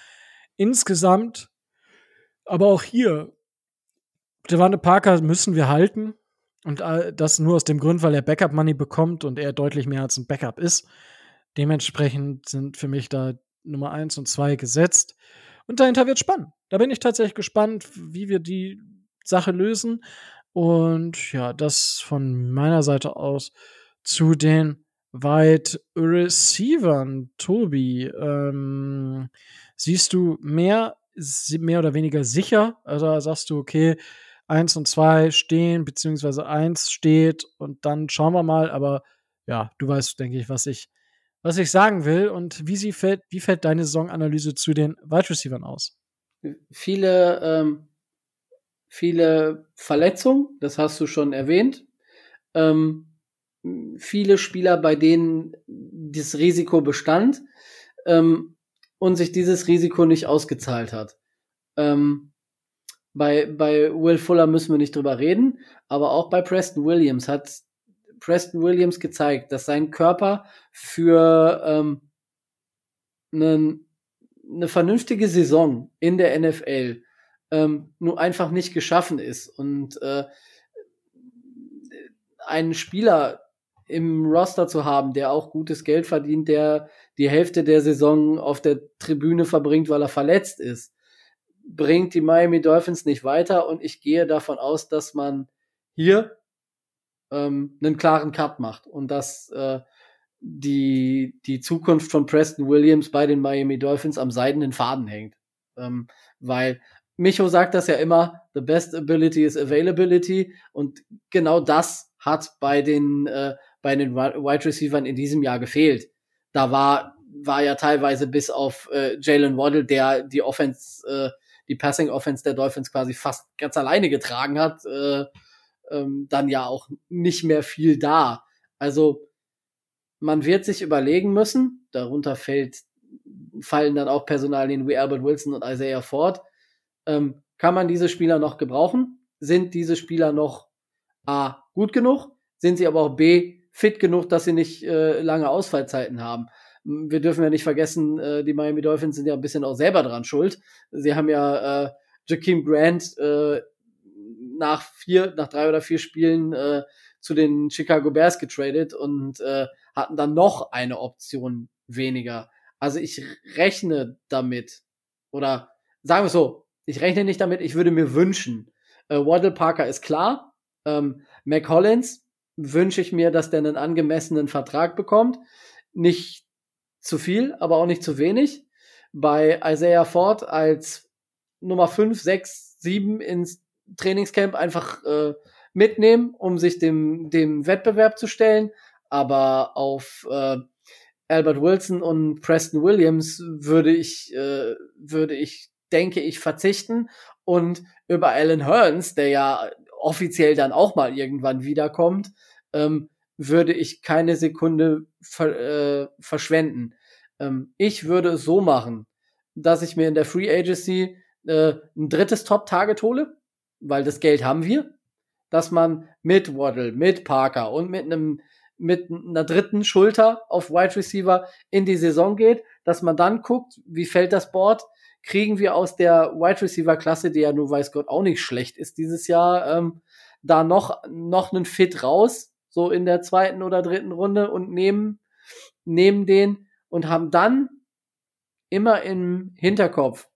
Insgesamt, aber auch hier, Devante Parker müssen wir halten. Und das nur aus dem Grund, weil er Backup-Money bekommt und er deutlich mehr als ein Backup ist. Dementsprechend sind für mich da Nummer 1 und 2 gesetzt. Und dahinter wird spannend. Da bin ich tatsächlich gespannt, wie wir die Sache lösen. Und ja, das von meiner Seite aus zu den Wide Receivern. Tobi, ähm, siehst du mehr, mehr oder weniger sicher? Also sagst du, okay, eins und zwei stehen, beziehungsweise eins steht und dann schauen wir mal, aber ja, du weißt, denke ich, was ich, was ich sagen will und wie sie fällt, wie fällt deine Saisonanalyse zu den Wide Receivern aus? Viele, ähm, viele Verletzungen, das hast du schon erwähnt. Ähm, viele Spieler, bei denen das Risiko bestand ähm, und sich dieses Risiko nicht ausgezahlt hat. Ähm, bei, bei Will Fuller müssen wir nicht drüber reden, aber auch bei Preston Williams hat Preston Williams gezeigt, dass sein Körper für ähm, einen, eine vernünftige Saison in der NFL ähm, nur einfach nicht geschaffen ist. Und äh, einen Spieler im Roster zu haben, der auch gutes Geld verdient, der die Hälfte der Saison auf der Tribüne verbringt, weil er verletzt ist, bringt die Miami Dolphins nicht weiter und ich gehe davon aus, dass man hier ähm, einen klaren Cut macht und dass äh, die, die Zukunft von Preston Williams bei den Miami Dolphins am seidenen Faden hängt. Ähm, weil Micho sagt das ja immer, the best ability is availability und genau das hat bei den äh, bei den Wide Receivers in diesem Jahr gefehlt. Da war, war ja teilweise bis auf äh, Jalen Waddle, der die Offense, äh, die Passing Offense der Dolphins quasi fast ganz alleine getragen hat, äh, ähm, dann ja auch nicht mehr viel da. Also man wird sich überlegen müssen, darunter fällt, fallen dann auch Personalien wie Albert Wilson und Isaiah Ford. Ähm, kann man diese Spieler noch gebrauchen? Sind diese Spieler noch A gut genug? Sind sie aber auch B fit genug, dass sie nicht äh, lange Ausfallzeiten haben. Wir dürfen ja nicht vergessen, äh, die Miami Dolphins sind ja ein bisschen auch selber dran schuld. Sie haben ja äh, Jakeem Grant äh, nach vier, nach drei oder vier Spielen äh, zu den Chicago Bears getradet und äh, hatten dann noch eine Option weniger. Also ich rechne damit, oder sagen wir so, ich rechne nicht damit, ich würde mir wünschen. Äh, Waddle Parker ist klar. Ähm, Mac Hollins wünsche ich mir, dass der einen angemessenen Vertrag bekommt. Nicht zu viel, aber auch nicht zu wenig. Bei Isaiah Ford als Nummer 5, 6, 7 ins Trainingscamp einfach äh, mitnehmen, um sich dem, dem Wettbewerb zu stellen. Aber auf äh, Albert Wilson und Preston Williams würde ich, äh, würde ich, denke ich, verzichten. Und über Alan Hearns, der ja offiziell dann auch mal irgendwann wiederkommt, ähm, würde ich keine Sekunde ver äh, verschwenden. Ähm, ich würde es so machen, dass ich mir in der Free Agency äh, ein drittes Top-Target hole, weil das Geld haben wir, dass man mit Waddle, mit Parker und mit einem mit einer dritten Schulter auf Wide Receiver in die Saison geht, dass man dann guckt, wie fällt das Board, kriegen wir aus der Wide Receiver Klasse, die ja nur weiß Gott auch nicht schlecht ist dieses Jahr, ähm, da noch noch einen Fit raus, so in der zweiten oder dritten Runde und nehmen, nehmen den und haben dann immer im Hinterkopf,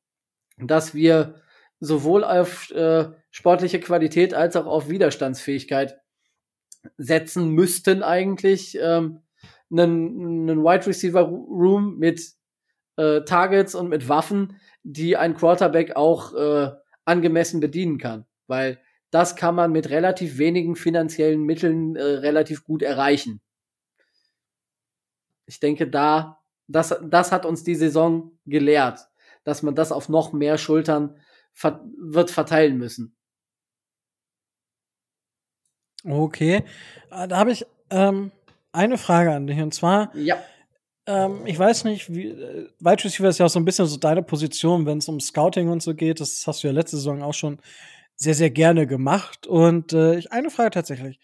dass wir sowohl auf äh, sportliche Qualität als auch auf Widerstandsfähigkeit setzen müssten eigentlich ähm, einen, einen Wide Receiver Room mit äh, Targets und mit Waffen, die ein Quarterback auch äh, angemessen bedienen kann, weil das kann man mit relativ wenigen finanziellen Mitteln äh, relativ gut erreichen. Ich denke, da, das, das hat uns die Saison gelehrt, dass man das auf noch mehr Schultern ver wird verteilen müssen. Okay, äh, da habe ich ähm, eine Frage an dich und zwar. Ja. Ähm, ich weiß nicht, wie, äh, Wide Receiver ist ja auch so ein bisschen so deine Position, wenn es um Scouting und so geht. Das hast du ja letzte Saison auch schon sehr, sehr gerne gemacht. Und äh, ich eine Frage tatsächlich.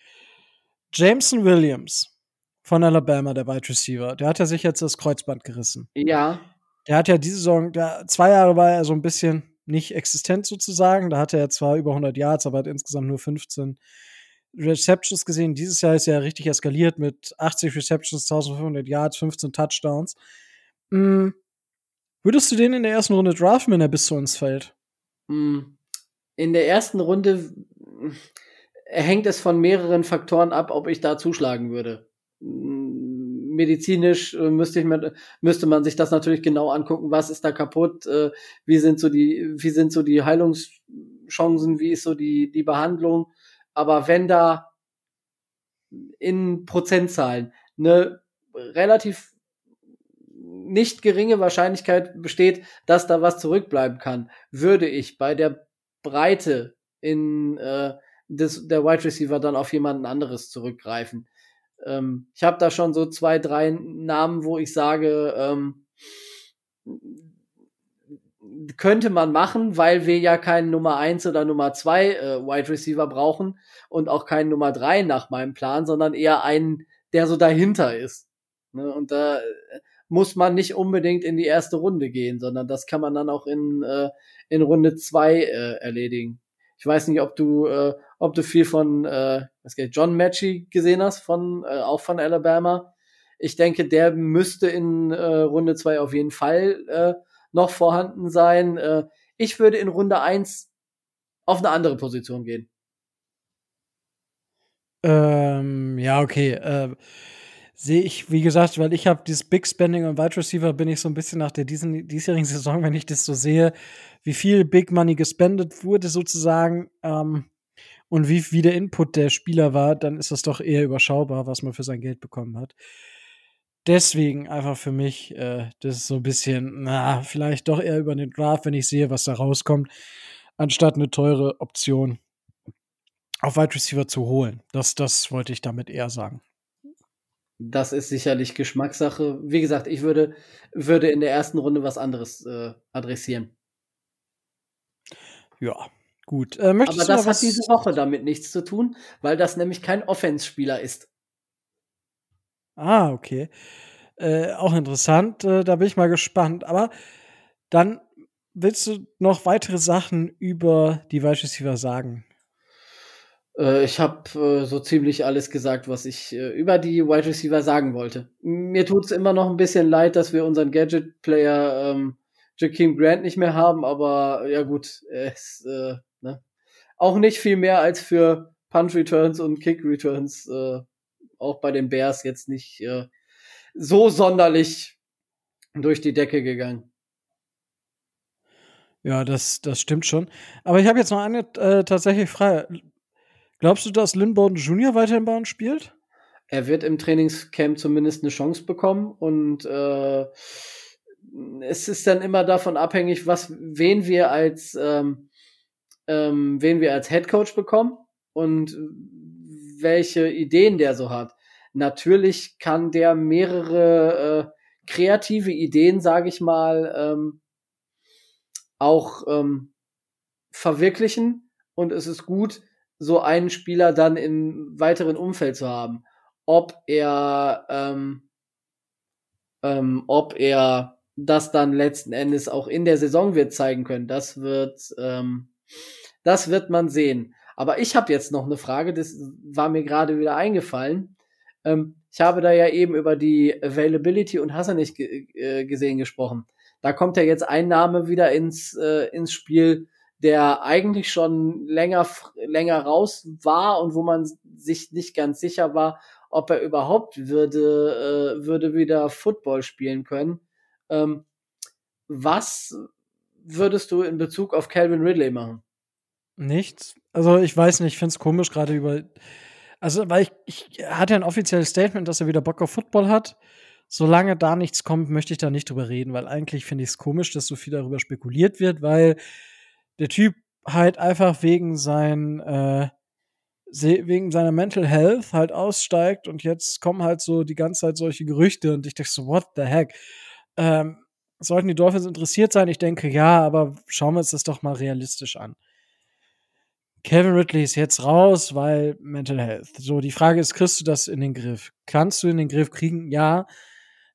Jameson Williams von Alabama, der Wide Receiver. Der hat ja sich jetzt das Kreuzband gerissen. Ja. Der hat ja diese Saison, der, zwei Jahre war er so ein bisschen nicht existent sozusagen. Da hatte er zwar über 100 Yards, aber hat insgesamt nur 15 Receptions gesehen. Dieses Jahr ist er richtig eskaliert mit 80 Receptions, 1500 Yards, 15 Touchdowns. Mhm. Würdest du den in der ersten Runde draften, wenn er bis zu uns fällt? Hm. In der ersten Runde hängt es von mehreren Faktoren ab, ob ich da zuschlagen würde. Hm, medizinisch äh, müsste, ich müsste man sich das natürlich genau angucken, was ist da kaputt, äh, wie sind so die, wie sind so die Heilungschancen, wie ist so die, die Behandlung. Aber wenn da in Prozentzahlen eine relativ nicht geringe Wahrscheinlichkeit besteht, dass da was zurückbleiben kann, würde ich bei der Breite in äh, des, der Wide Receiver dann auf jemanden anderes zurückgreifen. Ähm, ich habe da schon so zwei, drei Namen, wo ich sage, ähm, könnte man machen, weil wir ja keinen Nummer eins oder Nummer zwei äh, Wide Receiver brauchen und auch keinen Nummer drei nach meinem Plan, sondern eher einen, der so dahinter ist. Ne? Und da äh, muss man nicht unbedingt in die erste Runde gehen, sondern das kann man dann auch in, äh, in Runde zwei äh, erledigen. Ich weiß nicht, ob du, äh, ob du viel von äh, was geht, John Matchy gesehen hast, von, äh, auch von Alabama. Ich denke, der müsste in äh, Runde zwei auf jeden Fall äh, noch vorhanden sein. Äh, ich würde in Runde eins auf eine andere Position gehen. Ähm, ja, okay. Äh, sehe ich, wie gesagt, weil ich habe dieses Big Spending und Wide Receiver bin ich so ein bisschen nach der diesen, diesjährigen Saison, wenn ich das so sehe, wie viel Big Money gespendet wurde sozusagen ähm, und wie, wie der Input der Spieler war, dann ist das doch eher überschaubar, was man für sein Geld bekommen hat. Deswegen einfach für mich, äh, das ist so ein bisschen, na, vielleicht doch eher über den Draft, wenn ich sehe, was da rauskommt, anstatt eine teure Option auf Wide Receiver zu holen. Das, das wollte ich damit eher sagen. Das ist sicherlich Geschmackssache. Wie gesagt, ich würde, würde in der ersten Runde was anderes äh, adressieren. Ja, gut. Äh, Aber das hat diese Woche damit nichts zu tun, weil das nämlich kein Offense-Spieler ist. Ah, okay. Äh, auch interessant. Äh, da bin ich mal gespannt. Aber dann willst du noch weitere Sachen über die Wide Receiver sagen? Äh, ich habe äh, so ziemlich alles gesagt, was ich äh, über die Wide Receiver sagen wollte. Mir tut es immer noch ein bisschen leid, dass wir unseren Gadget-Player ähm, Jakeem Grant nicht mehr haben, aber ja gut, ist äh, ne? auch nicht viel mehr als für Punch Returns und Kick Returns, äh, auch bei den Bears jetzt nicht äh, so sonderlich durch die Decke gegangen. Ja, das, das stimmt schon. Aber ich habe jetzt noch eine äh, tatsächlich Frage. Glaubst du, dass Lynn Bowden Jr. weiter im Bahn spielt? Er wird im Trainingscamp zumindest eine Chance bekommen und äh, es ist dann immer davon abhängig, was wen wir als ähm, ähm, wen wir als Head Coach bekommen und welche Ideen der so hat. Natürlich kann der mehrere äh, kreative Ideen, sage ich mal, ähm, auch ähm, verwirklichen und es ist gut, so einen Spieler dann im weiteren Umfeld zu haben. Ob er, ähm, ähm, ob er das dann letzten Endes auch in der Saison wird zeigen können, das wird, ähm, das wird man sehen. Aber ich habe jetzt noch eine Frage, das war mir gerade wieder eingefallen. Ähm, ich habe da ja eben über die Availability und Hassan nicht äh, gesehen gesprochen. Da kommt ja jetzt ein Name wieder ins, äh, ins Spiel, der eigentlich schon länger, länger raus war und wo man sich nicht ganz sicher war, ob er überhaupt würde, äh, würde wieder Football spielen können. Ähm, was würdest du in Bezug auf Calvin Ridley machen? Nichts. Also ich weiß nicht, ich finde es komisch gerade über. Also, weil ich, ich hatte ein offizielles Statement, dass er wieder Bock auf Football hat. Solange da nichts kommt, möchte ich da nicht drüber reden, weil eigentlich finde ich es komisch, dass so viel darüber spekuliert wird, weil der Typ halt einfach wegen sein, äh, wegen seiner Mental Health halt aussteigt und jetzt kommen halt so die ganze Zeit solche Gerüchte und ich denke so, what the heck? Ähm, sollten die Dolphins interessiert sein? Ich denke ja, aber schauen wir uns das doch mal realistisch an. Kevin Ridley ist jetzt raus, weil Mental Health. So, die Frage ist, kriegst du das in den Griff? Kannst du in den Griff kriegen? Ja.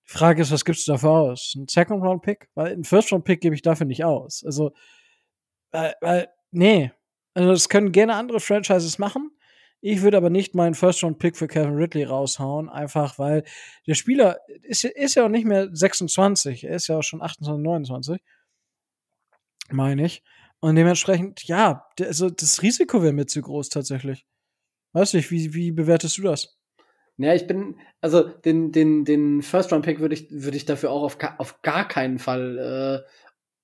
Die Frage ist, was gibst du dafür aus? Ein Second Round Pick? Weil ein First Round Pick gebe ich dafür nicht aus. Also, weil, weil, nee. Also, das können gerne andere Franchises machen. Ich würde aber nicht meinen First Round Pick für Kevin Ridley raushauen, einfach weil der Spieler ist, ist ja auch nicht mehr 26, er ist ja auch schon 28, 29, meine ich. Und dementsprechend, ja, also das Risiko wäre mir zu groß tatsächlich. Weiß nicht, wie, wie bewertest du das? Ja, ich bin, also den, den, den First-Round-Pick würde ich, würde ich dafür auch auf, auf gar keinen Fall äh,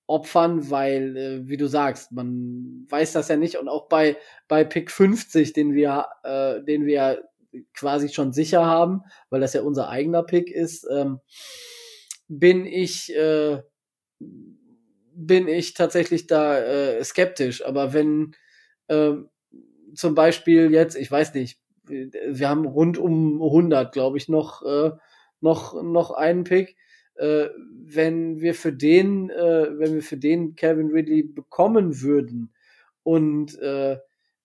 opfern, weil, äh, wie du sagst, man weiß das ja nicht und auch bei, bei Pick 50, den wir, äh, den wir quasi schon sicher haben, weil das ja unser eigener Pick ist, ähm, bin ich, äh, bin ich tatsächlich da äh, skeptisch. Aber wenn äh, zum Beispiel jetzt, ich weiß nicht, wir haben rund um 100, glaube ich, noch, äh, noch, noch einen Pick. Äh, wenn wir für den, äh, wenn wir für den Kevin Ridley bekommen würden und äh,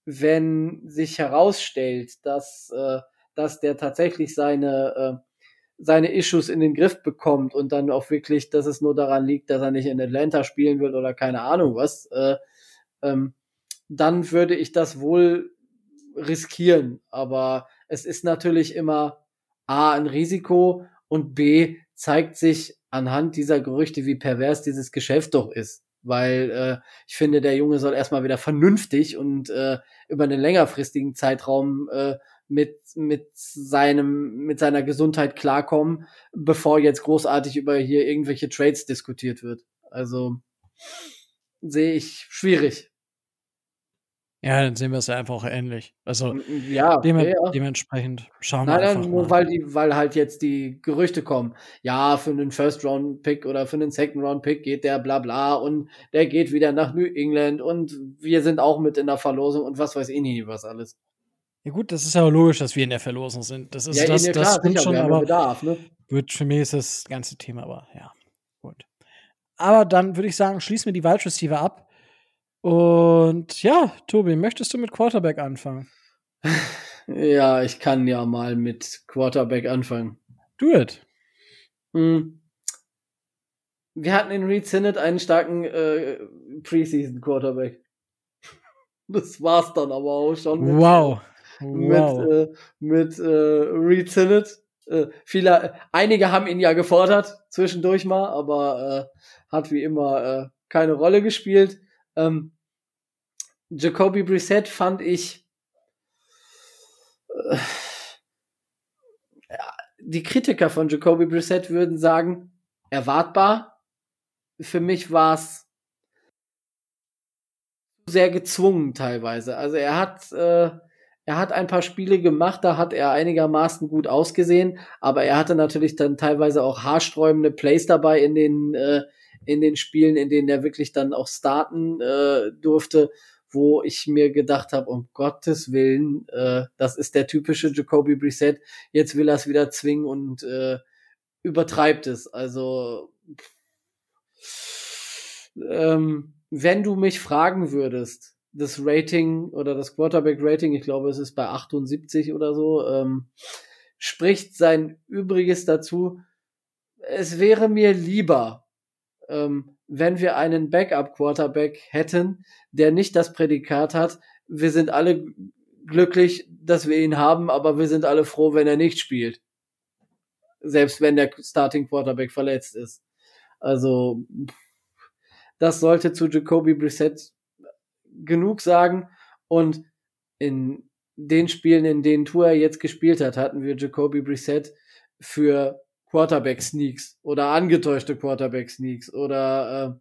wenn sich herausstellt, dass, äh, dass der tatsächlich seine, äh, seine Issues in den Griff bekommt und dann auch wirklich, dass es nur daran liegt, dass er nicht in Atlanta spielen wird oder keine Ahnung was, äh, ähm, dann würde ich das wohl riskieren. Aber es ist natürlich immer A, ein Risiko und B, zeigt sich anhand dieser Gerüchte, wie pervers dieses Geschäft doch ist. Weil äh, ich finde, der Junge soll erstmal wieder vernünftig und äh, über einen längerfristigen Zeitraum äh, mit, mit seinem, mit seiner Gesundheit klarkommen, bevor jetzt großartig über hier irgendwelche Trades diskutiert wird. Also sehe ich schwierig. Ja, dann sehen wir es ja einfach auch ähnlich. Also ja, dem, ja, dementsprechend schauen nein, wir einfach nein, nur mal. weil die, weil halt jetzt die Gerüchte kommen. Ja, für einen First Round Pick oder für einen Second Round Pick geht der bla bla und der geht wieder nach New England und wir sind auch mit in der Verlosung und was weiß ich nicht was alles. Ja gut, das ist ja logisch, dass wir in der Verlosung sind. Das ist Ja, das, ja, das klar, stimmt sicher, schon, aber Bedarf, ne? wird für mich ist das ganze Thema, aber ja, gut. Aber dann würde ich sagen, schließen wir die Wide Receiver ab. Und ja, Tobi, möchtest du mit Quarterback anfangen? Ja, ich kann ja mal mit Quarterback anfangen. Do it. Hm. Wir hatten in Reed Sinnett einen starken äh, Preseason Quarterback. Das war's dann aber auch schon. mit- Wow. Mit, Wow. äh, mit äh, Reed Sinnett. Äh, viele, einige haben ihn ja gefordert zwischendurch mal, aber äh, hat wie immer äh, keine Rolle gespielt. Ähm, Jacoby Brissett fand ich äh, die Kritiker von Jacoby Brissett würden sagen, erwartbar. Für mich war es sehr gezwungen teilweise. Also er hat, äh, er hat ein paar Spiele gemacht, da hat er einigermaßen gut ausgesehen, aber er hatte natürlich dann teilweise auch haarsträubende Plays dabei in den, äh, in den Spielen, in denen er wirklich dann auch starten äh, durfte, wo ich mir gedacht habe, um Gottes Willen, äh, das ist der typische Jacoby Brissett, jetzt will er es wieder zwingen und äh, übertreibt es. Also ähm, wenn du mich fragen würdest, das Rating oder das Quarterback-Rating, ich glaube, es ist bei 78 oder so, ähm, spricht sein Übriges dazu. Es wäre mir lieber, ähm, wenn wir einen Backup-Quarterback hätten, der nicht das Prädikat hat, wir sind alle glücklich, dass wir ihn haben, aber wir sind alle froh, wenn er nicht spielt. Selbst wenn der Starting Quarterback verletzt ist. Also, das sollte zu Jacoby Brissett genug sagen. Und in den Spielen, in denen Tour jetzt gespielt hat, hatten wir Jacoby Brissett für Quarterback Sneaks oder angetäuschte Quarterback Sneaks oder äh,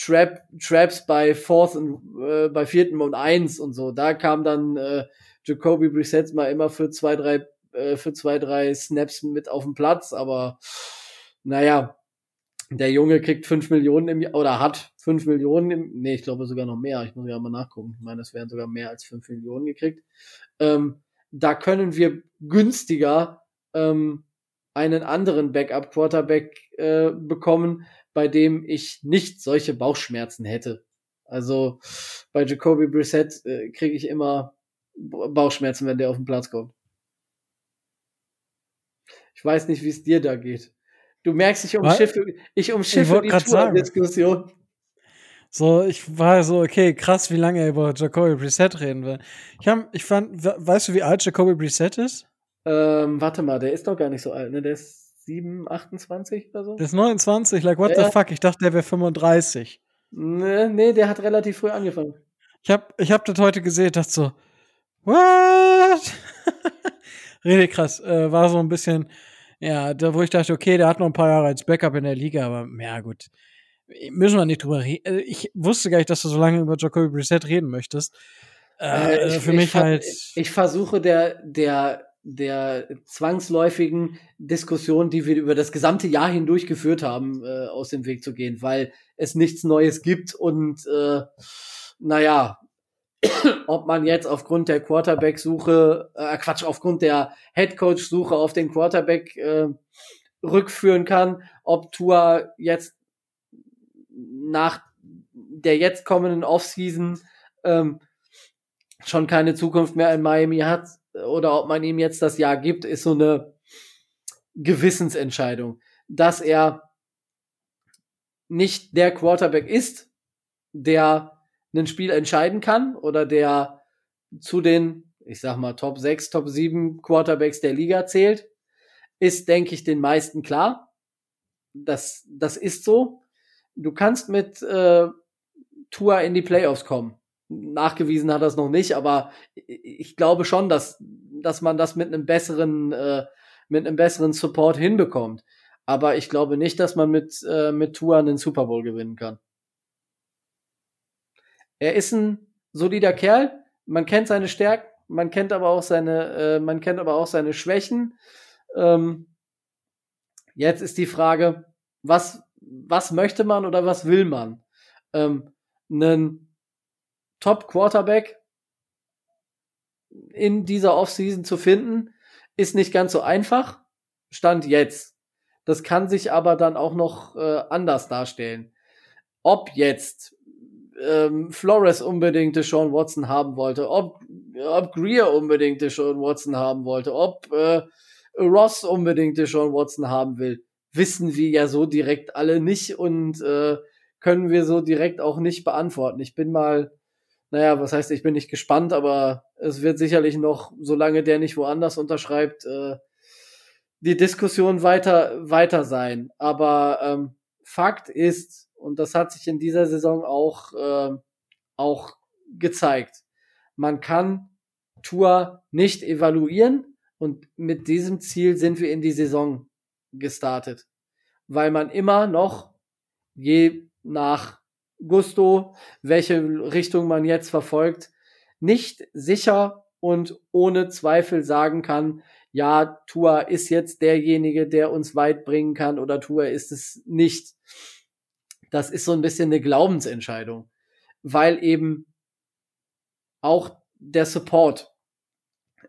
Trap, Traps bei Fourth und äh, bei vierten und eins und so. Da kam dann äh, Jacoby Brissett mal immer für zwei, drei, äh, für zwei, drei Snaps mit auf den Platz, aber naja, der Junge kriegt fünf Millionen im Jahr oder hat fünf Millionen im, nee, ich glaube sogar noch mehr. Ich muss ja mal nachgucken. Ich meine, es wären sogar mehr als fünf Millionen gekriegt. Ähm, da können wir günstiger ähm, einen anderen Backup-Quarterback äh, bekommen, bei dem ich nicht solche Bauchschmerzen hätte. Also bei Jacoby Brissett äh, kriege ich immer Bauchschmerzen, wenn der auf den Platz kommt. Ich weiß nicht, wie es dir da geht. Du merkst, ich umschiffe, ich umschiffe ich die Tour-Diskussion. So, ich war so, okay, krass, wie lange er über Jacoby Brissett reden will. Ich, hab, ich fand, weißt du, wie alt Jacoby Brissett ist? Ähm, warte mal, der ist doch gar nicht so alt, ne? Der ist 7, 28 oder so? Der ist 29, like, what ja. the fuck? Ich dachte, der wäre 35. Nee, nee, der hat relativ früh angefangen. Ich hab, ich hab das heute gesehen, dachte so, what? Richtig krass. Äh, war so ein bisschen, ja, da wo ich dachte, okay, der hat noch ein paar Jahre als Backup in der Liga, aber ja, gut. Müssen wir nicht drüber reden. Äh, ich wusste gar nicht, dass du so lange über Jacoby Brissett reden möchtest. Äh, äh ich, für mich ich, halt. Ich versuche der, der, der zwangsläufigen Diskussion, die wir über das gesamte Jahr hindurch geführt haben, äh, aus dem Weg zu gehen, weil es nichts Neues gibt und äh, naja, ob man jetzt aufgrund der Quarterback-Suche, äh, Quatsch, aufgrund der Headcoach-Suche auf den Quarterback äh, rückführen kann, ob Tua jetzt nach der jetzt kommenden Offseason ähm, schon keine Zukunft mehr in Miami hat oder ob man ihm jetzt das Jahr gibt, ist so eine Gewissensentscheidung, dass er nicht der Quarterback ist, der ein Spiel entscheiden kann oder der zu den, ich sag mal, Top 6, Top 7 Quarterbacks der Liga zählt, ist, denke ich, den meisten klar. Das, das ist so. Du kannst mit äh, Tour in die Playoffs kommen. Nachgewiesen hat es noch nicht, aber ich glaube schon, dass, dass man das mit einem besseren, äh, mit einem besseren Support hinbekommt. Aber ich glaube nicht, dass man mit, äh, mit Tour einen Super Bowl gewinnen kann. Er ist ein solider Kerl. Man kennt seine Stärken, man kennt aber auch seine, äh, man kennt aber auch seine Schwächen. Ähm, jetzt ist die Frage, was, was möchte man oder was will man? Ähm, einen Top Quarterback in dieser Offseason zu finden, ist nicht ganz so einfach. Stand jetzt. Das kann sich aber dann auch noch äh, anders darstellen. Ob jetzt ähm, Flores unbedingt Sean Watson haben wollte, ob, ob Greer unbedingt Sean Watson haben wollte, ob äh, Ross unbedingt Sean Watson haben will, wissen wir ja so direkt alle nicht und äh, können wir so direkt auch nicht beantworten. Ich bin mal, naja, was heißt, ich bin nicht gespannt, aber es wird sicherlich noch, solange der nicht woanders unterschreibt, äh, die Diskussion weiter, weiter sein. Aber ähm, Fakt ist, und das hat sich in dieser Saison auch, äh, auch gezeigt. Man kann Tour nicht evaluieren und mit diesem Ziel sind wir in die Saison gestartet. Weil man immer noch je nach Gusto, welche Richtung man jetzt verfolgt, nicht sicher und ohne Zweifel sagen kann, ja, Tua ist jetzt derjenige, der uns weit bringen kann oder Tua ist es nicht. Das ist so ein bisschen eine Glaubensentscheidung, weil eben auch der Support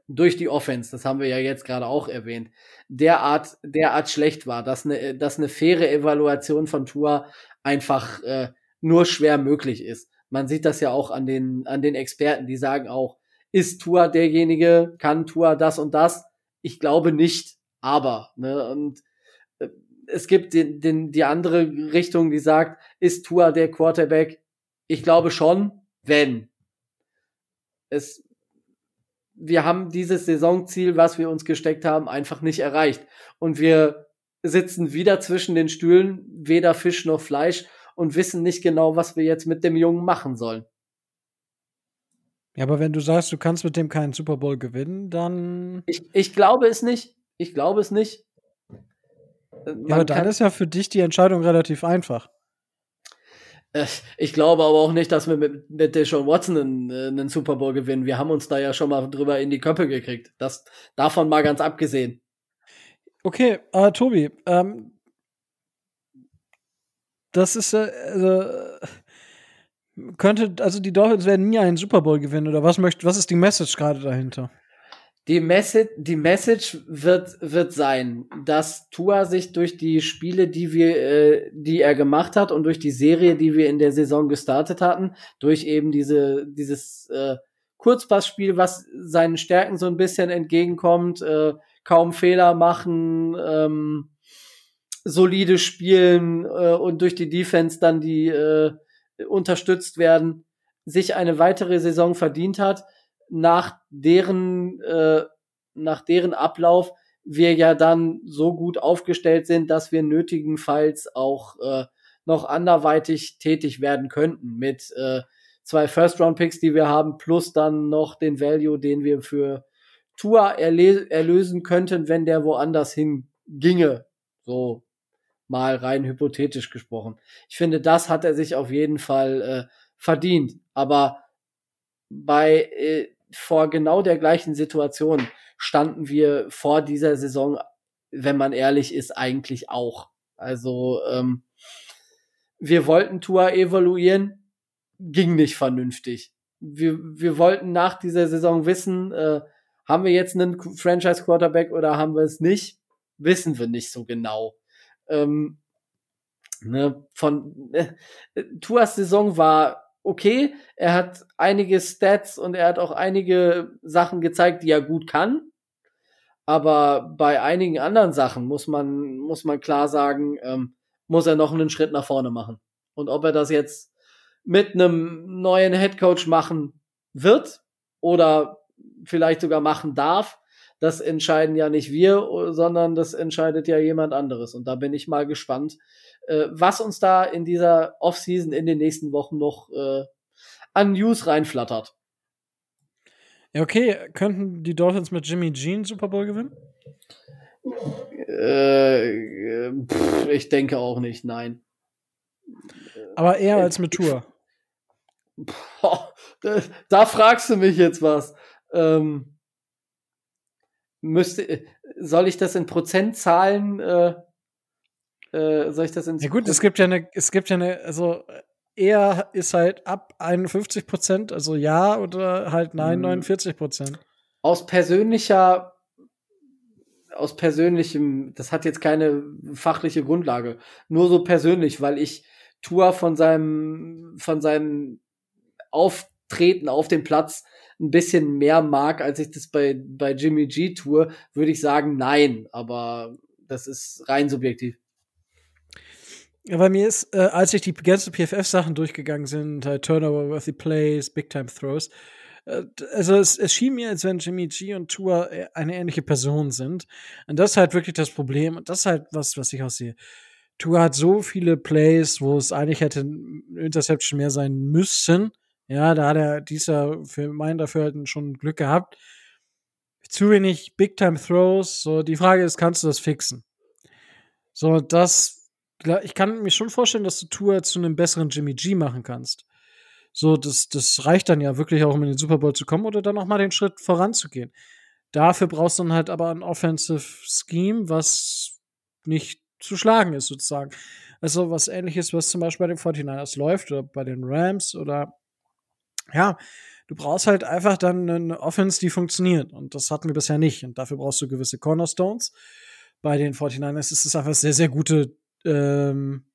durch die Offense, das haben wir ja jetzt gerade auch erwähnt, derart, derart schlecht war, dass eine, dass eine faire Evaluation von Tour einfach äh, nur schwer möglich ist. Man sieht das ja auch an den, an den Experten, die sagen auch, ist Tour derjenige, kann Tour das und das? Ich glaube nicht, aber, ne, und es gibt den, den, die andere Richtung, die sagt, ist Tua der Quarterback? Ich glaube schon, wenn. Es, wir haben dieses Saisonziel, was wir uns gesteckt haben, einfach nicht erreicht. Und wir sitzen wieder zwischen den Stühlen, weder Fisch noch Fleisch und wissen nicht genau, was wir jetzt mit dem Jungen machen sollen. Ja, aber wenn du sagst, du kannst mit dem keinen Super Bowl gewinnen, dann. Ich, ich glaube es nicht. Ich glaube es nicht. Ja, aber dann ist ja für dich die Entscheidung relativ einfach. Äh, ich glaube aber auch nicht, dass wir mit, mit Deshaun Watson einen, äh, einen Super Bowl gewinnen. Wir haben uns da ja schon mal drüber in die Köpfe gekriegt. Das davon mal ganz abgesehen. Okay, äh, Tobi, ähm, das ist äh, also, könnte also die Dolphins werden nie einen Super Bowl gewinnen oder was möchte was ist die Message gerade dahinter? Die Message, die Message wird, wird sein, dass Tua sich durch die Spiele, die wir, äh, die er gemacht hat und durch die Serie, die wir in der Saison gestartet hatten, durch eben diese, dieses äh, Kurzpassspiel, was seinen Stärken so ein bisschen entgegenkommt, äh, kaum Fehler machen, ähm, solide spielen äh, und durch die Defense dann die äh, unterstützt werden, sich eine weitere Saison verdient hat nach deren, äh, nach deren Ablauf wir ja dann so gut aufgestellt sind, dass wir nötigenfalls auch äh, noch anderweitig tätig werden könnten mit äh, zwei First-Round-Picks, die wir haben, plus dann noch den Value, den wir für Tua erlösen könnten, wenn der woanders hinginge. So mal rein hypothetisch gesprochen. Ich finde, das hat er sich auf jeden Fall äh, verdient. Aber bei äh, vor genau der gleichen Situation standen wir vor dieser Saison, wenn man ehrlich ist, eigentlich auch. Also ähm, wir wollten Tour evaluieren, ging nicht vernünftig. Wir, wir wollten nach dieser Saison wissen, äh, haben wir jetzt einen Franchise Quarterback oder haben wir es nicht? Wissen wir nicht so genau. Ähm, ne, von äh, Tuas Saison war okay. Er hat einige Stats und er hat auch einige Sachen gezeigt, die er gut kann. Aber bei einigen anderen Sachen muss man, muss man klar sagen, ähm, muss er noch einen Schritt nach vorne machen. Und ob er das jetzt mit einem neuen Headcoach machen wird oder vielleicht sogar machen darf, das entscheiden ja nicht wir, sondern das entscheidet ja jemand anderes. Und da bin ich mal gespannt, äh, was uns da in dieser Offseason in den nächsten Wochen noch äh, an News reinflattert. Ja, okay. Könnten die Dolphins mit Jimmy Jean Super Bowl gewinnen? Äh, pff, ich denke auch nicht, nein. Aber eher als mit Tour. Boah, da, da, fragst du mich jetzt was. Ähm, müsste, soll ich das in Prozentzahlen äh, äh, soll ich das in Ja gut, es gibt ja eine, es gibt ja eine, also er ist halt ab 51 Prozent, also ja oder halt nein, 49 hm. Prozent. Aus persönlicher, aus persönlichem, das hat jetzt keine fachliche Grundlage, nur so persönlich, weil ich Tua von seinem, von seinem Auftreten auf dem Platz ein bisschen mehr mag, als ich das bei, bei Jimmy G tue, würde ich sagen, nein, aber das ist rein subjektiv. Ja, bei mir ist, äh, als ich die ganzen PFF-Sachen durchgegangen sind, halt Turnover-worthy Plays, Big-Time-Throws, äh, also es, es schien mir, als wenn Jimmy G und Tua äh, eine ähnliche Person sind. Und das ist halt wirklich das Problem. Und das ist halt was, was ich aussehe. Tua hat so viele Plays, wo es eigentlich hätte Interception mehr sein müssen. Ja, da hat er dieser für meinen Dafürhalten schon Glück gehabt. Zu wenig Big-Time-Throws. So, die Frage ist, kannst du das fixen? So, das ich kann mir schon vorstellen, dass du Tour zu einem besseren Jimmy G machen kannst. So, das, das reicht dann ja wirklich auch, um in den Super Bowl zu kommen oder dann auch mal den Schritt voranzugehen. Dafür brauchst du dann halt aber ein Offensive Scheme, was nicht zu schlagen ist, sozusagen. Also was ähnliches, was zum Beispiel bei den 49ers läuft oder bei den Rams oder ja, du brauchst halt einfach dann eine Offense, die funktioniert. Und das hatten wir bisher nicht. Und dafür brauchst du gewisse Cornerstones. Bei den 49ers ist es einfach sehr, sehr gute ähm,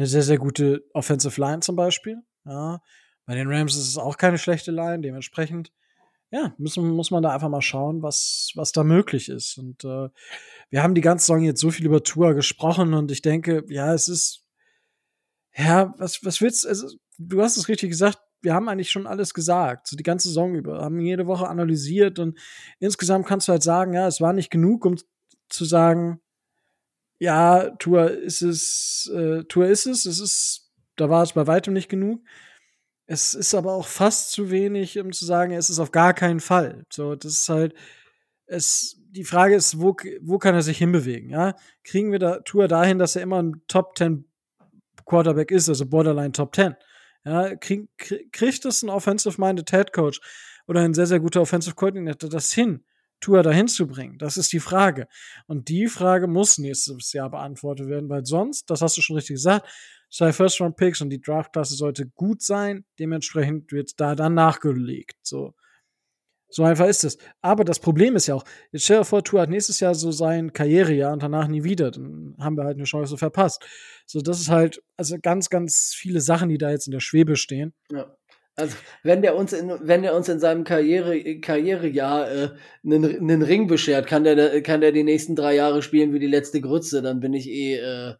eine sehr, sehr gute Offensive Line zum Beispiel. Ja. Bei den Rams ist es auch keine schlechte Line, dementsprechend, ja, müssen, muss man da einfach mal schauen, was, was da möglich ist. Und äh, wir haben die ganze Saison jetzt so viel über Tour gesprochen und ich denke, ja, es ist, ja, was, was willst also, du hast es richtig gesagt, wir haben eigentlich schon alles gesagt, so die ganze Saison über, haben jede Woche analysiert und insgesamt kannst du halt sagen, ja, es war nicht genug, um zu sagen, ja, Tour ist es, äh, Tour ist es, es ist, da war es bei weitem nicht genug. Es ist aber auch fast zu wenig, um zu sagen, es ist auf gar keinen Fall. So, das ist halt, es, die Frage ist, wo, wo kann er sich hinbewegen, ja? Kriegen wir da Tour dahin, dass er immer ein Top 10 Quarterback ist, also Borderline Top 10? Ja, krieg, kriegt das ein offensive-minded Head Coach oder ein sehr, sehr guter Offensive Coordinator das hin? Tour dahin zu bringen? Das ist die Frage. Und die Frage muss nächstes Jahr beantwortet werden, weil sonst, das hast du schon richtig gesagt, zwei First-Round-Picks und die Draftklasse sollte gut sein. Dementsprechend wird da dann nachgelegt. So. So einfach ist es. Aber das Problem ist ja auch, jetzt stell dir vor, Tour hat nächstes Jahr so sein Karrierejahr und danach nie wieder. Dann haben wir halt eine Chance verpasst. So, das ist halt, also ganz, ganz viele Sachen, die da jetzt in der Schwebe stehen. Ja. Also, wenn der uns in, wenn der uns in seinem Karriere, Karrierejahr äh, einen, einen Ring beschert, kann der, kann der die nächsten drei Jahre spielen wie die letzte Grütze, dann bin ich eh äh,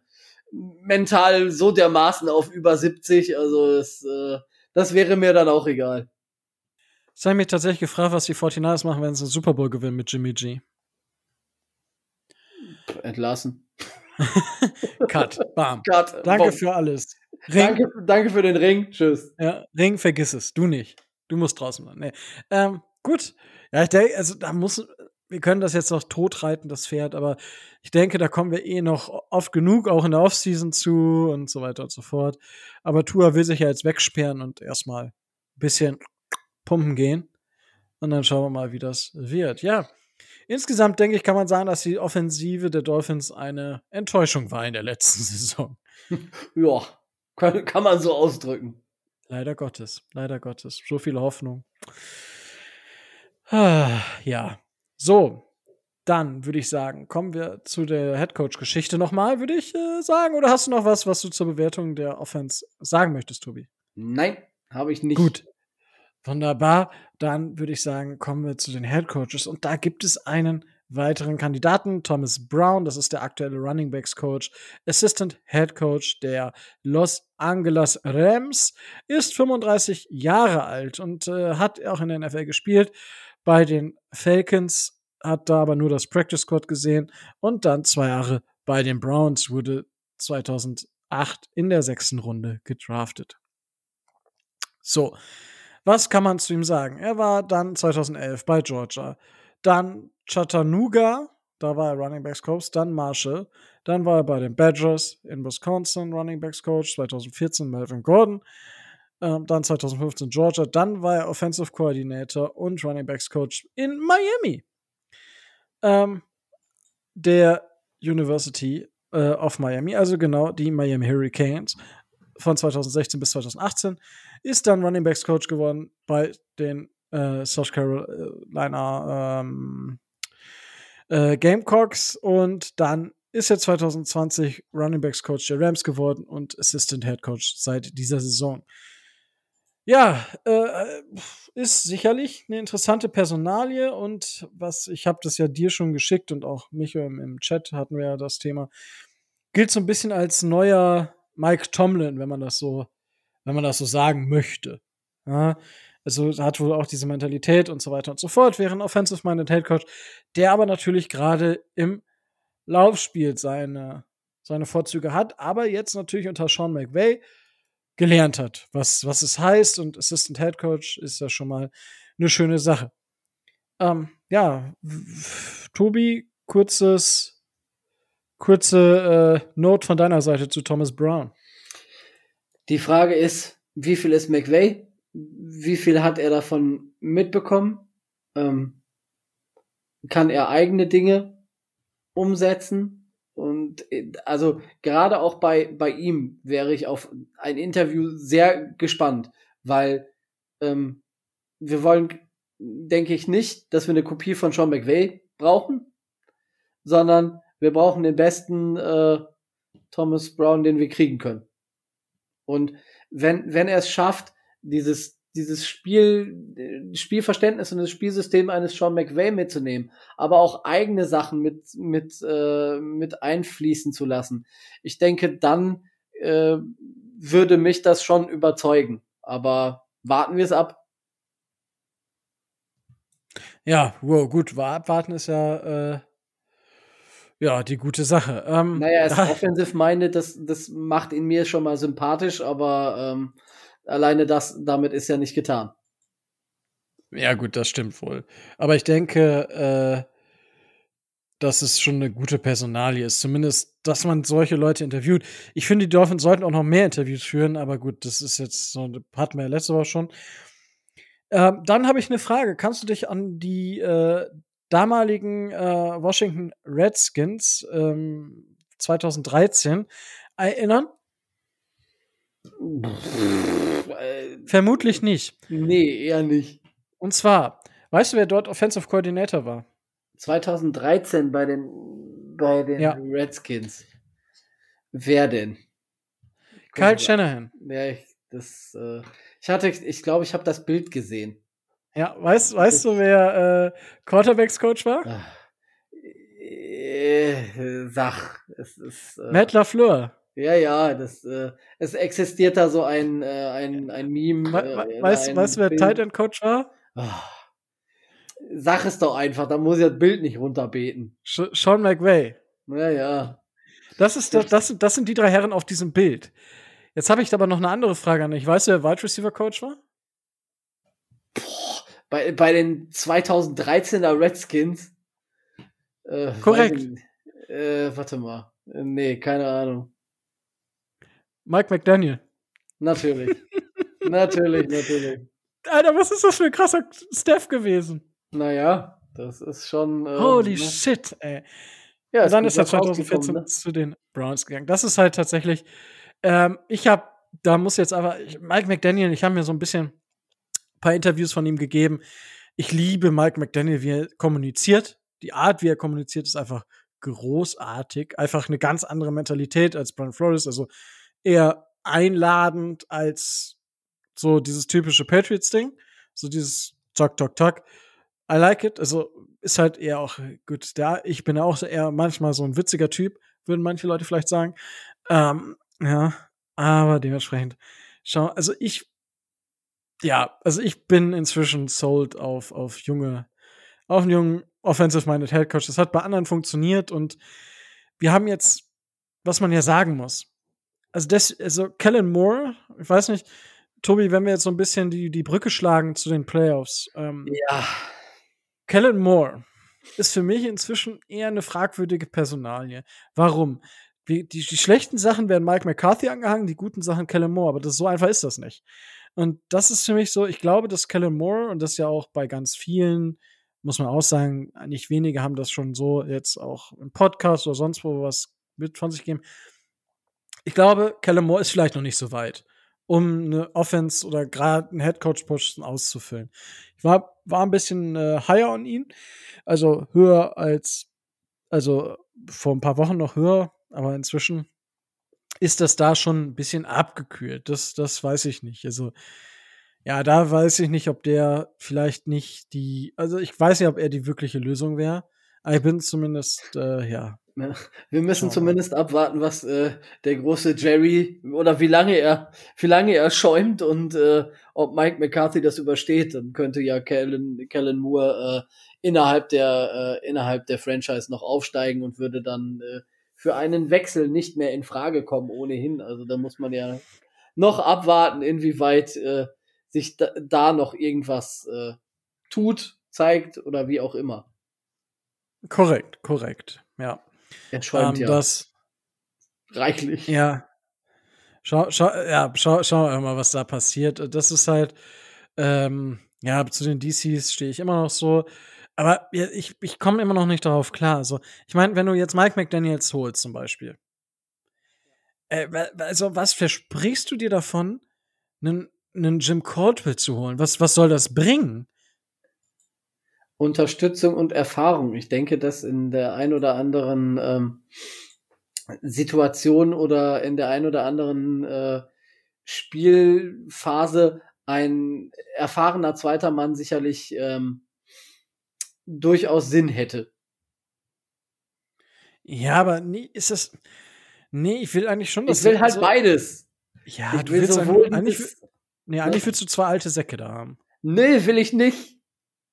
mental so dermaßen auf über 70. Also, das, äh, das wäre mir dann auch egal. Ich habe mich tatsächlich gefragt, was die 49ers machen, wenn sie einen Super Bowl gewinnen mit Jimmy G. Entlassen. Cut. Bam. Cut. Danke Bom. für alles. Danke, danke für den Ring. Tschüss. Ja, Ring, vergiss es. Du nicht. Du musst draußen bleiben. Nee. Ähm, gut. Ja, ich denke, also da muss, wir können das jetzt noch totreiten, das Pferd, aber ich denke, da kommen wir eh noch oft genug, auch in der Offseason zu und so weiter und so fort. Aber Tua will sich ja jetzt wegsperren und erstmal ein bisschen pumpen gehen. Und dann schauen wir mal, wie das wird. Ja. Insgesamt denke ich, kann man sagen, dass die Offensive der Dolphins eine Enttäuschung war in der letzten Saison. Ja, kann, kann man so ausdrücken. Leider Gottes, leider Gottes. So viel Hoffnung. Ah, ja. So, dann würde ich sagen, kommen wir zu der Headcoach-Geschichte nochmal, würde ich äh, sagen. Oder hast du noch was, was du zur Bewertung der Offense sagen möchtest, Tobi? Nein, habe ich nicht. Gut. Wunderbar. Dann würde ich sagen, kommen wir zu den Headcoaches. Und da gibt es einen weiteren Kandidaten, Thomas Brown, das ist der aktuelle Running Backs Coach, Assistant Head Coach der Los Angeles Rams, ist 35 Jahre alt und äh, hat auch in der NFL gespielt. Bei den Falcons hat da aber nur das Practice Squad gesehen und dann zwei Jahre bei den Browns wurde 2008 in der sechsten Runde gedraftet. So, was kann man zu ihm sagen? Er war dann 2011 bei Georgia, dann Chattanooga, da war er Running Backs Coach, dann Marshall, dann war er bei den Badgers in Wisconsin Running Backs Coach, 2014 Melvin Gordon, ähm, dann 2015 Georgia, dann war er Offensive Coordinator und Running Backs Coach in Miami. Ähm, der University äh, of Miami, also genau die Miami Hurricanes von 2016 bis 2018, ist dann Running Backs Coach geworden bei den äh, South Carolina ähm, äh, Gamecocks und dann ist er 2020 Running Backs Coach der Rams geworden und Assistant Head Coach seit dieser Saison. Ja, äh, ist sicherlich eine interessante Personalie und was ich habe das ja dir schon geschickt und auch mich im, im Chat hatten wir ja das Thema. Gilt so ein bisschen als neuer Mike Tomlin, wenn man das so, wenn man das so sagen möchte. Ja, also hat wohl auch diese Mentalität und so weiter und so fort, wäre ein Offensive-Minded Head Coach, der aber natürlich gerade im Laufspiel seine, seine Vorzüge hat, aber jetzt natürlich unter Sean McVay gelernt hat, was, was es heißt und Assistant Head Coach ist ja schon mal eine schöne Sache. Ähm, ja, Tobi, kurzes, kurze äh, Note von deiner Seite zu Thomas Brown. Die Frage ist, wie viel ist McVay? Wie viel hat er davon mitbekommen? Ähm, kann er eigene Dinge umsetzen? Und also gerade auch bei, bei ihm wäre ich auf ein Interview sehr gespannt, weil ähm, wir wollen, denke ich, nicht, dass wir eine Kopie von Sean McVay brauchen, sondern wir brauchen den besten äh, Thomas Brown, den wir kriegen können. Und wenn, wenn er es schafft, dieses, dieses Spiel, Spielverständnis und das Spielsystem eines Sean McVay mitzunehmen, aber auch eigene Sachen mit, mit, äh, mit einfließen zu lassen. Ich denke, dann äh, würde mich das schon überzeugen. Aber warten wir es ab. Ja, wow, gut, abwarten ist ja, äh, ja, die gute Sache. Ähm, naja, er ist offensive minded, das, das macht ihn mir schon mal sympathisch, aber ähm, alleine das, damit ist ja nicht getan. Ja, gut, das stimmt wohl. Aber ich denke, äh, dass es schon eine gute Personalie ist. Zumindest, dass man solche Leute interviewt. Ich finde, die Dolphins sollten auch noch mehr Interviews führen, aber gut, das ist jetzt so, hatten wir ja letzte Woche schon. Äh, dann habe ich eine Frage. Kannst du dich an die äh, damaligen äh, Washington Redskins ähm, 2013 erinnern? Vermutlich nicht. Nee, eher nicht. Und zwar Weißt du, wer dort Offensive Coordinator war? 2013 bei den, bei den Ja. Redskins. Wer denn? Kyle Shanahan. Ja, ich, das, äh, ich hatte, ich glaube, ich habe das Bild gesehen. Ja, weißt, weißt du, wer äh, Quarterbacks-Coach war? Ah. Äh, Sach. Es ist, äh, Matt LaFleur. ja, ja, das, äh, es existiert da so ein, äh, ein, ein Meme. We äh, weißt, du, wer. Tight End Coach war? Ah. Sag es doch einfach, da muss ich das Bild nicht runterbeten. Sh Sean McVay. Ja, ja. Das, ist, das, das, sind- das sind die drei Herren auf diesem Bild. Jetzt habe ich aber noch eine andere Frage an dich. Weißt du, wer Wide Receiver Coach war? Bei, bei den 2013er Redskins. Äh, Korrekt. ich. Äh, warte mal. Äh, Nee, keine Ahnung. Mike McDaniel. Natürlich. natürlich, natürlich. Alter, was ist das für ein krasser Steph gewesen? Naja, das ist schon. ähm, Holy ne? shit, ey. Ja, dann ist er was rausgekommen, 2014 ne? zu den Browns gegangen. Das ist halt tatsächlich, ähm, ich habe, da muss jetzt aber, ich, Mike McDaniel, ich habe mir so ein bisschen paar Interviews von ihm gegeben. Ich liebe Mike McDaniel, wie er kommuniziert. Die Art, wie er kommuniziert, ist einfach großartig. Einfach eine ganz andere Mentalität als Brian Flores. Also eher einladend als so dieses typische Patriots-Ding. So dieses Talk, Talk, Talk. I like it. Also ist halt eher auch gut. Da ich bin auch eher manchmal so ein witziger Typ, würden manche Leute vielleicht sagen. Ähm, ja, aber dementsprechend. Schau, also ich, ja, also ich bin inzwischen sold auf auf junge, auf einen jungen offensive-minded Head Coach. Das hat bei anderen funktioniert und wir haben jetzt, was man ja sagen muss. Also das, also Kellen Moore, ich weiß nicht, Tobi, wenn wir jetzt so ein bisschen die die Brücke schlagen zu den Playoffs. Ähm, Ja. Kellen Moore ist für mich inzwischen eher eine fragwürdige Personalie. Warum? Die, die, die schlechten Sachen werden Mike McCarthy angehangen, die guten Sachen Kellen Moore, aber das, so einfach ist das nicht. Und das ist für mich so, ich glaube, dass Kellen Moore, und das ja auch bei ganz vielen, muss man auch sagen, nicht wenige haben das schon so jetzt auch im Podcast oder sonst wo was mit von sich geben. Ich glaube, Kellen Moore ist vielleicht noch nicht so weit, um eine Offense oder gerade einen Headcoach-Posten auszufüllen. Ich war, war ein bisschen äh, higher on ihn, also höher als, also vor ein paar Wochen noch höher, aber inzwischen ist das da schon ein bisschen abgekühlt. Das, das weiß ich nicht. Also, ja, da weiß ich nicht, ob der vielleicht nicht die, also ich weiß nicht, ob er die wirkliche Lösung wäre. Ich bin zumindest, äh, ja. Wir müssen wir. zumindest abwarten, was äh, der große Jerry oder wie lange er, wie lange er schäumt und äh, ob Mike McCarthy das übersteht. Dann könnte ja Kellen, Kellen Moore äh, innerhalb der äh, innerhalb der Franchise noch aufsteigen und würde dann äh, für einen Wechsel nicht mehr in Frage kommen ohnehin. Also da muss man ja noch abwarten, inwieweit äh, sich da, da noch irgendwas äh, tut, zeigt oder wie auch immer. Korrekt, korrekt. Ja. Er schäumt Ähm, ja Das, reichlich. Ja. Schau, schau, ja, schau, schau mal, was da passiert. Das ist halt, ähm, ja, zu den DCs stehe ich immer noch so. Aber ich, ich komme immer noch nicht darauf klar. Also, ich meine, wenn du jetzt Mike McDaniels holst, zum Beispiel. Äh, also, was versprichst du dir davon, einen, einen Jim Caldwell zu holen? Was, was soll das bringen? Unterstützung und Erfahrung. Ich denke, dass in der ein oder anderen ähm, Situation oder in der ein oder anderen äh, Spielphase ein erfahrener zweiter Mann sicherlich ähm, durchaus Sinn hätte. Ja, aber nee, ist das. Nee, ich will eigentlich schon, Ich will halt so, beides. Ja, ich du will willst sowohl eigentlich, nee, eigentlich willst du zwei alte Säcke da haben. Nee, will ich nicht.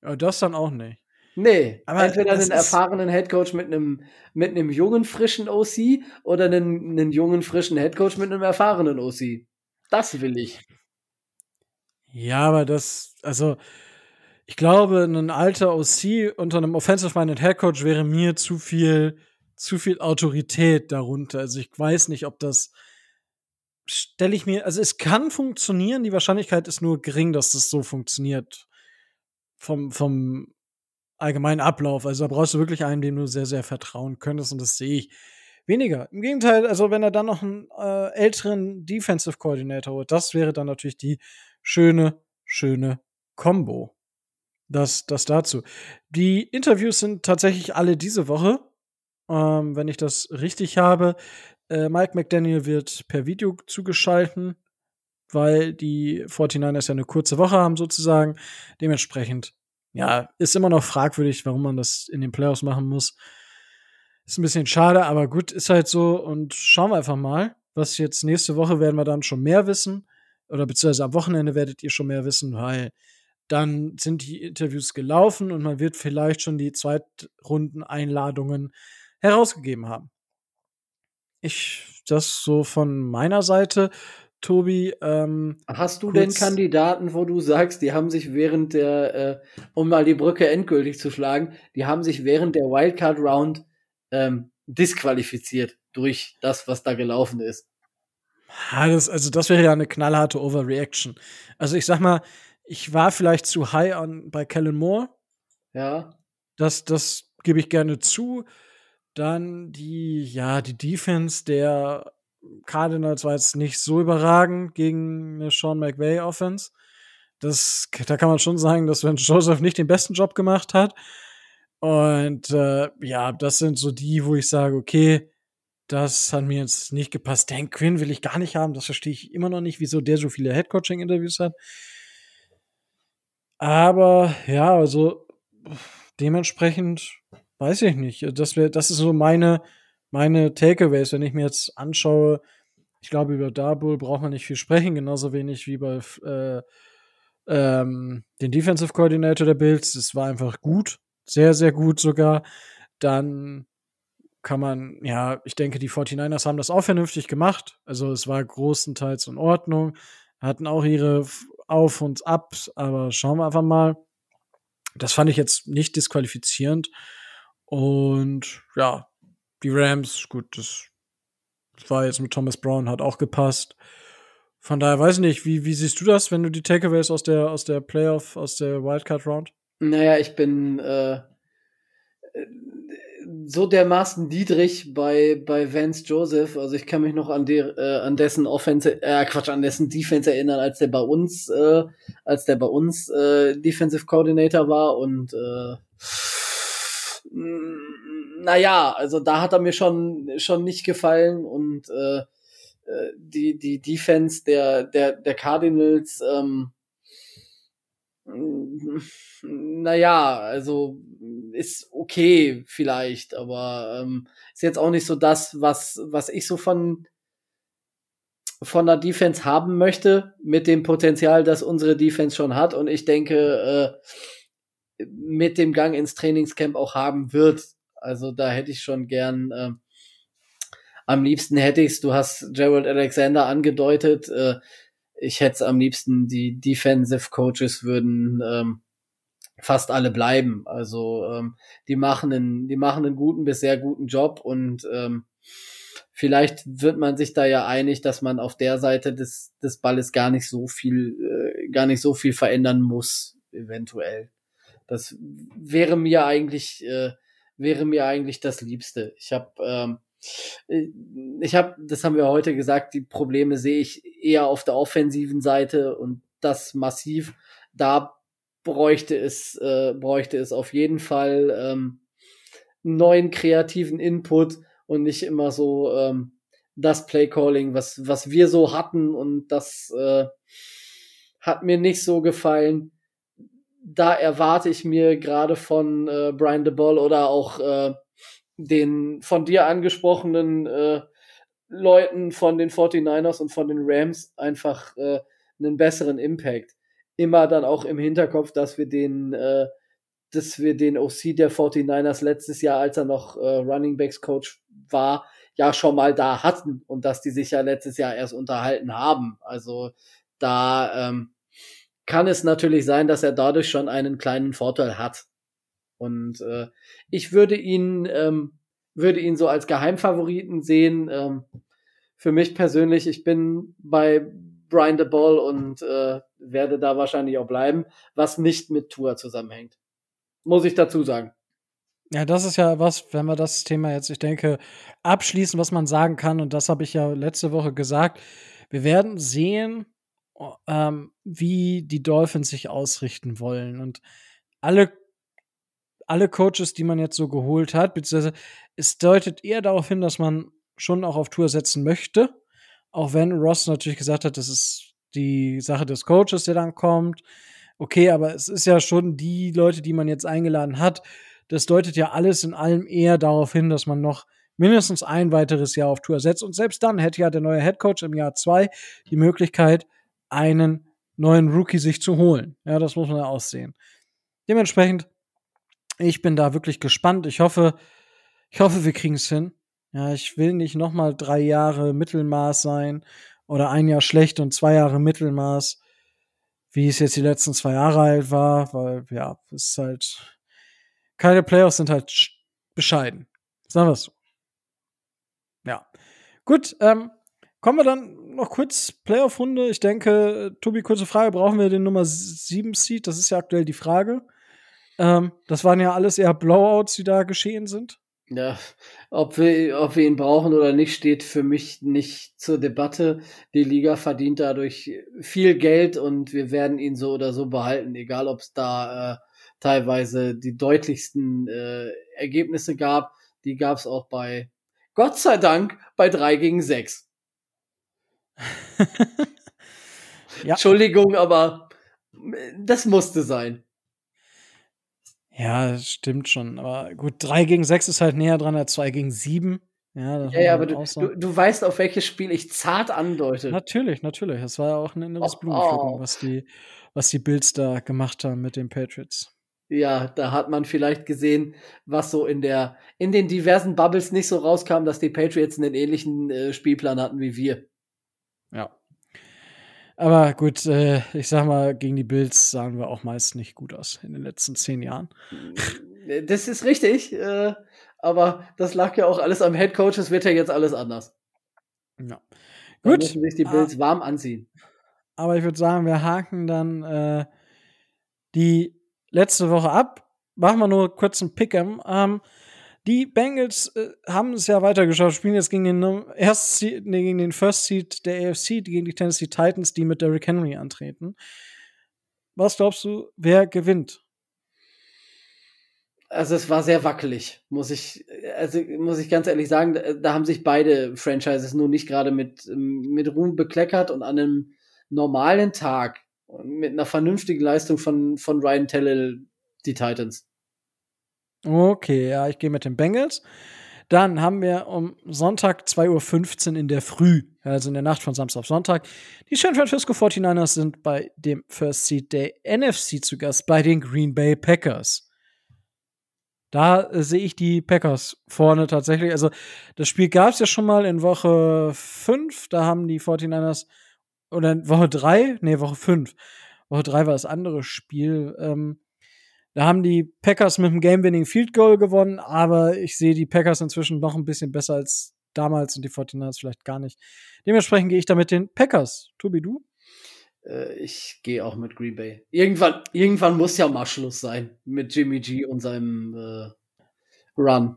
Ja, das dann auch nicht. Nee, Aber entweder das einen erfahrenen Headcoach mit einem mit einem jungen frischen OC oder einen, einen jungen frischen Headcoach mit einem erfahrenen OC. Das will ich. Ja, aber das, also, ich glaube, ein alter OC unter einem Offensive-Minded Headcoach wäre mir zu viel, zu viel Autorität darunter. Also, ich weiß nicht, ob das, stelle ich mir, also, es kann funktionieren, die Wahrscheinlichkeit ist nur gering, dass das so funktioniert. Vom, vom allgemeinen Ablauf. Also, da brauchst du wirklich einen, dem du sehr, sehr vertrauen könntest und das sehe ich weniger. Im Gegenteil, also, wenn er dann noch einen äh, älteren Defensive Coordinator holt, das wäre dann natürlich die schöne, schöne Combo. Das, das dazu. Die Interviews sind tatsächlich alle diese Woche, ähm, wenn ich das richtig habe. Äh, Mike McDaniel wird per Video zugeschalten, weil die 49ers ja eine kurze Woche haben sozusagen. Dementsprechend, ja, ist immer noch fragwürdig, warum man das in den Playoffs machen muss. Ist ein bisschen schade, aber gut, ist halt so. Und schauen wir einfach mal, was jetzt nächste Woche werden wir dann schon mehr wissen. Oder beziehungsweise am Wochenende werdet ihr schon mehr wissen, weil dann sind die Interviews gelaufen und man wird vielleicht schon die Zweitrunden-Einladungen herausgegeben haben. Ich, das so von meiner Seite. Tobi, ähm, Hast du denn Kandidaten, wo du sagst, die haben sich während der, äh, um mal die Brücke endgültig zu schlagen, die haben sich während der Wildcard Round ähm, disqualifiziert durch das, was da gelaufen ist? Ja, das, also das wäre ja eine knallharte Overreaction. Also ich sag mal, ich war vielleicht zu high an bei Kellen Moore. Ja. Das, das gebe ich gerne zu. Dann die, ja, die Defense der Cardinals war jetzt nicht so überragend gegen eine Sean McVay Offense. Das, da kann man schon sagen, dass wenn Joseph nicht den besten Job gemacht hat. Und äh, ja, das sind so die, wo ich sage, okay, das hat mir jetzt nicht gepasst. Dan Quinn will ich gar nicht haben. Das verstehe ich immer noch nicht, wieso der so viele Headcoaching-Interviews hat. Aber ja, also dementsprechend weiß ich nicht. Das wäre, das ist so meine, meine Takeaways, wenn ich mir jetzt anschaue. Ich glaube, über Darbull braucht man nicht viel sprechen, genauso wenig wie bei äh, ähm, den Defensive Coordinator der Bills. Es war einfach gut, sehr, sehr gut sogar. Dann kann man, ja, ich denke, die 49ers haben das auch vernünftig gemacht. Also es war großenteils in Ordnung, hatten auch ihre auf und ab, aber schauen wir einfach mal. Das fand ich jetzt nicht disqualifizierend. Und ja, die Rams, gut, das war jetzt mit Thomas Brown, hat auch gepasst. Von daher weiß ich nicht, wie, wie siehst du das, wenn du die Takeaways aus der, aus der Playoff, aus der Wildcard Round? Naja, ich bin äh, so dermaßen Dietrich bei, bei Vance Joseph. Also ich kann mich noch an, der, äh, an dessen Offense, äh, Quatsch, an dessen Defense erinnern, als der bei uns, äh, als der bei uns äh, Defensive Coordinator war und äh, naja, also da hat er mir schon, schon nicht gefallen und äh, äh, die, die Defense der, der, der Cardinals, ähm, naja, also ist okay vielleicht, aber ähm, ist jetzt auch nicht so das, was, was ich so von, von der Defense haben möchte, mit dem Potenzial, das unsere Defense schon hat. Und ich denke, äh, mit dem Gang ins Trainingscamp auch haben wird. Also da hätte ich schon gern, äh, am liebsten hätte ich's, du hast Gerald Alexander angedeutet, äh, ich hätte es am liebsten, die Defensive Coaches würden ähm, fast alle bleiben. Also ähm, die machen einen, die machen einen guten bis sehr guten Job und ähm, vielleicht wird man sich da ja einig, dass man auf der Seite des, des Balles gar nicht so viel, äh, gar nicht so viel verändern muss, eventuell. Das wäre mir eigentlich, äh, wäre mir eigentlich das Liebste. Ich habe ähm, ich habe, das haben wir heute gesagt, die Probleme sehe ich eher auf der offensiven Seite und das massiv. Da bräuchte es, äh, bräuchte es auf jeden Fall ähm, neuen kreativen Input und nicht immer so ähm, das Playcalling, was, was wir so hatten und das äh, hat mir nicht so gefallen. Da erwarte ich mir gerade von äh, Brian DeBall oder auch äh, den von dir angesprochenen äh, Leuten von den 49ers und von den Rams einfach äh, einen besseren Impact. Immer dann auch im Hinterkopf, dass wir den, äh, dass wir den OC der 49ers letztes Jahr, als er noch äh, Running Backs Coach war, ja schon mal da hatten und dass die sich ja letztes Jahr erst unterhalten haben. Also da ähm, kann es natürlich sein, dass er dadurch schon einen kleinen Vorteil hat. Und äh, ich würde ihn, ähm, würde ihn so als Geheimfavoriten sehen. Ähm, für mich persönlich, ich bin bei Brian de Ball und äh, werde da wahrscheinlich auch bleiben, was nicht mit Tour zusammenhängt. Muss ich dazu sagen. Ja, das ist ja was, wenn wir das Thema jetzt, ich denke, abschließen, was man sagen kann, und das habe ich ja letzte Woche gesagt. Wir werden sehen, ähm, wie die Dolphins sich ausrichten wollen. Und alle, alle Coaches, die man jetzt so geholt hat, beziehungsweise es deutet eher darauf hin, dass man schon auch auf Tour setzen möchte. Auch wenn Ross natürlich gesagt hat, das ist die Sache des Coaches, der dann kommt. Okay, aber es ist ja schon die Leute, die man jetzt eingeladen hat. Das deutet ja alles in allem eher darauf hin, dass man noch mindestens ein weiteres Jahr auf Tour setzt. Und selbst dann hätte ja der neue Head Coach im Jahr zwei die Möglichkeit, einen neuen Rookie sich zu holen. Ja, das muss man ja aussehen. Dementsprechend, ich bin da wirklich gespannt. Ich hoffe, ich hoffe, wir kriegen es hin. Ja, ich will nicht noch mal drei Jahre Mittelmaß sein oder ein Jahr schlecht und zwei Jahre Mittelmaß, wie es jetzt die letzten zwei Jahre alt war, weil ja, es ist halt keine Playoffs sind halt bescheiden. Sagen wir es so. Ja. Gut, ähm, kommen wir dann noch kurz Playoff-Runde. Ich denke, Tobi, kurze Frage, brauchen wir den Nummer 7 Seed? Das ist ja aktuell die Frage. Ähm, das waren ja alles eher Blowouts, die da geschehen sind. Ja, ob wir, ob wir ihn brauchen oder nicht, steht für mich nicht zur Debatte. Die Liga verdient dadurch viel Geld und wir werden ihn so oder so behalten, egal ob es da äh, teilweise die deutlichsten äh, Ergebnisse gab. Die gab es auch bei, Gott sei Dank, bei drei gegen sechs. ja. Entschuldigung, aber das musste sein. Ja, stimmt schon. Aber gut, 3 gegen 6 ist halt näher dran als 2 gegen 7. Ja, ja, ja aber du, du, du, weißt, auf welches Spiel ich zart andeute. Natürlich, natürlich. Das war ja auch ein inneres oh, Blumenpflücken, oh. was die, was die Bills da gemacht haben mit den Patriots. Ja, da hat man vielleicht gesehen, was so in der, in den diversen Bubbles nicht so rauskam, dass die Patriots einen ähnlichen äh, Spielplan hatten wie wir. Aber gut, äh, ich sag mal, gegen die Bills sahen wir auch meist nicht gut aus in den letzten zehn Jahren. Äh, das ist richtig, äh, aber das lag ja auch alles am Head Coach, es wird ja jetzt alles anders. Ja. Dann gut. müssen sich die Bills ah, warm anziehen. Aber ich würde sagen, wir haken dann äh, die letzte Woche ab. Machen wir nur kurz einen Pick'em. Ähm, die Bengals äh, haben es ja weitergeschaut, spielen jetzt gegen den, Erst nee, gegen den First Seed der AFC, gegen die Tennessee Titans, die mit Derrick Henry antreten. Was glaubst du, wer gewinnt? Also es war sehr wackelig, muss ich, also muss ich ganz ehrlich sagen, da, da haben sich beide Franchises nur nicht gerade mit, mit Ruhm bekleckert und an einem normalen Tag mit einer vernünftigen Leistung von, von Ryan Tellel die Titans. Okay, ja, ich gehe mit den Bengals. Dann haben wir um Sonntag 2.15 Uhr in der Früh, also in der Nacht von Samstag auf Sonntag, die San Francisco 49ers sind bei dem First Seed der NFC zu Gast, bei den Green Bay Packers. Da äh, sehe ich die Packers vorne tatsächlich. Also, das Spiel gab es ja schon mal in Woche 5. Da haben die 49ers, oder in Woche 3, nee, Woche 5. Woche 3 war das andere Spiel. Ähm, da haben die Packers mit dem Game-Winning Field Goal gewonnen, aber ich sehe die Packers inzwischen noch ein bisschen besser als damals und die 49ers vielleicht gar nicht. Dementsprechend gehe ich da mit den Packers. Tobi, du? Äh, ich gehe auch mit Green Bay. Irgendwann, irgendwann muss ja mal Schluss sein mit Jimmy G und seinem äh, Run.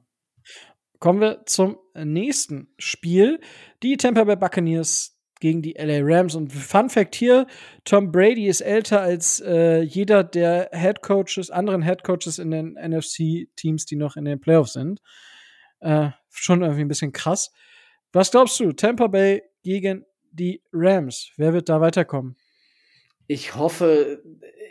Kommen wir zum nächsten Spiel. Die Tampa Bay Buccaneers gegen die LA Rams. Und Fun Fact hier: Tom Brady ist älter als äh, jeder der Head Coaches, anderen Head Coaches in den NFC-Teams, die noch in den Playoffs sind. Äh, schon irgendwie ein bisschen krass. Was glaubst du? Tampa Bay gegen die Rams. Wer wird da weiterkommen? Ich hoffe,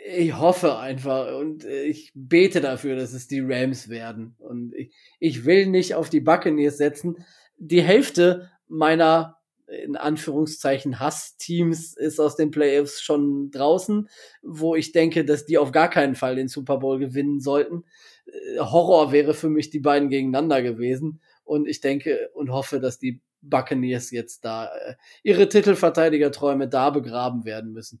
ich hoffe einfach und ich bete dafür, dass es die Rams werden. Und ich, ich will nicht auf die Buccaneers setzen. Die Hälfte meiner in Anführungszeichen Hass-Teams ist aus den Playoffs schon draußen, wo ich denke, dass die auf gar keinen Fall den Super Bowl gewinnen sollten. Äh, Horror wäre für mich die beiden gegeneinander gewesen. Und ich denke und hoffe, dass die Buccaneers jetzt da äh, ihre Titelverteidigerträume da begraben werden müssen.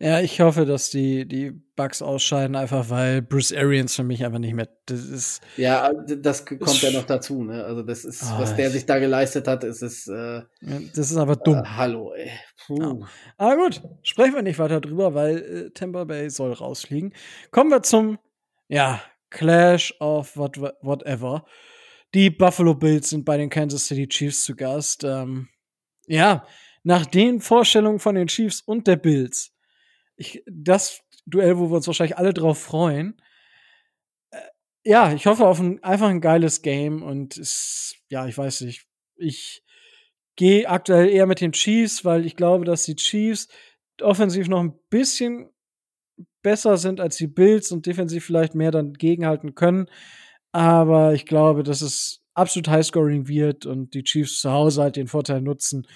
Ja, ich hoffe, dass die, die Bugs ausscheiden, einfach weil Bruce Arians für mich einfach nicht mehr. Das ist. Ja, das kommt ja noch dazu, ne? Also, das ist, oh, was der sich da geleistet hat, ist es. Äh, das ist aber dumm. Äh, hallo, ey. Puh. Ja. Aber gut, sprechen wir nicht weiter drüber, weil äh, Tampa Bay soll rausfliegen. Kommen wir zum, ja, Clash of what, whatever. Die Buffalo Bills sind bei den Kansas City Chiefs zu Gast. Ähm, ja, nach den Vorstellungen von den Chiefs und der Bills ich, das Duell, wo wir uns wahrscheinlich alle drauf freuen. Äh, ja, ich hoffe auf ein, einfach ein geiles Game und es, ja, ich weiß nicht. Ich gehe aktuell eher mit den Chiefs, weil ich glaube, dass die Chiefs offensiv noch ein bisschen besser sind als die Bills und defensiv vielleicht mehr dann gegenhalten können. Aber ich glaube, dass es absolut Highscoring wird und die Chiefs zu Hause halt den Vorteil nutzen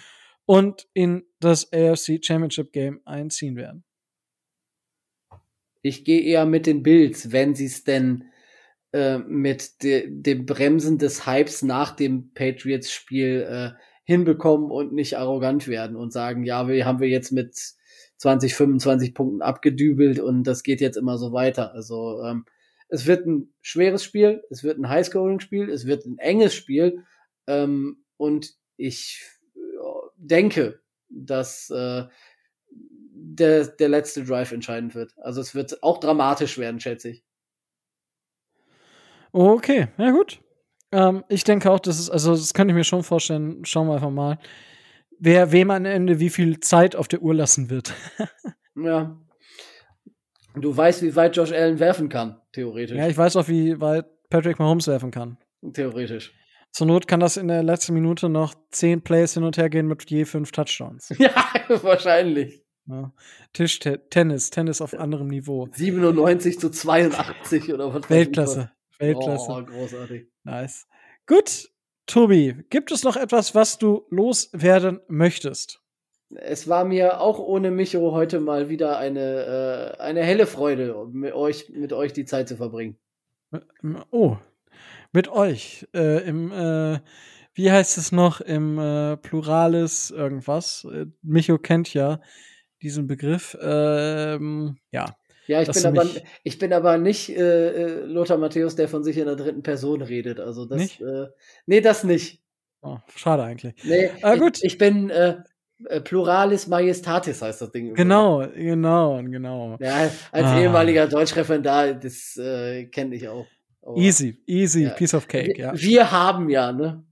und in das AFC Championship Game einziehen werden. Ich gehe eher mit den Bills, wenn sie es denn äh, mit de dem Bremsen des Hypes nach dem Patriots-Spiel äh, hinbekommen und nicht arrogant werden und sagen, ja, wir haben wir jetzt mit 20, 25 Punkten abgedübelt und das geht jetzt immer so weiter. Also ähm, es wird ein schweres Spiel, es wird ein Highscoring-Spiel, es wird ein enges Spiel ähm, und ich denke, dass äh, der, der letzte Drive entscheidend wird. Also es wird auch dramatisch werden, schätze ich. Okay, ja gut. Ähm, ich denke auch, dass es, also das kann ich mir schon vorstellen, schauen wir einfach mal, wer wem am Ende wie viel Zeit auf der Uhr lassen wird. ja. Du weißt, wie weit Josh Allen werfen kann, theoretisch. Ja, ich weiß auch, wie weit Patrick Mahomes werfen kann. Theoretisch. Zur Not kann das in der letzten Minute noch zehn Plays hin und her gehen mit je fünf Touchdowns. Ja, wahrscheinlich. Ja. Tischtennis, Tennis auf anderem Niveau. 97 zu 82 oder was? Weltklasse. Weltklasse. Oh, großartig. Nice. Gut, Tobi, gibt es noch etwas, was du loswerden möchtest? Es war mir auch ohne Micho heute mal wieder eine, äh, eine helle Freude, mit euch, mit euch die Zeit zu verbringen. Oh, mit euch. Äh, Im, äh, wie heißt es noch, im äh, Pluralis irgendwas. Äh, Micho kennt ja diesen Begriff. Ähm, ja. Ja, ich bin, aber, ich bin aber nicht äh, äh, Lothar Matthäus, der von sich in der dritten Person redet. Also das, nicht? Äh, nee, das nicht. Oh, schade eigentlich. Nee, ah, gut. Ich, ich bin äh, äh, Pluralis Majestatis heißt das Ding. Genau, genau, genau. Ja, als ah. ehemaliger Deutschreferendar, das äh, kenne ich auch. Aber, easy, easy, ja. piece of cake, ja. Wir haben ja, ne?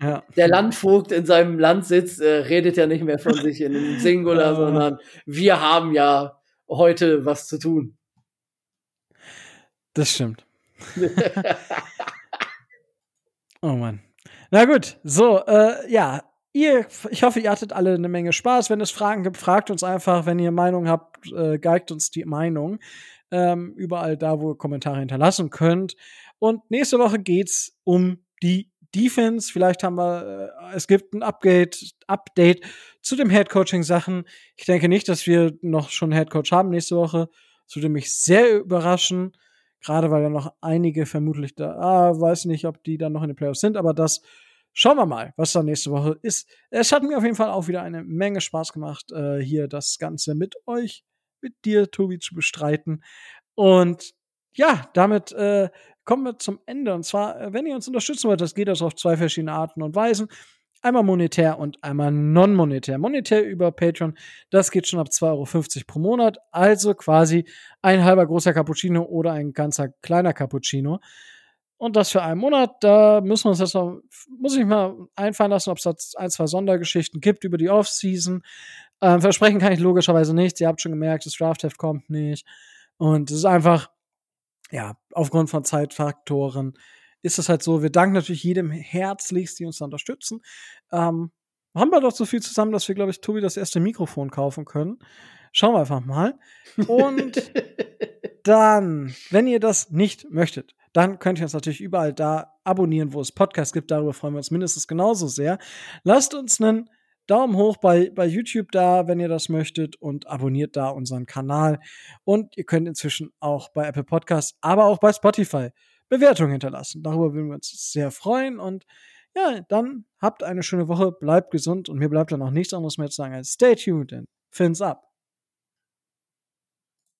Ja. Der Landvogt in seinem Landsitz äh, redet ja nicht mehr von sich in einem Singular, sondern wir haben ja heute was zu tun. Das stimmt. oh Mann. Na gut, so, äh, ja, ihr, ich hoffe, ihr hattet alle eine Menge Spaß. Wenn es Fragen gibt, fragt uns einfach. Wenn ihr Meinung habt, äh, geigt uns die Meinung. Ähm, überall da, wo ihr Kommentare hinterlassen könnt. Und nächste Woche geht's um die Defense. Vielleicht haben wir, äh, es gibt ein Update, Update zu dem Headcoaching Sachen. Ich denke nicht, dass wir noch schon Headcoach haben nächste Woche. Das würde mich sehr überraschen. Gerade weil da noch einige vermutlich da, ah, weiß nicht, ob die dann noch in den Playoffs sind, aber das schauen wir mal, was da nächste Woche ist. Es hat mir auf jeden Fall auch wieder eine Menge Spaß gemacht, äh, hier das Ganze mit euch, mit dir, Tobi, zu bestreiten. Und ja, damit äh, kommen wir zum Ende. Und zwar, äh, wenn ihr uns unterstützen wollt, das geht das auf zwei verschiedene Arten und Weisen. Einmal monetär und einmal non-monetär. Monetär über Patreon, das geht schon ab 2,50 Euro pro Monat. Also quasi ein halber großer Cappuccino oder ein ganzer kleiner Cappuccino. Und das für einen Monat. Da müssen wir uns jetzt noch, muss ich mal einfallen lassen, ob es da ein, zwei Sondergeschichten gibt über die Off-Season. Ähm, versprechen kann ich logischerweise nicht. Ihr habt schon gemerkt, das Draftheft kommt nicht. Und es ist einfach, ja, aufgrund von Zeitfaktoren ist es halt so. Wir danken natürlich jedem herzlichst, die uns da unterstützen. Ähm, haben wir doch so viel zusammen, dass wir, glaube ich, Tobi das erste Mikrofon kaufen können. Schauen wir einfach mal. Und dann, wenn ihr das nicht möchtet, dann könnt ihr uns natürlich überall da abonnieren, wo es Podcasts gibt. Darüber freuen wir uns mindestens genauso sehr. Lasst uns einen Daumen hoch bei, bei YouTube da, wenn ihr das möchtet und abonniert da unseren Kanal. Und ihr könnt inzwischen auch bei Apple Podcasts, aber auch bei Spotify Bewertungen hinterlassen. Darüber würden wir uns sehr freuen und ja, dann habt eine schöne Woche, bleibt gesund und mir bleibt dann auch nichts anderes mehr zu sagen als stay tuned and fins up.